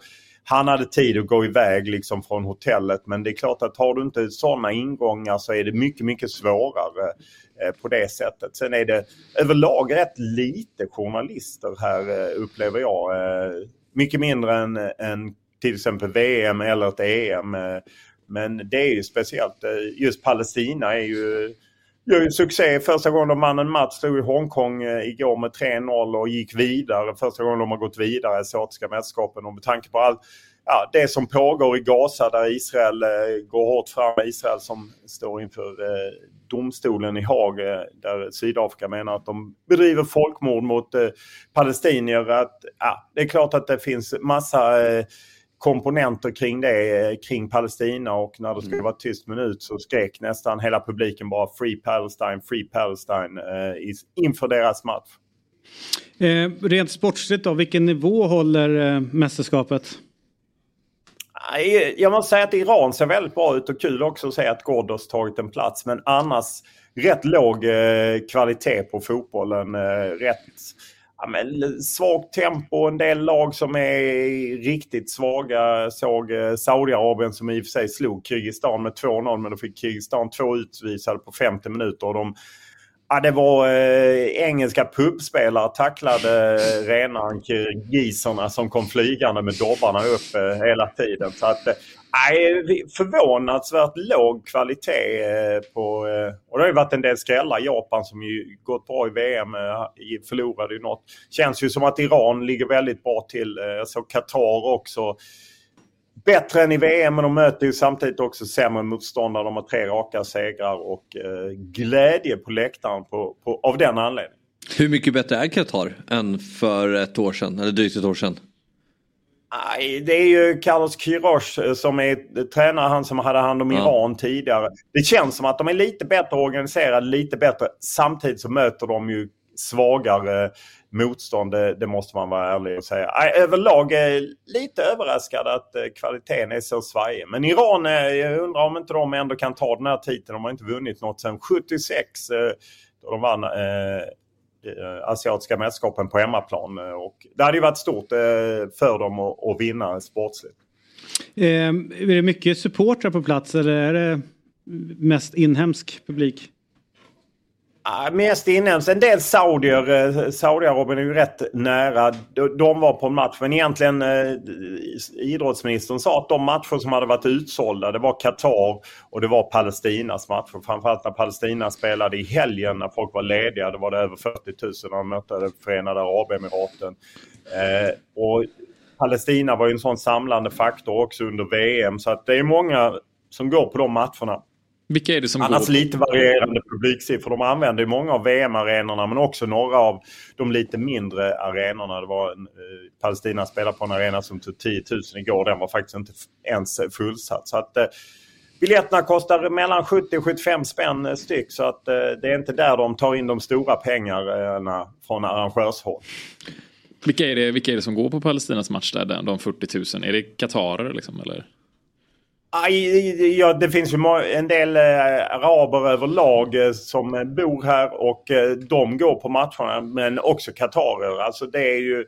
Han hade tid att gå iväg liksom från hotellet men det är klart att har du inte sådana ingångar så är det mycket, mycket svårare eh, på det sättet. Sen är det överlag rätt lite journalister här eh, upplever jag. Eh, mycket mindre än, än till exempel VM eller ett EM. Men det är ju speciellt. Just Palestina är ju gör ju succé. Första gången de vann en match stod i Hongkong eh, igår med 3-0 och gick vidare. Första gången de har gått vidare i asiatiska mästerskapen. Och med tanke på allt ja, det som pågår i Gaza där Israel eh, går hårt fram. Israel som står inför eh, domstolen i Haag eh, där Sydafrika menar att de bedriver folkmord mot eh, palestinier. Att, ja, det är klart att det finns massa eh, komponenter kring det, eh, kring Palestina och när det skulle mm. vara tyst minut så skrek nästan hela publiken bara Free Palestine, Free Palestine eh, inför deras match. Eh, rent sportsligt då, vilken nivå håller eh, mästerskapet? Jag måste säga att Iran ser väldigt bra ut och kul också att se att Ghoddos tagit en plats. Men annars rätt låg eh, kvalitet på fotbollen. Eh, rätt ja, men, svagt tempo. En del lag som är riktigt svaga. Såg eh, Saudiarabien som i och för sig slog Kirgizistan med 2-0 men då fick Kirgizistan två utvisade på 50 minuter. Och de Ja, det var eh, engelska pubspelare tacklade eh, rena kirgiserna som kom flygande med dobbarna upp eh, hela tiden. Så att, eh, förvånansvärt låg kvalitet eh, på... Eh, och det har ju varit en del skrällar. Japan som ju gått bra i VM eh, förlorade ju något. Känns ju som att Iran ligger väldigt bra till. Eh, jag såg Qatar också bättre än i VM men de möter ju samtidigt också sämre motståndare. De har tre raka segrar och eh, glädje på läktaren på, på, av den anledningen. Hur mycket bättre är Qatar än för ett år sedan, eller drygt ett år sedan? Nej, det är ju Carlos Quiroz eh, som är tränare, han som hade hand om ja. Iran tidigare. Det känns som att de är lite bättre organiserade, lite bättre. Samtidigt så möter de ju svagare motstånd, det, det, måste man vara ärlig och säga. Överlag är lite överraskad att eh, kvaliteten är så svajig. Men Iran, jag undrar om inte de ändå kan ta den här titeln. De har inte vunnit något sedan 76 eh, då de vann eh, asiatiska mästerskapen på hemmaplan. Och det hade ju varit stort för dem att, att vinna sportsligt. Eh, är det mycket supportrar på plats eller är det mest inhemsk publik? Ah, mest inhemskt. En del saudier. Eh, Saudiarabien är ju rätt nära. De var på en match. Men egentligen eh, idrottsministern sa att de matcher som hade varit utsålda det var Qatar och det var Palestinas matcher. Framförallt när Palestina spelade i helgen när folk var lediga. Då var det över 40 000 när de mötte Förenade Arabemiraten. Eh, och Palestina var ju en sån samlande faktor också under VM. Så att det är många som går på de matcherna. Vilka är det som Annars går? lite varierande publiksiffror. De använder många av VM-arenorna men också några av de lite mindre arenorna. Det var en, eh, Palestina spelade på en arena som tog 10 000 igår. Den var faktiskt inte ens fullsatt. Så att, eh, biljetterna kostar mellan 70 och 75 spänn styck. Så att, eh, det är inte där de tar in de stora pengarna från arrangörshåll. Vilka är, det, vilka är det som går på Palestinas match där, de 40 000? Är det Qatarer liksom eller? Ja, det finns ju en del eh, araber överlag eh, som bor här och eh, de går på matcherna men också katarer. Alltså det är ju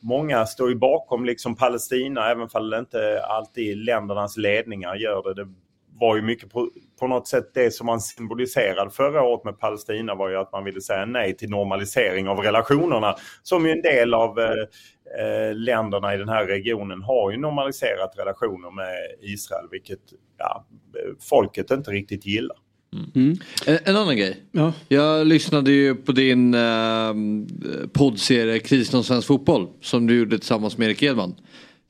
Många står ju bakom liksom Palestina även om det inte alltid ländernas ledningar gör det. Det var ju mycket på, på något sätt det som man symboliserade förra året med Palestina var ju att man ville säga nej till normalisering av relationerna. Som ju en del av eh, eh, länderna i den här regionen har ju normaliserat relationer med Israel vilket ja, folket inte riktigt gillar. Mm. mm. En, en, annan grej. Ja. Jag lyssnade ju på din eh, poddserie Krisen om svensk fotboll som du gjorde tillsammans med Erik Edman.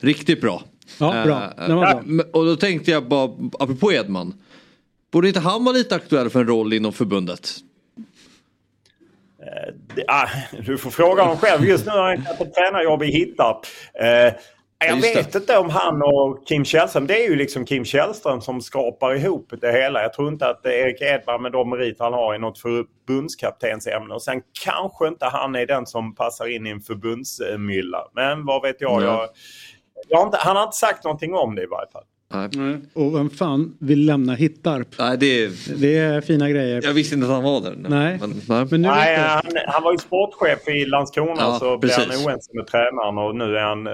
Riktigt bra. Ja, bra. Eh, bra. Och då tänkte jag bara, apropå Edman. Borde inte han vara lite aktuell för en roll inom förbundet? Eh, ah, du får fråga honom själv. Just nu har han ett tränarjobb i Hittarp. Eh, Jag vet det. inte om han och Kim Källström. Det är ju liksom Kim Källström som skapar ihop det hela. Jag tror inte att Erik Edman med de meriter han har i något förbundskaptensämne. Och sen kanske inte han är den som passar in i en förbundsmylla. Men vad vet jag. Jag, jag har inte, han har inte sagt någonting om det i varje fall. Nej. Och vem fan vill lämna Hittarp? Nej, det, Det är fina grejer. jag visste inte att han var där. Nej. Men, nej. Men nu Nej, han, han var ju sportchef i Landskrona Ja, så blev han precis. oense med tränaren och nu är han eh,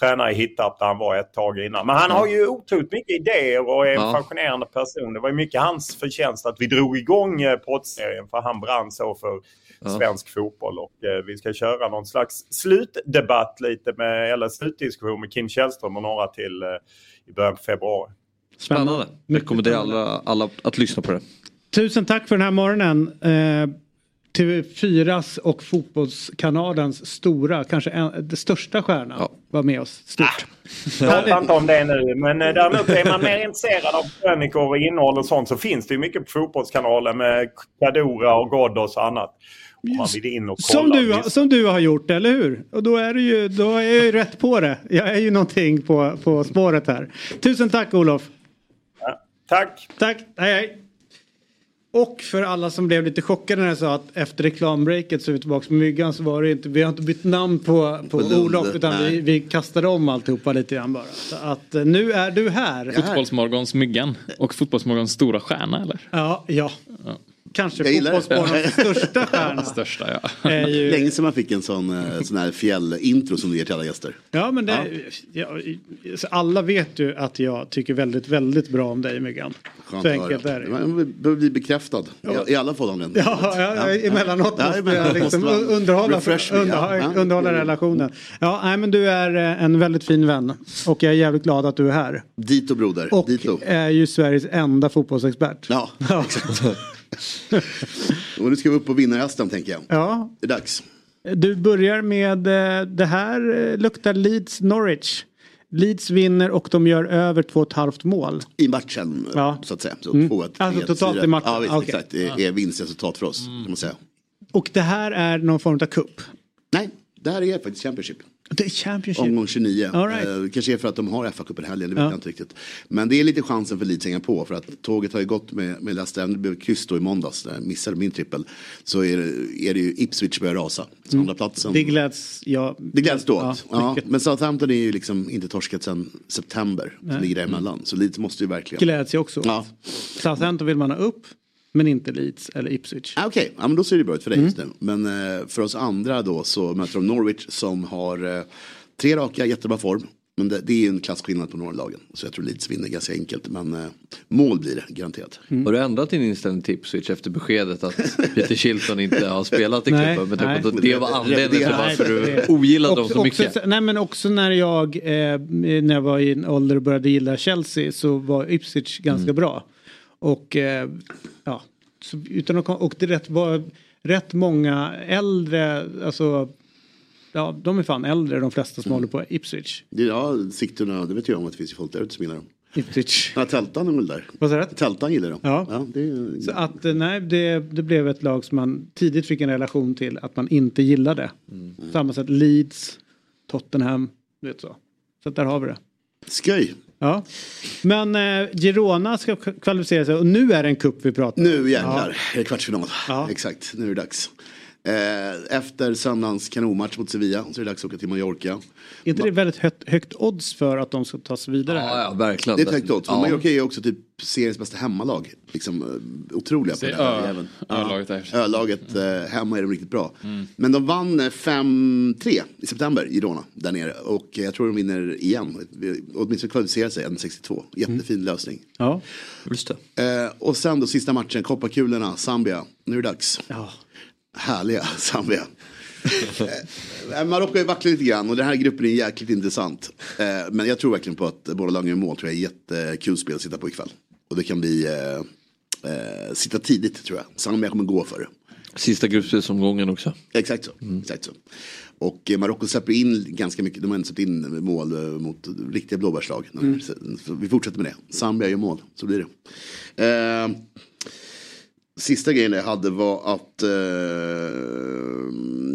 tränare i Hittarp där han var ett tag innan. Men han har ju otroligt mycket idéer och är en Ja. fascinerande person. Det var ju mycket hans förtjänst att vi drog igång eh, poddserien för han brann så för Ja. svensk fotboll och eh, vi ska köra någon slags slutdebatt lite med, eller slutdiskussion med Kim Källström och några till eh, i början på februari. Spännande. Rekommenderar alla, alla att lyssna på det. Tusen tack för den här morgonen. Eh, TV4s och Fotbollskanalens stora, kanske en, det största stjärna Ja. var med oss. Stort. Jag pratar inte om det nu, men eh, däremot är man mer intresserad av krönikor och innehåll och sånt så finns det ju mycket på Fotbollskanalen med Kadura och Ghoddos och annat. Om man vill in och kolla. Som du, som du har gjort, eller hur? Och då är, ju, då är jag ju rätt på det. Jag är ju någonting på, på spåret här. Tusen tack Olof. Tack! Tack, hej hej. Och för alla som blev lite chockade när jag sa att efter reklambreaket så är vi tillbaka med myggan så var det inte, vi har inte bytt namn på, på, På Olof utan vi, vi kastade om alltihopa lite grann bara. Så att eh, nu är du här. Fotbollsmorgons Myggan och Fotbollsmorgons stora stjärna eller? Ja, ja. Kanske. Fotbollsmorgons största stjärna. Största ja. Är ju... Länge sedan man fick en sån, eh, sån här fjällintro som du ger till alla gäster. Ja men det, ja. så alla vet ju att jag tycker väldigt väldigt bra om dig Myggan. Skönt Så enkelt är det. Man behöver bli bekräftad i, i alla förhållanden. Ja, ja, ja, emellanåt Ja, måste jag liksom måste underhålla, refresh me, under, ja, ja. underhålla relationen. Ja, nej, men du är eh, en väldigt fin vän och jag är jävligt glad att du är här. Dito broder, Och dito. är ju Sveriges enda fotbollsexpert. Ja, exakt. och nu ska vi upp på vinnarhästen tänker jag. Ja, Det är dags. du börjar med eh, det här eh, luktar Leeds Norwich. Leeds vinner och de gör över två och ett halvt mål. I matchen Ja. så att säga. Så Mm. 2-1, Alltså 3-1, totalt i 4-1. matchen. Ja visst, Okej. exakt. Det är vinstresultat för oss kan man säga. Och det här är någon form av cup. Nej, det här är faktiskt Championship. Det är Championship. Omgång 29. All right. eh, kanske är för att de har FA-cupen helgen, det vet Ja. jag inte riktigt. Men det är lite chansen för Leeds att hänga på för att tåget har ju gått med, med Leicester, det blev kryss då i måndags, där jag missade min trippel. Så är det, är det ju Ipswich börjar rasa. Så Mm. andra platsen. Det gläds jag. Det gläds då. Ja, Ja, men Southampton är ju liksom inte torskat sedan september. Som ligger däremellan. Så Leeds måste ju verkligen. Gläds jag också åt. Ja. Southampton vill man ha upp men inte Leeds eller Ipswich. Ah, Okej, ja, men då ser det bra ut för dig Mm. just nu. Men eh, för oss andra då så möter de Norwich som har eh, tre raka jättebra form. Men det, det är ju en klasskillnad på några lagen. Så jag tror Leeds vinner ganska enkelt. Men eh, mål blir det garanterat. Mm. Har du ändrat din inställning till Ipswich efter beskedet att Peter Shilton inte har spelat i Nej, klubben? Med nej. att det var anledningen till Nej, varför du ogillade dem så mycket. Också, nej men också när jag, eh, när jag var i en ålder och började gilla Chelsea så var Ipswich ganska Mm. bra. Och eh, så utan att, och det rätt, var rätt många äldre, alltså ja de är fan äldre de flesta som håller på Ipswich. Det, ja, Sigtuna, det vet jag om att det finns folk där ute som gillar dem. Ipswich. Ja, Tältan är väl där. Vad sa du? Tältan gillar dem. Ja. det är, Så att eh, nej, det, det blev ett lag som man tidigt fick en relation till att man inte gillade. Mm. Samma sätt Leeds, Tottenham, du vet så. Så att där har vi det. Skoj. Ja. Men eh, Girona ska kvalificera sig och nu är det en kupp vi pratar om. Nu jäklar är det kvartsfinal. Exakt, nu är det dags. Eh, efter söndagens kanonmatch mot Sevilla så är det dags att åka till Mallorca. Är inte det väldigt högt, högt odds för att de ska ta sig vidare? här? verkligen. Det är ett högt odds. Ja. Mallorca är också typ seriens bästa hemmalag. Liksom, eh, otroliga på det här. Ö-. Ö-laget där. Ö-laget eh, hemma är de riktigt bra. Mm. Men de vann eh, 5-3 i september i Girona där nere. Och jag tror de vinner igen. Åtminstone kvalificerar sig 1-62. Jättefin lösning. Ja. Just det. Eh, och sen då sista matchen, kopparkulorna, Zambia. Nu är det dags. Ja. Härliga Zambia. Eh, Marocko har ju vacklat lite grann och den här gruppen är jäkligt intressant. Eh, men jag tror verkligen på att båda lagen gör mål. tror jag är jättekul spel att sitta på ikväll. Och det kan bli eh, eh, sitta tidigt tror jag. Zambia kommer gå för det. Sista gruppspelsomgången också. Exakt så. Exakt så. Och eh, Marocko släpper in ganska mycket, de har ändå släppt in mål eh, mot riktiga blåbärslag. Mm. Vi fortsätter med det. Zambia gör mål, så blir det. Eh, sista grejen jag hade var att, eh,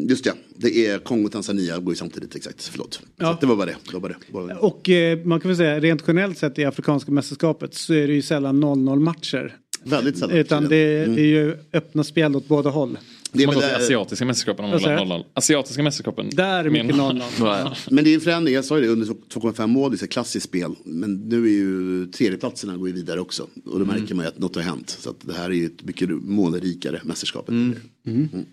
Just det, det är Kongo och Tanzania går ju samtidigt exakt. Förlåt. Ja. Det var bara det. det, var bara det. Bara det. Och eh, man kan väl säga rent generellt sett i Afrikanska mästerskapet så är det ju sällan 0-0 matcher. Väldigt sällan. Utan det, det är ju öppna spel åt båda håll. Det är man till asiatiska mästerskapen. om Vad säger man håller 0-0. Asiatiska mästerskapen. Där är mycket Men- 0-0. Men det är en förändring, jag sa ju det, under 2,5 mål, det är så klassiskt spel. Men nu är ju tredjeplatserna går ju vidare också. Och då märker man ju att något har hänt. Så att det här är ju ett mycket målrikare mästerskap. än tidigare.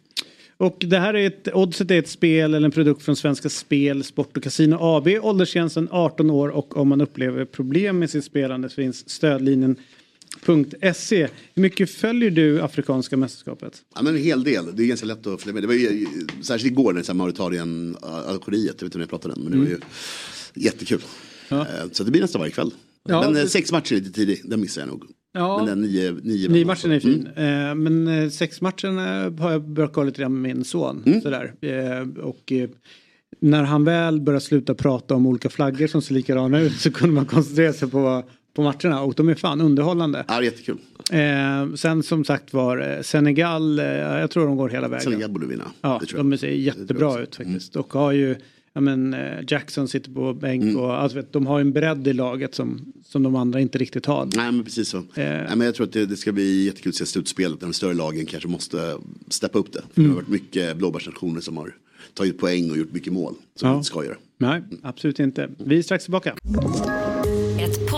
Och det här är ett, Oddset är ett spel eller en produkt från Svenska Spel, Sport och Casino AB. Åldersgränsen 18 år och om man upplever problem med sitt spelande så finns stödlinjen.se. Hur mycket följer du Afrikanska mästerskapet? Ja men en hel del, det är ganska lätt att följa med. Det var ju, särskilt igår när Mauritanien, Algeriet, jag vet inte om jag pratade om men det var ju jättekul. Eh, Så det blir nästan varje kväll. Ja, men eh, det- sex matcher är lite tidigt, den missar jag nog. Ja. Men den nio, nio, Nio matchen är fin. Eh, men eh, sex matchen eh, har jag börjat kolla lite grann med min son. Mm. Sådär. Eh, och eh, när han väl börjar sluta prata om olika flaggor som ser likadana ut så kunde man koncentrera sig på, på matcherna. Och de är fan underhållande. Ja, jättekul. Eh, sen som sagt var eh, Senegal, eh, jag tror de går hela vägen. Senegal borde vinna. Ja, de ser jättebra ut faktiskt. Och har ju, ja men eh, Jackson sitter på bänk Mm. och alltså, de har ju en bredd i laget som, som de andra inte riktigt har. Nej men precis så. Nej, men jag tror att det, det ska bli jättekul att se slutspelet. De större lagen kanske måste steppa upp det. För Mm. Det har varit mycket blåbärsnationer som har tagit poäng och gjort mycket mål. Som Ja. inte ska göra. Nej, absolut inte. Vi är strax tillbaka.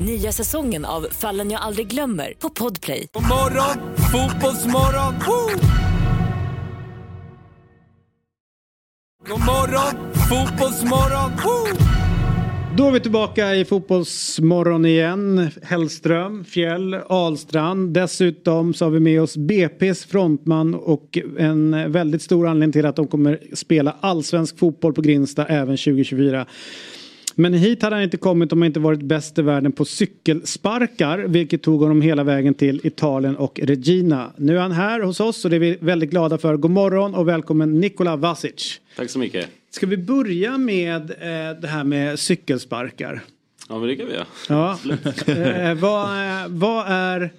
Nya säsongen av Fallen jag aldrig glömmer på Podplay. God morgon, fotbollsmorgon! Woo! God morgon, fotbollsmorgon! Woo! Då är vi tillbaka i Fotbollsmorgon igen. Hellström, Fjäll, Ahlstrand. Dessutom så har vi med oss BP's frontman och en väldigt stor anledning till att de kommer spela allsvensk fotboll på Grinsta även 2024. Men hit hade han inte kommit om han inte varit bäst i världen på cykelsparkar. Vilket tog honom hela vägen till Italien och Regina. Nu är han här hos oss och det är vi väldigt glada för. God morgon och välkommen Nikola Vasic. Tack så mycket. Ska vi börja med eh, det här med cykelsparkar? Ja men det kan vi göra. Ja. eh, vad, eh, vad är...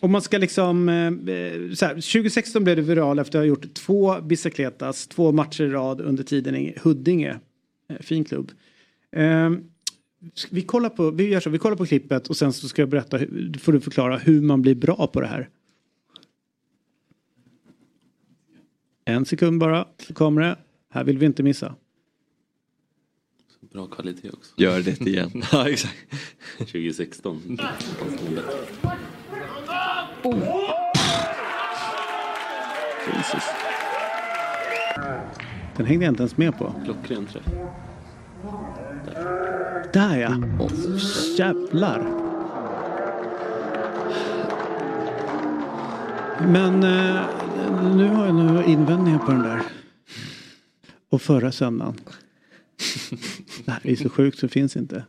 Om man ska liksom... Eh, här, 2016 blev det viral efter att ha gjort två bicicletas, två matcher i rad under tiden i Huddinge. Eh, fin klubb. Eh, vi, kollar på, vi gör så, vi kollar på klippet och sen så ska jag berätta, får du förklara hur man blir bra på det här. En sekund bara, det. Här vill vi inte missa. Bra kvalitet också. Gör det igen. ja exakt. 2016. Jesus. Den hängde jag inte ens med på. Klockren träff. Där ja. Jävlar. Men eh, nu har jag några invändningar på den där. Och förra söndagen. Det här är så sjukt så det finns inte.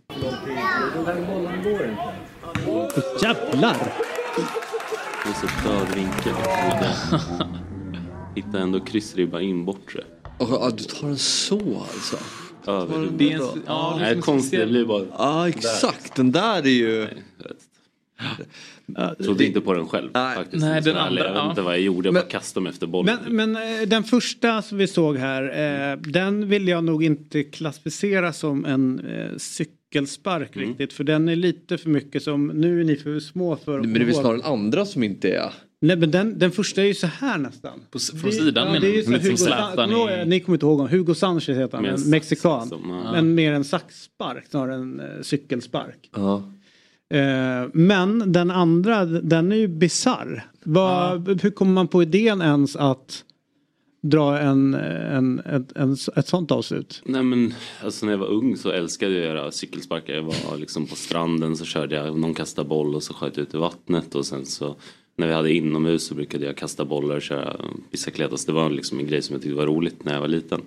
Åh, jävlar! Det är så död vinkel. Hitta ändå kryssribba in bortre. Ja, du tar den så alltså? Över. Det är en- ja, det är Nej, konstigt. Det blir bara... Ja exakt, den där är ju... Jag trodde inte på den själv faktiskt. Nej, den andra, Jag vet ja. inte vad jag gjorde. Jag bara kastade mig efter bollen. Men, men eh, den första som vi såg här, eh, den vill jag nog inte klassificera som en eh, cykelspark Mm. riktigt. För den är lite för mycket som, nu är ni för små för att Men det är väl snarare den andra som inte är... Nej men den, den första är ju så här nästan. På, från Det- sidan ja, det är ju så som Hugo San- ni Ni kommer inte ihåg honom. Hugo Sanchez heter han, Med en en mexikan. liksom, ja. Men mer en saxspark snarare än eh, cykelspark. Eh, men den andra, den är ju bizarr. Vad- Hur kommer man på idén ens att dra en, en, ett, en, ett sånt avslut? Nej men alltså när jag var ung så älskade jag att göra cykelsparkar. Jag var liksom på stranden så körde jag, någon kastade boll och så sköt jag ut i vattnet och sen så när vi hade inomhus så brukade jag kasta bollar och köra bicicletas. Det var liksom en grej som jag tyckte var roligt när jag var liten.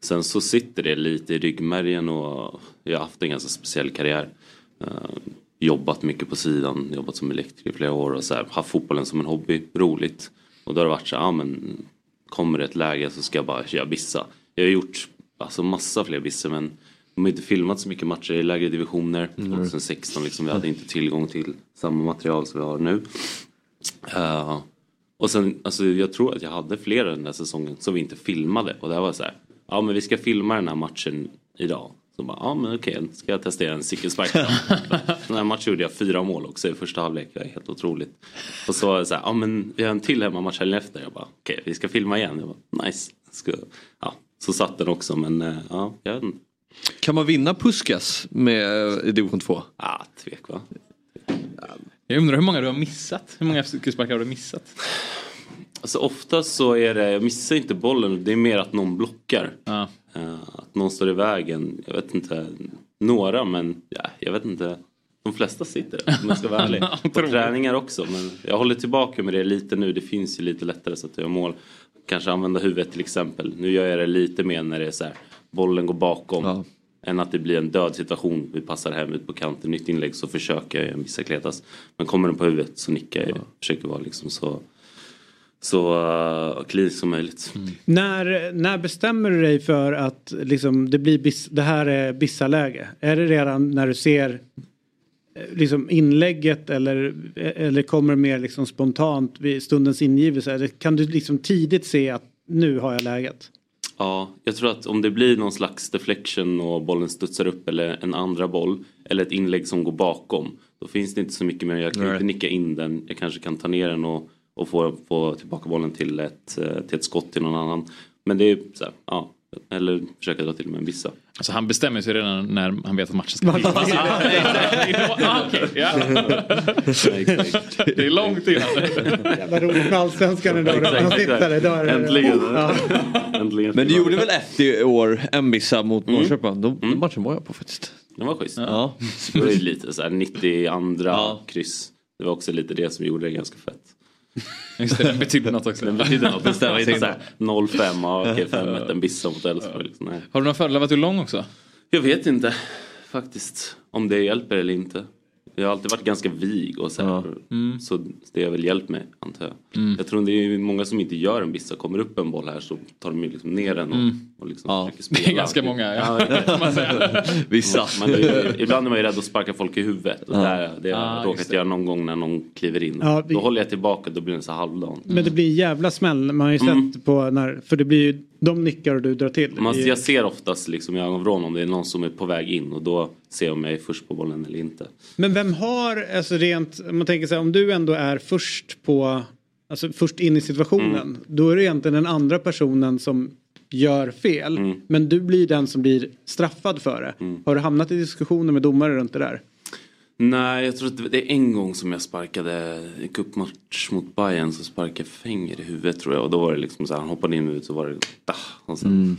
Sen så sitter det lite i ryggmärgen och jag har haft en ganska speciell karriär. Eh, jobbat mycket på sidan, jobbat som elektriker i flera år och så här, haft fotbollen som en hobby, roligt. Och då har det varit så här, ja men kommer det ett läge så ska jag bara köra bissa. Jag har gjort alltså massa fler bissor men de har inte filmat så mycket matcher i lägre divisioner. Mm. 2016 liksom, vi hade inte tillgång till samma material som vi har nu. Eh, och sen, alltså jag tror att jag hade flera den där säsongen som vi inte filmade. Och det var så här, ja men vi ska filma den här matchen idag. Så bara, ja men okej, ska jag testera en cykelspark? Den här matchen gjorde jag fyra mål också i första halvlek, det är helt otroligt. Och så var det så här, ja men vi har en till hemmamatch helgen efter. Jag bara, okej vi ska filma igen. Jag bara, nice. Ska, ja, så satt den också men eh, ja, jag vet inte. Kan man vinna Puskas med, i division 2? Ja, tvek va. Jag undrar hur många du har missat? Hur många cykelsparkar har du missat? Alltså oftast så är det, jag missar inte bollen, det är mer att någon blockar. Eh, att någon står i vägen, jag vet inte, några men ja, jag vet inte. De flesta sitter där, om jag ska vara ärlig. På träningar också, men jag håller tillbaka med det lite nu. Det finns ju lite lättare så att jag mål. Kanske använda huvudet till exempel. Nu gör jag det lite mer när det är så här, bollen går bakom. Än att det blir en död situation. Vi passar hem ut på kanten, nytt inlägg så försöker jag missa kletas. Men kommer den på huvudet så nickar jag. Försöker vara liksom så, så uh, klinisk som möjligt. När, när bestämmer du dig för att liksom, det, blir bis, det här är Bissa-läge? Är det redan när du ser eh, liksom, inlägget eller, eller kommer det mer liksom, spontant vid stundens ingivelse? Eller kan du liksom tidigt se att nu har jag läget? Ja, jag tror att om det blir någon slags deflection och bollen studsar upp eller en andra boll eller ett inlägg som går bakom. Då finns det inte så mycket mer. Jag kan Nej. inte nicka in den. Jag kanske kan ta ner den och, och få, få tillbaka bollen till ett, eh, till ett skott till någon annan. Men det är så här, ja. Eller försöka dra till med en bissa. Alltså han bestämmer sig redan när han vet att matchen ska filmas. Ah, ah, ja. Det är långt innan. Jävla roligt med allsvenskan idag. Man sitter där, Äntligen. Men du gjorde väl ett i år, en bissa mot Mm. Norrköping? De, de matchen var jag på faktiskt. Den var schysst. Ja. Det var ju lite så här 92 kryss. Det var också lite det som gjorde det ganska fett. Just det, den betydde något också. Den betydde något. Det var inte såhär 0-5, ja okej 5-1 en bissa mot Elfsborg. Liksom. Har du några fördelar av att du är lång också? Jag vet inte faktiskt om det hjälper eller inte. Jag har alltid varit ganska vig och så här, Så det är väl hjälp med antar jag. Mm. Jag tror det är många som inte gör en bissa. Kommer upp en boll här så tar de ju liksom ner den och, Mm. och liksom försöker Det är spela. ganska många, ja. Man. Vissa. Man är, ju- ibland är man ju rädd att sparka folk i huvudet. Och Ja. där, det har Ah, jag råkat just det. göra någon gång när någon kliver in. Ja, vi- Då håller jag tillbaka, då blir den så halvdan. Men det blir en jävla smäll. Man har ju Mm. sett på när, för det blir ju, de nickar och du drar till. Man, ju- jag ser oftast liksom i ögonvrån om det är någon som är på väg in och då ser jag om jag är först på bollen eller inte. Men vem har, alltså rent, man tänker så här, om du ändå är först på, alltså först in i situationen. Mm. Då är det egentligen den andra personen som gör fel. Mm. Men du blir den som blir straffad för det. Har du hamnat i diskussioner med domare runt det där? Nej, jag tror att det- är en gång som jag sparkade i cupmatch mot Bayern så sparkade jag Fenger i huvudet tror jag. Och då var det liksom så här, han hoppade in och ut så var det ah, och sen,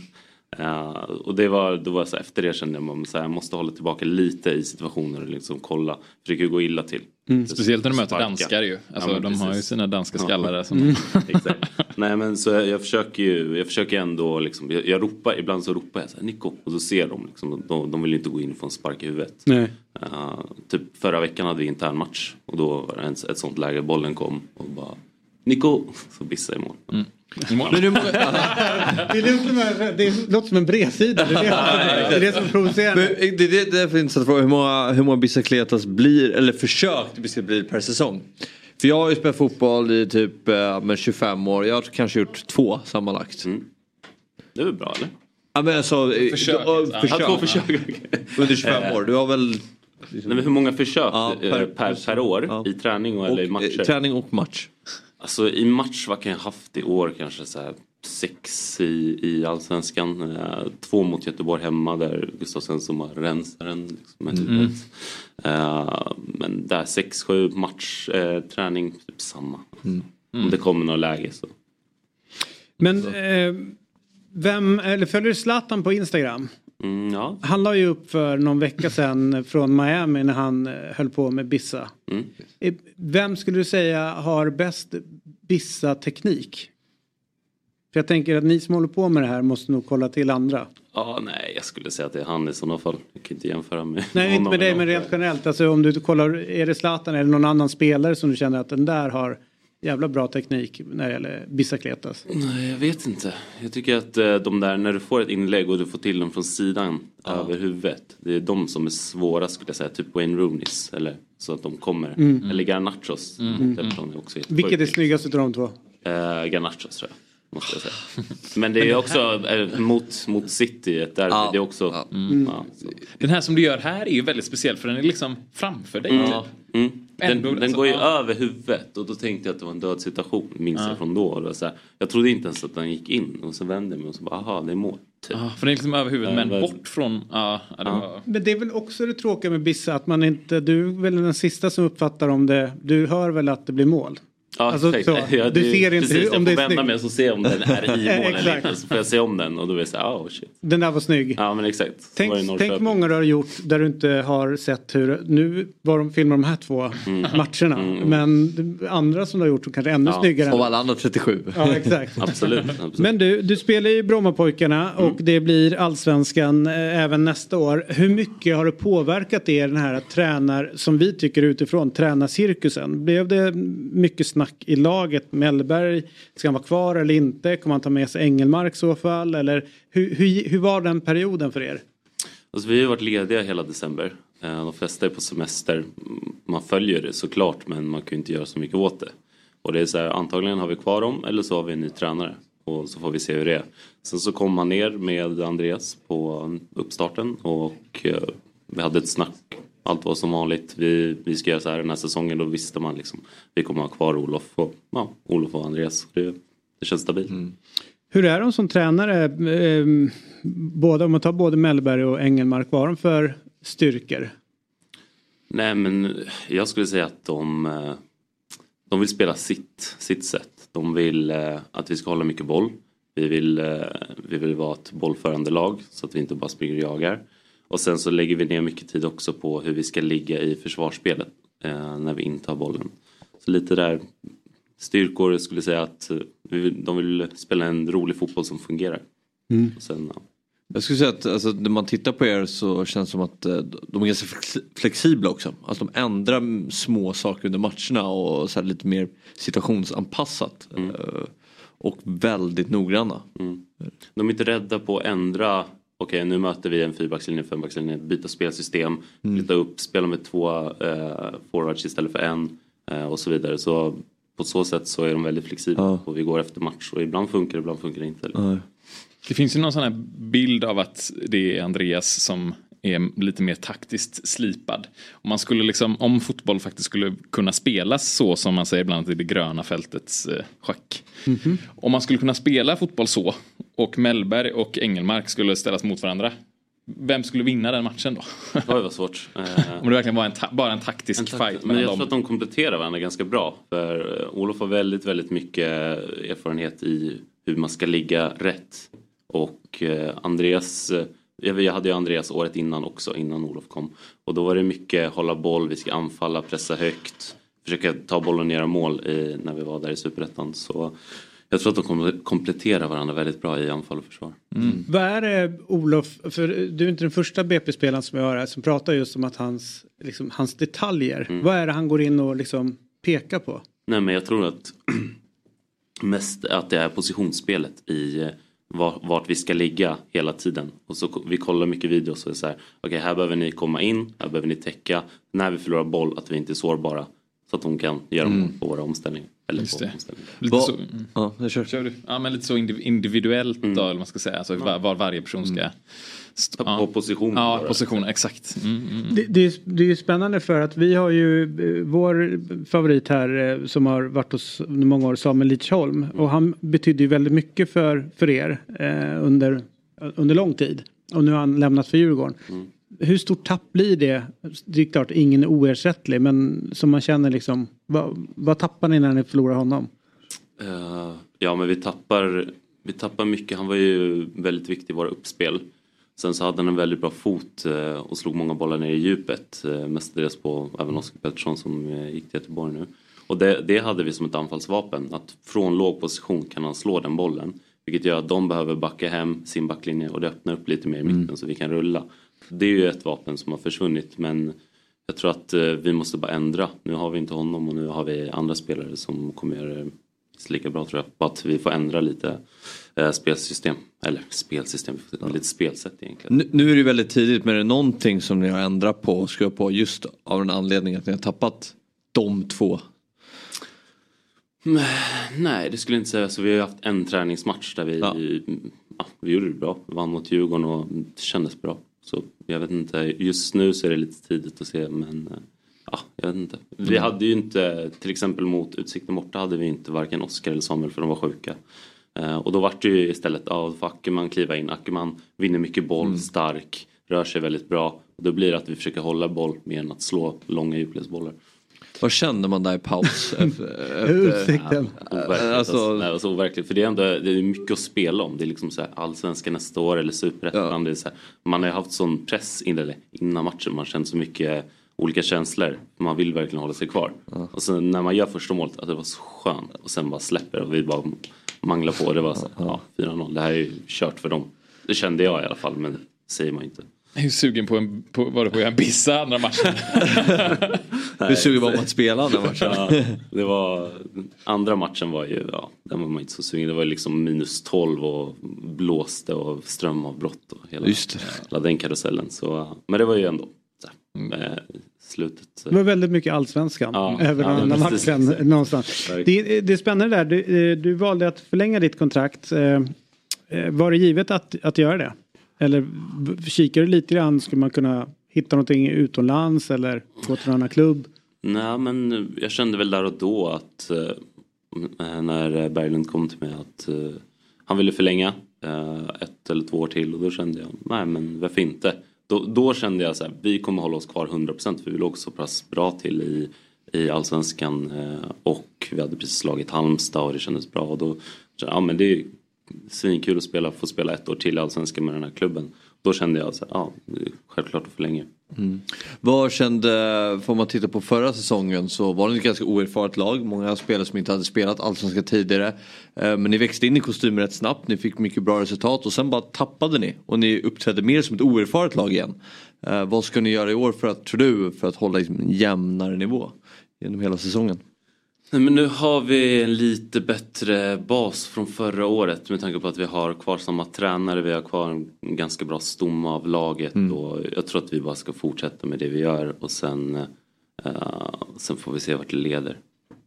Ja, och det var, då var jag så här, efter det kände jag här, jag måste hålla tillbaka lite i situationer och liksom kolla. Försöker ju gå illa till. Mm. Speciellt när du möter danskar ju. Alltså, men de har ju precis. sina danska Ja. skallar där som- Mm. Exakt. Nej men så jag, jag försöker ju, jag försöker ändå liksom, jag, jag ropar, ibland så ropar jag så här, Nico. Och så ser de liksom, de, de vill ju inte gå in och få en spark i huvudet. Nej. Uh, typ förra veckan hade vi intern match och då var det en, ett sånt läge, bollen kom och bara Nico! Så bissade jag i mål. Men många... Det, låter det låter som en bredsida. Det är det, som- det, är det som är provocerande. Men det, det, det finns att fråga hur många, hur många bicicletas blir, eller försök bicicleta blir per säsong. För jag har ju spelat fotboll i typ eh, med 25 år, jag har kanske gjort två sammanlagt. Det är väl bra eller? Ja men alltså, eh, Försök, ja, ja. försök. Ja, två försök. Under 25 år, du har väl... Nej, men hur många försök Ja, eh, per- per, per, år i träning och, eller i Och, matcher? eh, träning och match. Alltså i match, vad kan jag haft i år? Kanske så här sex i, i allsvenskan. Eh, två mot Göteborg hemma där Gustav Svensson var rensaren. Liksom, med Mm. huvudet. Eh, men där sex, sju match, eh, träning, typ samma. Om det kommer något läge så. Men eh, vem, eller följer du Zlatan på Instagram? Mm, ja. Han la ju upp för någon vecka sedan från Miami när han eh, höll på med bissa. Mm. Vem skulle du säga har bäst bissa-teknik? För jag tänker att ni som håller på med det här måste nog kolla till andra. Ja, nej, jag skulle säga att det är han i sådana fall. Jag kan inte jämföra med Nej, inte med dig men rent generellt. Alltså om du kollar, är det Zlatan eller någon annan spelare som du känner att den där har jävla bra teknik när det gäller bicicletas? Nej, jag vet inte. Jag tycker att eh, de där, när du får ett inlägg och du får till dem från sidan över huvudet. Det är de som är svåra skulle jag säga. Typ Wayne Rooneys. Eller så att de kommer. Mm. Eller Garnachos. Mm. Är också. Vilket är snyggast utav de två? Eh, Garnachos tror jag. Måste jag säga. Men det är också eh, mot, mot City. ett derby. Det är också... Mm. Ja. Den här som du gör här är ju väldigt speciell för den är liksom framför dig. Mm. typ. Mm. Den, Ändå, den alltså, går ju ja. över huvudet och då tänkte jag att det var en död situation. Minns Ja. jag från då. Och så här, jag trodde inte ens att den gick in och så vände jag mig och så bara aha det är mål. Typ. Ja, för den är liksom över huvudet Ja, men bort från... Ja, ja, det Ja. var... Men det är väl också det tråkiga med Bissa att man inte, du är väl den sista som uppfattar om det, du hör väl att det blir mål? Ja, Alltså, exakt. så. Ja, Du det- ser inte precis, om jag det är får vända snyggt. mig och så se om den är i mål eller Exakt. inte. Så får jag se om den och då är det så här, oh shit. Den där var snygg. Ja men exakt. Så Tänk, tänk många du har gjort där du inte har sett hur, nu var de filmar de här två Mm. matcherna. Men andra som du har gjort som kanske är ännu snyggare. Av alla andra 37. Ja, exakt. absolut, absolut. Men du, du spelar ju Brommapojkarna och Mm. det blir allsvenskan eh, även nästa år. Hur mycket har det påverkat er den här tränar, som vi tycker utifrån, tränarcirkusen? Blev det mycket snack i laget? Mellberg, ska han vara kvar eller inte? Kommer han ta med sig Engelmark i så fall? Eller hur, hur, hur var den perioden för er? Alltså, vi har varit lediga hela december. Eh, de flesta är på semester. Man följer det såklart men man kan ju inte göra så mycket åt det. Och det är så här, antagligen har vi kvar dem eller så har vi en ny tränare. Och så får vi se hur det är. Sen så kom han ner med Andreas på uppstarten och eh, vi hade ett snack. Allt var som vanligt. Vi, vi ska göra så här den här säsongen. Då visste man liksom. Vi kommer ha kvar Olof och, ja, Olof och Andreas. Det, det känns stabilt. Hur är de som tränare? Eh, båda, om man tar både Mellberg och Engelmark, vad har de för styrkor? Nej men jag skulle säga att de, eh, de vill spela sitt, sitt sätt. De vill eh, att vi ska hålla mycket boll. Vi vill, eh, vi vill vara ett bollförande lag så att vi inte bara springer och jagar. Och sen så lägger vi ner mycket tid också på hur vi ska ligga i försvarsspelet eh, när vi inte har bollen. Så lite där styrkor jag skulle säga att eh, de vill spela en rolig fotboll som fungerar. Mm. Och sen, ja. Jag skulle säga att alltså, när man tittar på er så känns det som att eh, de är ganska flex- flexibla också. Att de ändrar små saker under matcherna och så här lite mer situationsanpassat. Mm. eh, Och väldigt noggranna. De är inte rädda på att ändra. Okej, nu möter vi en fyrbackslinje, fembackslinje, byta spelsystem, Mm. flytta upp, spela med två eh, forwards istället för en eh, och så vidare. Så på så sätt så är de väldigt flexibla och vi går efter match och ibland funkar det, ibland funkar det inte. Det finns ju någon sån här bild av att det är Andreas som är lite mer taktiskt slipad. Om, man skulle liksom, om fotboll faktiskt skulle kunna spelas så som man säger ibland i det gröna fältets eh, schack. Om man skulle kunna spela fotboll så och Mellberg och Engelmark skulle ställas mot varandra. Vem skulle vinna den matchen då? Oj vad svårt. Eh, Om det verkligen var en ta- bara en taktisk En takt- fight Men jag dem. tror att de kompletterar varandra ganska bra. För eh, Olof har väldigt, väldigt mycket erfarenhet i hur man ska ligga rätt. Och eh, Andreas, jag hade ju Andreas året innan också, innan Olof kom. Och då var det mycket hålla boll, vi ska anfalla, pressa högt. Försöka ta bollen och göra mål i, när vi var där i Superettan. Så jag tror att de kommer kompletterar varandra väldigt bra i anfall och försvar. Vad är det Olof, för du är inte den första BP-spelaren som jag hör här som pratar just om att hans, liksom, hans detaljer. Mm. Vad är det han går in och liksom pekar på? Nej men jag tror att mest att det är positionsspelet i eh, vart vi ska ligga hela tiden. Och så vi kollar mycket videos och är så här, okej här behöver ni komma in, här behöver ni täcka. När vi förlorar boll att vi inte är sårbara. Så att de kan göra mål på våra omställningar. Eller Just på det. omställningar. Lite så, ja, jag kör. du. Ja, men lite så indiv- individuellt Mm. då, eller man ska säga. Alltså var, var varje person ska... Stå, På position. Ja, position, exakt. Mm, mm. Det, det, är, det är ju spännande för att vi har ju eh, vår favorit här eh, som har varit hos många år, Samuel Lidsholm. Och han betydde ju väldigt mycket för, för er eh, under, under lång tid. Och nu har han lämnat för Djurgården. Hur stort tapp blir det? Det är klart ingen är oersättlig men som man känner liksom, vad, vad tappar ni när ni förlorar honom? Eh, ja men vi tappar, vi tappar mycket. Han var ju väldigt viktig i våra uppspel. Sen så hade han en väldigt bra fot eh, och slog många bollar ner i djupet. Uh, mestadels på även Oskar Pettersson som eh, gick till Göteborg nu. Och det, det hade vi som ett anfallsvapen. Att från låg position kan han slå den bollen. Vilket gör att de behöver backa hem sin backlinje och det öppnar upp lite mer i mitten så vi kan rulla. Det är ju ett vapen som har försvunnit men jag tror att eh, vi måste bara ändra. Nu har vi inte honom och nu har vi andra spelare som kommer göra det lika bra tror jag. Bara att vi får ändra lite eh, spelsystem. Eller spelsystem, lite spelsätt egentligen. Nu, nu är det väldigt tidigt men är det någonting som ni har ändrat på och skruvat på just av den anledningen att ni har tappat de två? Mm, Nej, det skulle jag inte säga. Så vi har ju haft en träningsmatch där vi, ja. vi gjorde det bra. Vi vann mot Djurgården och det kändes bra. Så jag vet inte, just nu så är det lite tidigt att se men eh, ja, jag vet inte. Vi Mm. hade ju inte, till exempel mot Utsikten borta hade vi inte varken Oskar eller Samuel för de var sjuka. Eh, och då vart det ju istället, ja, då får Ackerman kliva in. Ackerman vinner mycket boll, Mm. stark, rör sig väldigt bra. Och då blir det att vi försöker hålla boll mer än att slå långa djupledsbollar. Vad kände man där i paus? Utsikten. Overkligt. Alltså- Alltså, nej, alltså overkligt. För det är ändå det är mycket att spela om. Det är liksom så här allsvenskan nästa år eller superettan. Här, Man har ju haft sån press innan matchen. Man känt så mycket olika känslor. Man vill verkligen hålla sig kvar. Och sen när man gör första målet, att det var så skönt. Och sen bara släpper och vi bara manglar på. Det var så ja, 4-0. Det här är ju kört för dem. Det kände jag i alla fall, men det säger man inte. Jag är sugen på, en, på, var det på att göra en bissa andra matchen. Du suger bara om att spela andra matchen. Ja, det var, andra matchen var ju, ja, den var man inte så sugen. Det var liksom minus 12 och blåste och strömavbrott och hela, hela den karusellen. Så, men det var ju ändå så här, slutet. Det var väldigt mycket allsvenskan Ja, över ja, den här precis. matchen någonstans. Det, det är spännande där, du, eh, du valde att förlänga ditt kontrakt. Eh, eh, Var det givet att, att göra det? Eller kikar du lite grann, skulle man kunna hitta någonting utomlands eller gå till en annan klubb? Nej men jag kände väl där och då att när Berglund kom till mig att han ville förlänga ett eller två år till och då kände jag nej men varför inte. Då, då kände jag så här, vi kommer hålla oss kvar 100% för vi låg så pass bra till i, i allsvenskan eh, och vi hade precis slagit Halmstad och det kändes bra och då ja men det är svinkul att spela, få spela ett år till i allsvenskan med den här klubben. Då kände jag så här, ja självklart att förlänga. Mm. Vad kände, får man titta på förra säsongen så var det ett ganska oerfaret lag. Många spelare som inte hade spelat Allsvenskan tidigare. Eh, men ni växte in i kostymen rätt snabbt, ni fick mycket bra resultat och sen bara tappade ni. Och ni uppträdde mer som ett oerfaret lag igen. Eh, vad ska ni göra i år för att, tror du, för att hålla liksom en jämnare nivå genom hela säsongen? Nej, men nu har vi en lite bättre bas från förra året med tanke på att vi har kvar samma tränare, vi har kvar en ganska bra stomme av laget och jag tror att vi bara ska fortsätta med det vi gör och sen, eh, sen får vi se vart det leder.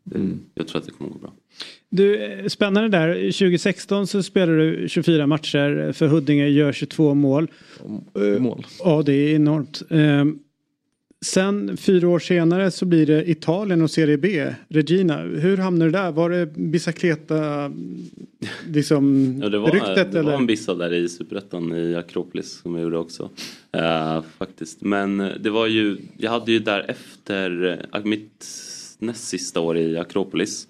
Det, Jag tror att det kommer att gå bra. Du, eh, spännande där. 2016 så spelade du 24 matcher för Huddinge, gör 22 mål. Eh, Mål? Ja, det är enormt. Sen fyra år senare så blir det Italien och Serie B. Regina, hur hamnade du där? Var det Bicicleta liksom Ja, det var, ryktet det var eller? en bissa där i Superettan i Akropolis som jag gjorde också. Eh, faktiskt. Men det var ju, jag hade ju där efter eh, mitt näst sista år i Akropolis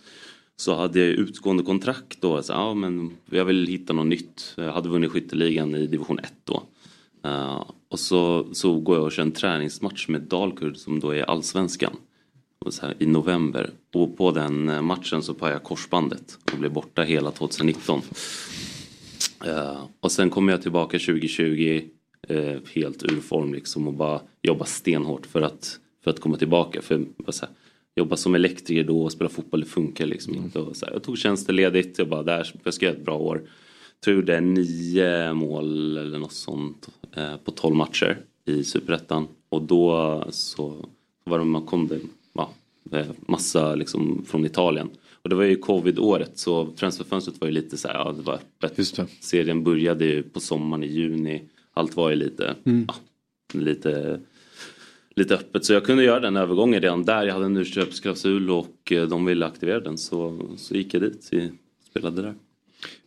så hade jag utgående kontrakt då. Så, ja, men jag vill hitta något nytt. Jag hade vunnit skytteligan i division 1 då. Eh, och så, så går jag och kör en träningsmatch med Dalkurd som då är allsvenskan. Och så här, I november. Och på den eh, matchen så pajade jag korsbandet och blev borta hela 2019. Eh, och sen kom jag tillbaka 2020 eh, helt ur form liksom och bara jobba stenhårt för att, för att komma tillbaka. För så här, jobba som elektriker då och spela fotboll det funkar liksom inte. Och så här, jag tog tjänsteledigt, jag bara där, jag ska göra ett bra år. Tror jag gjorde nio mål eller något sånt eh, på 12 matcher i Superettan. Och då så var det, man kom det ja, eh, massa liksom från Italien. Och det var ju covid-året så transferfönstret var ju lite så här, ja det var öppet. Serien började ju på sommaren i juni. Allt var ju lite, Mm. ja, lite, lite öppet. Så jag kunde göra den övergången redan där. Jag hade en utköpsklausul och eh, de ville aktivera den. Så, så gick jag dit, och spelade där.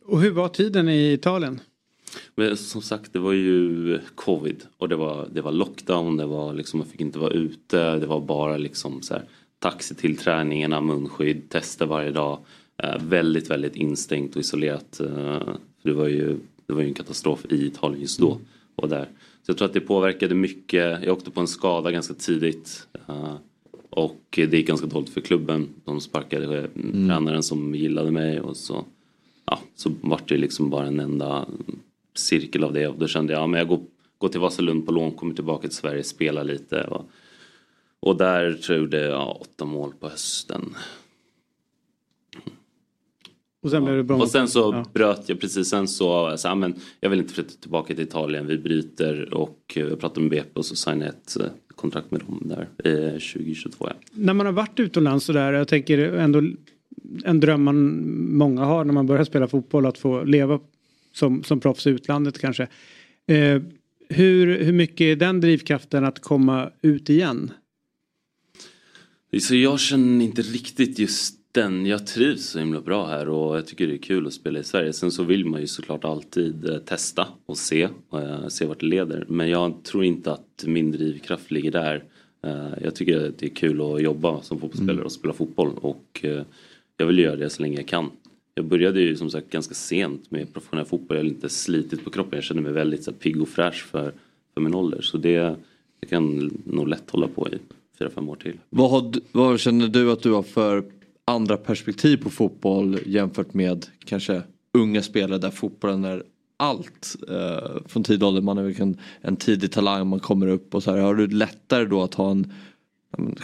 Och hur var tiden i Italien? Men som sagt, det var ju covid och det var, det var lockdown, det var liksom, man fick inte vara ute, det var bara liksom så här, taxi till träningarna, munskydd, tester varje dag. Eh, väldigt, väldigt instängt och isolerat. Eh, det, var ju, det var ju en katastrof i Italien just då. Och där. Så jag tror att det påverkade mycket. Jag åkte på en skada ganska tidigt. Eh, och det gick ganska dåligt för klubben. De sparkade mm. tränaren som gillade mig och så så vart det liksom bara en enda cirkel av det och då kände jag, ja men jag går, går till Vasalund på lån, kommer tillbaka till Sverige, spelar lite. Och, och där tror jag gjorde ja, åtta mål på hösten. Och sen blev det bra. Och sen så Ja. bröt jag precis sen så, så ja, men jag vill inte flytta tillbaka till Italien. Vi bryter och eh, jag pratade med BP och så signade ett eh, kontrakt med dem där eh, 2022. Ja. När man har varit utomlands sådär, jag tänker ändå en dröm man många har när man börjar spela fotboll att få leva som, som proffs i utlandet kanske. Eh, hur, hur mycket är den drivkraften att komma ut igen? Så jag känner inte riktigt just den. Jag trivs så himla bra här och jag tycker det är kul att spela i Sverige. Sen så vill man ju såklart alltid eh, testa och se, eh, se vart det leder. Men jag tror inte att min drivkraft ligger där. Eh, Jag tycker att det är kul att jobba som fotbollsspelare och spela fotboll och jag vill göra det så länge jag kan. Jag började ju som sagt ganska sent med professionell fotboll. Jag har inte slitit på kroppen. Jag känner mig väldigt så här, pigg och fräsch för, för min ålder. Så det, jag kan nog lätt hålla på i fyra, fem år till. Vad, har, vad känner du att du har för andra perspektiv på fotboll jämfört med kanske unga spelare där fotbollen är allt eh, från tidig ålder. Man är väl en, en tidig talang, man kommer upp och så här. Har du lättare då att ha en en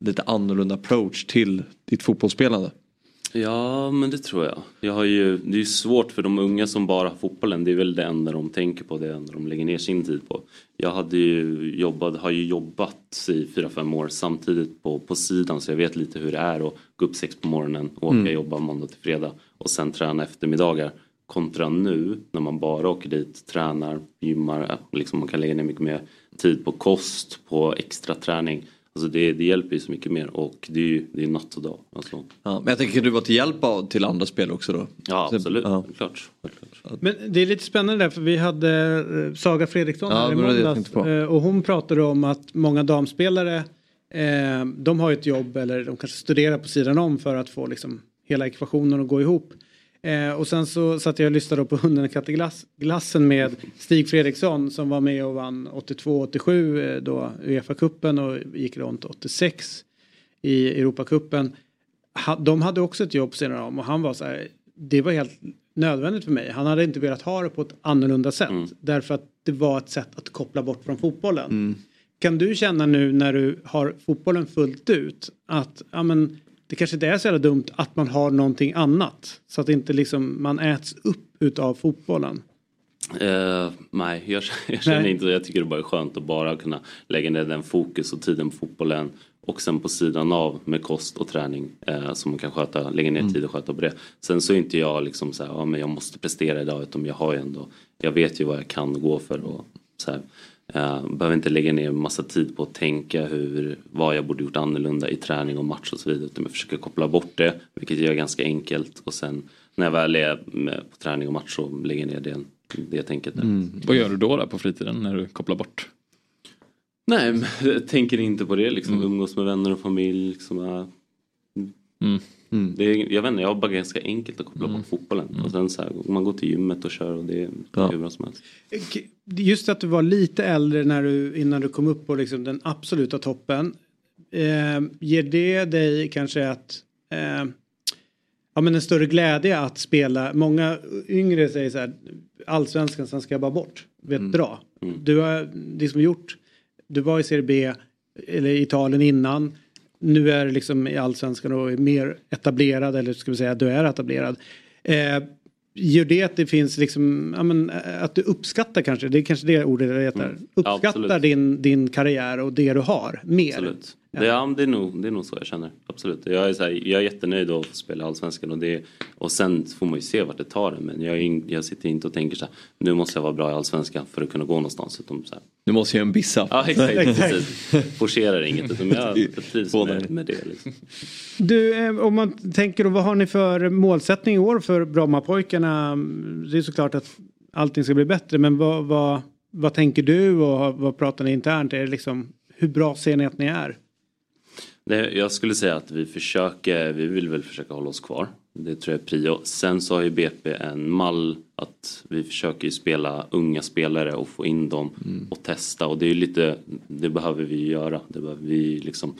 lite annorlunda approach till ditt fotbollsspelande? Ja, men det tror jag. jag har ju, det är ju svårt för de unga som bara har fotbollen. Det är väl det enda de tänker på, det enda de lägger ner sin tid på. Jag hade ju jobbat, har ju jobbat i fyra fem år samtidigt på, på sidan så jag vet lite hur det är att gå upp sex på morgonen, åka Mm. jobba måndag till fredag och sen träna eftermiddagar. Kontra nu när man bara åker dit, tränar, gymmar, liksom man kan lägga ner mycket mer tid på kost, på extra träning. Alltså det, det hjälper ju så mycket mer och det är ju det är natt och dag. Alltså. Ja, men jag tänker, kan du vara till hjälp av, till andra spel också då? Ja, absolut. ja. Klart. Självklart. Men det är lite spännande där för vi hade eh, Saga Fredriksson Ja, här i måndags eh, och hon pratade om att många damspelare eh, de har ju ett jobb eller de kanske studerar på sidan om för att få liksom hela ekvationen att gå ihop. Eh, och sen så satt jag och lyssnade på Hunden och katteglassen med Stig Fredriksson som var med och vann 82-87 eh, då Uefa-cupen och gick runt 86 i Europacupen. Ha- De hade också ett jobb sedan om och han var så här, det var helt nödvändigt för mig. Han hade inte velat ha det på ett annorlunda sätt. Därför att det var ett sätt att koppla bort från fotbollen. Kan du känna nu när du har fotbollen fullt ut att ja, men, det kanske inte är så jävla dumt att man har någonting annat. Så att inte liksom man äts upp utav fotbollen. Eh, nej, jag, jag känner Nej. inte Jag tycker det bara är skönt att bara kunna lägga ner den fokus och tiden på fotbollen. Och sen på sidan av med kost och träning eh, som man kan sköta, lägga ner tid och sköta på det. Sen så är inte jag liksom så här, ja men jag måste prestera idag utan jag har ju ändå, jag vet ju vad jag kan gå för och så här. Eh, behöver inte lägga ner massa tid på att tänka hur, vad jag borde gjort annorlunda i träning och match och så vidare. Utan jag försöker koppla bort det, vilket jag gör ganska enkelt. Och sen när jag väl är med på träning och match så lägger jag ner det, det tänket. där. Vad gör du då där på fritiden när du kopplar bort? Nej, jag tänker inte på det liksom. Umgås med vänner och familj. Liksom, ja. Det är, jag vet inte, jag har bara ganska enkelt att koppla bort fotbollen. Och sen så här, man går till gymmet och kör och det är hur bra som helst. Just att du var lite äldre när du, innan du kom upp på liksom den absoluta toppen. Eh, ger det dig kanske att eh, ja, men en större glädje att spela? Många yngre säger så här allsvenskan sen ska jag bara bort. Vet bra. Du har liksom gjort, du var i Serie B eller i Italien innan. Nu är liksom i allsvenskan och är mer etablerad eller ska vi säga du är etablerad. Eh, Gör det att det finns liksom, ja, men, eh, att du uppskattar kanske, det är kanske det ordet jag letar. Mm. Uppskattar Absolut. din, din karriär och det du har mer. Absolut. Det, ja, det, är nog, det är nog så jag känner. Absolut. Jag är, så här, jag är jättenöjd att få spela Allsvenskan och, det, och sen får man ju se vart det tar en. Men jag, in, jag sitter inte och tänker så här, nu måste jag vara bra i Allsvenskan för att kunna gå någonstans. Utan så här, Nu måste jag en bissa. ja, exakt. precis. Forcerar inget utan jag jag trivs med, med det. Liksom. Du, eh, om man tänker då, vad har ni för målsättning i år för Brommapojkarna? Det är såklart att allting ska bli bättre, men vad, vad, vad tänker du och vad pratar ni internt? Är det liksom, hur bra ser ni att ni är? Det, jag skulle säga att vi försöker, vi vill väl försöka hålla oss kvar. Det tror jag är prio. Sen så har ju BP en mall att vi försöker spela unga spelare och få in dem och testa och det är ju lite, det behöver vi ju göra. Det behöver vi liksom,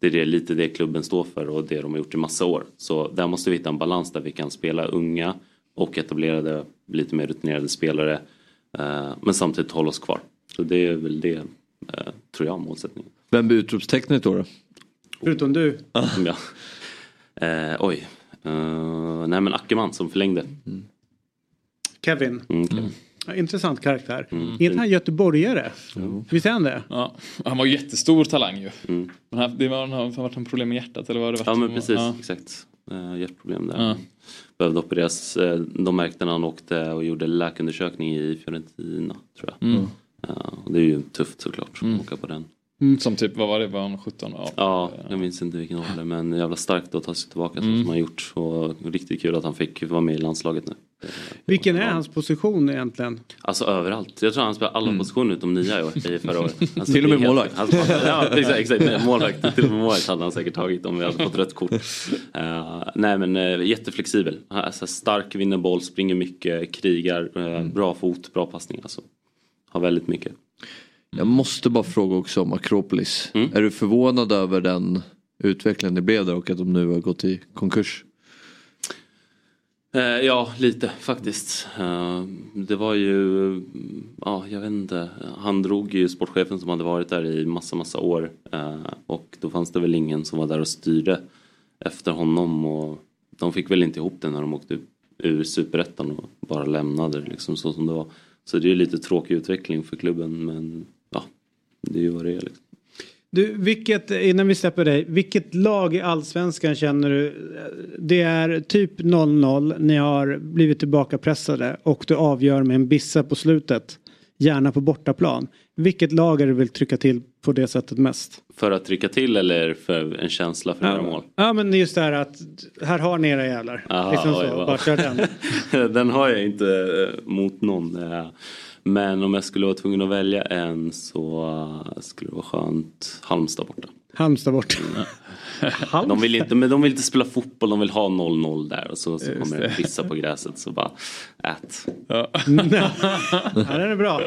det är det, lite det klubben står för och det de har gjort i massa år. Så där måste vi hitta en balans där vi kan spela unga och etablerade, lite mer rutinerade spelare. Eh, men samtidigt hålla oss kvar. Så det är väl det, eh, tror jag, målsättningen. Vem blir utropstecknet då? då? Förutom du. ja. eh, oj. Eh, nej men Ackerman som förlängde. Kevin. Mm, Kevin. Ja, Intressant karaktär. Mm. Är inte han göteborgare? Visst är han det? Ja, han var jättestor talang ju. Men han, det var, har varit en problem med hjärtat eller vad det varit? Ja men precis, Ja. exakt. Uh, hjärtproblem där. Ja. Behövde opereras. Eh, de märkte när han åkte och gjorde läkarundersökning i Fiorentina tror jag. Mm. Ja, och det är ju tufft såklart att åka på den. Som typ, vad var det, var han 17? Ja. Ja, jag minns inte vilken ålder men jävla starkt att ta sig tillbaka Mm. som han gjort. Och riktigt kul att han fick vara med i landslaget nu. Vilken är hans position egentligen? Alltså överallt. Jag tror han spelar alla positioner utom nia i år, i förra året. Alltså, Till och med målvakt. Han, ja, exakt, exakt. Målvakt. Till och med målvakt hade han säkert tagit om vi hade fått rött kort. Eh, nej men uh, jätteflexibel. Alltså, stark, vinner boll, springer mycket, krigar, eh, bra fot, bra passning. Alltså. Har väldigt mycket. Jag måste bara fråga också om Akropolis. Är du förvånad över den utvecklingen det blev där och att de nu har gått i konkurs? Eh, ja, lite faktiskt. Eh, det var ju, ja jag vet inte, han drog ju sportchefen som hade varit där i massa, massa år. Eh, och då fanns det väl ingen som var där och styrde efter honom. Och de fick väl inte ihop det när de åkte ur superettan och bara lämnade liksom så som det var. Så det är ju lite tråkig utveckling för klubben men det är ju vad det är liksom. Du, vilket, innan vi släpper dig, vilket lag i allsvenskan känner du? Det är typ 0-0, ni har blivit tillbakapressade och du avgör med en bissa på slutet. Gärna på bortaplan. Vilket lag är du vill trycka till på det sättet mest? För att trycka till eller för en känsla för göra mål? Ja men just det här att här har ni era jävlar. Aha, liksom så, oj, bara kör den. den har jag inte eh, mot någon. Men om jag skulle vara tvungen att välja en så skulle det vara skönt Halmstad borta. Halmstad bort. De vill, inte, men de vill inte spela fotboll, de vill ha 0-0 där och så, så kommer det. pissa på gräset så bara ät. Ja, den är bra.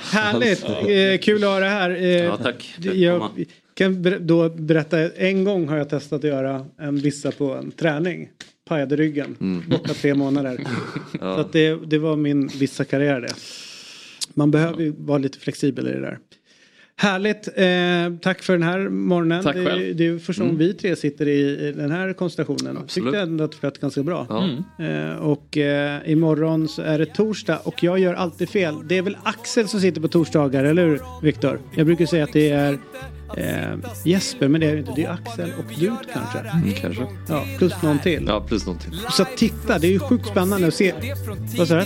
Härligt, eh, kul att ha det här. Eh, Ja, tack. Jag kan då berätta, en gång har jag testat att göra en vissa på en träning. Pajade ryggen, Mm. borta tre månader. Ja. Så att det, det var min vissa karriär det. Man behöver ju vara lite flexibel i det där. Härligt, eh, tack för den här morgonen. Tack själv. det är första gången Mm. vi tre sitter i, den här konstellationen. Tyckte ändå att det flöt ganska bra. Ja. Eh, och eh, imorgon så är det torsdag och jag gör alltid fel. Det är väl Axel som sitter på torsdagar, eller hur Viktor? Jag brukar säga att det är eh, Jesper, men det är inte. Det är Axel och du kanske. Mm, kanske. Ja, plus någon till. Ja, plus någon till. Så titta, det är ju sjukt spännande att se. Vad sa du?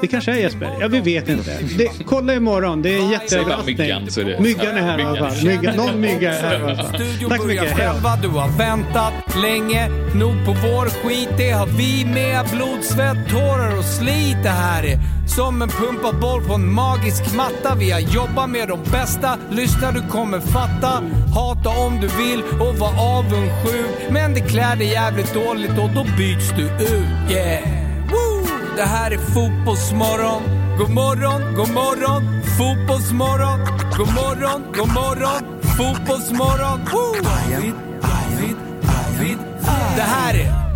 Det kanske är Jesper? Ja, vi vet inte. Det, kolla imorgon, det är en jätteöverraskning. myggan så är det. Myggan är här i alla fall. Myggan, någon mygga är här i alla fall. Tack så mycket. Själva, du har väntat länge nog på vår skit. Det har vi med. Blod, svett, tårar och slit. Det här är som en pumpad boll på en magisk matta. Vi har jobbat med de bästa. Lyssna, du kommer fatta. Hata om du vill och var avundsjuk. Men det klär dig jävligt dåligt och då byts du ut. Yeah! Woo! Det här är Fotbollsmorgon. God morgon, god morgon, fotbollsmorgon. God morgon, god morgon, fotbollsmorgon. Woo! David, David, David. Det här är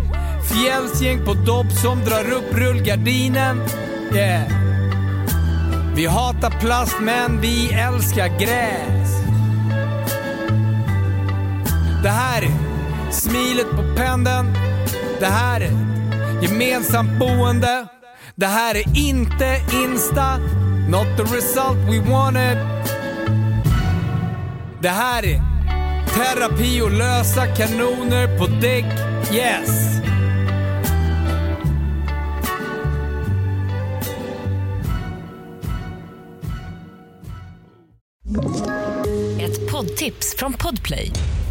Fjällsgäng på dopp som drar upp rullgardinen. Yeah. Vi hatar plast men vi älskar gräs. Det här är smilet på pendeln. Det här är gemensamt boende. Det här är inte Insta, not the result we wanted. Det här är terapi och lösa kanoner på däck, yes. Ett poddtips från Podplay.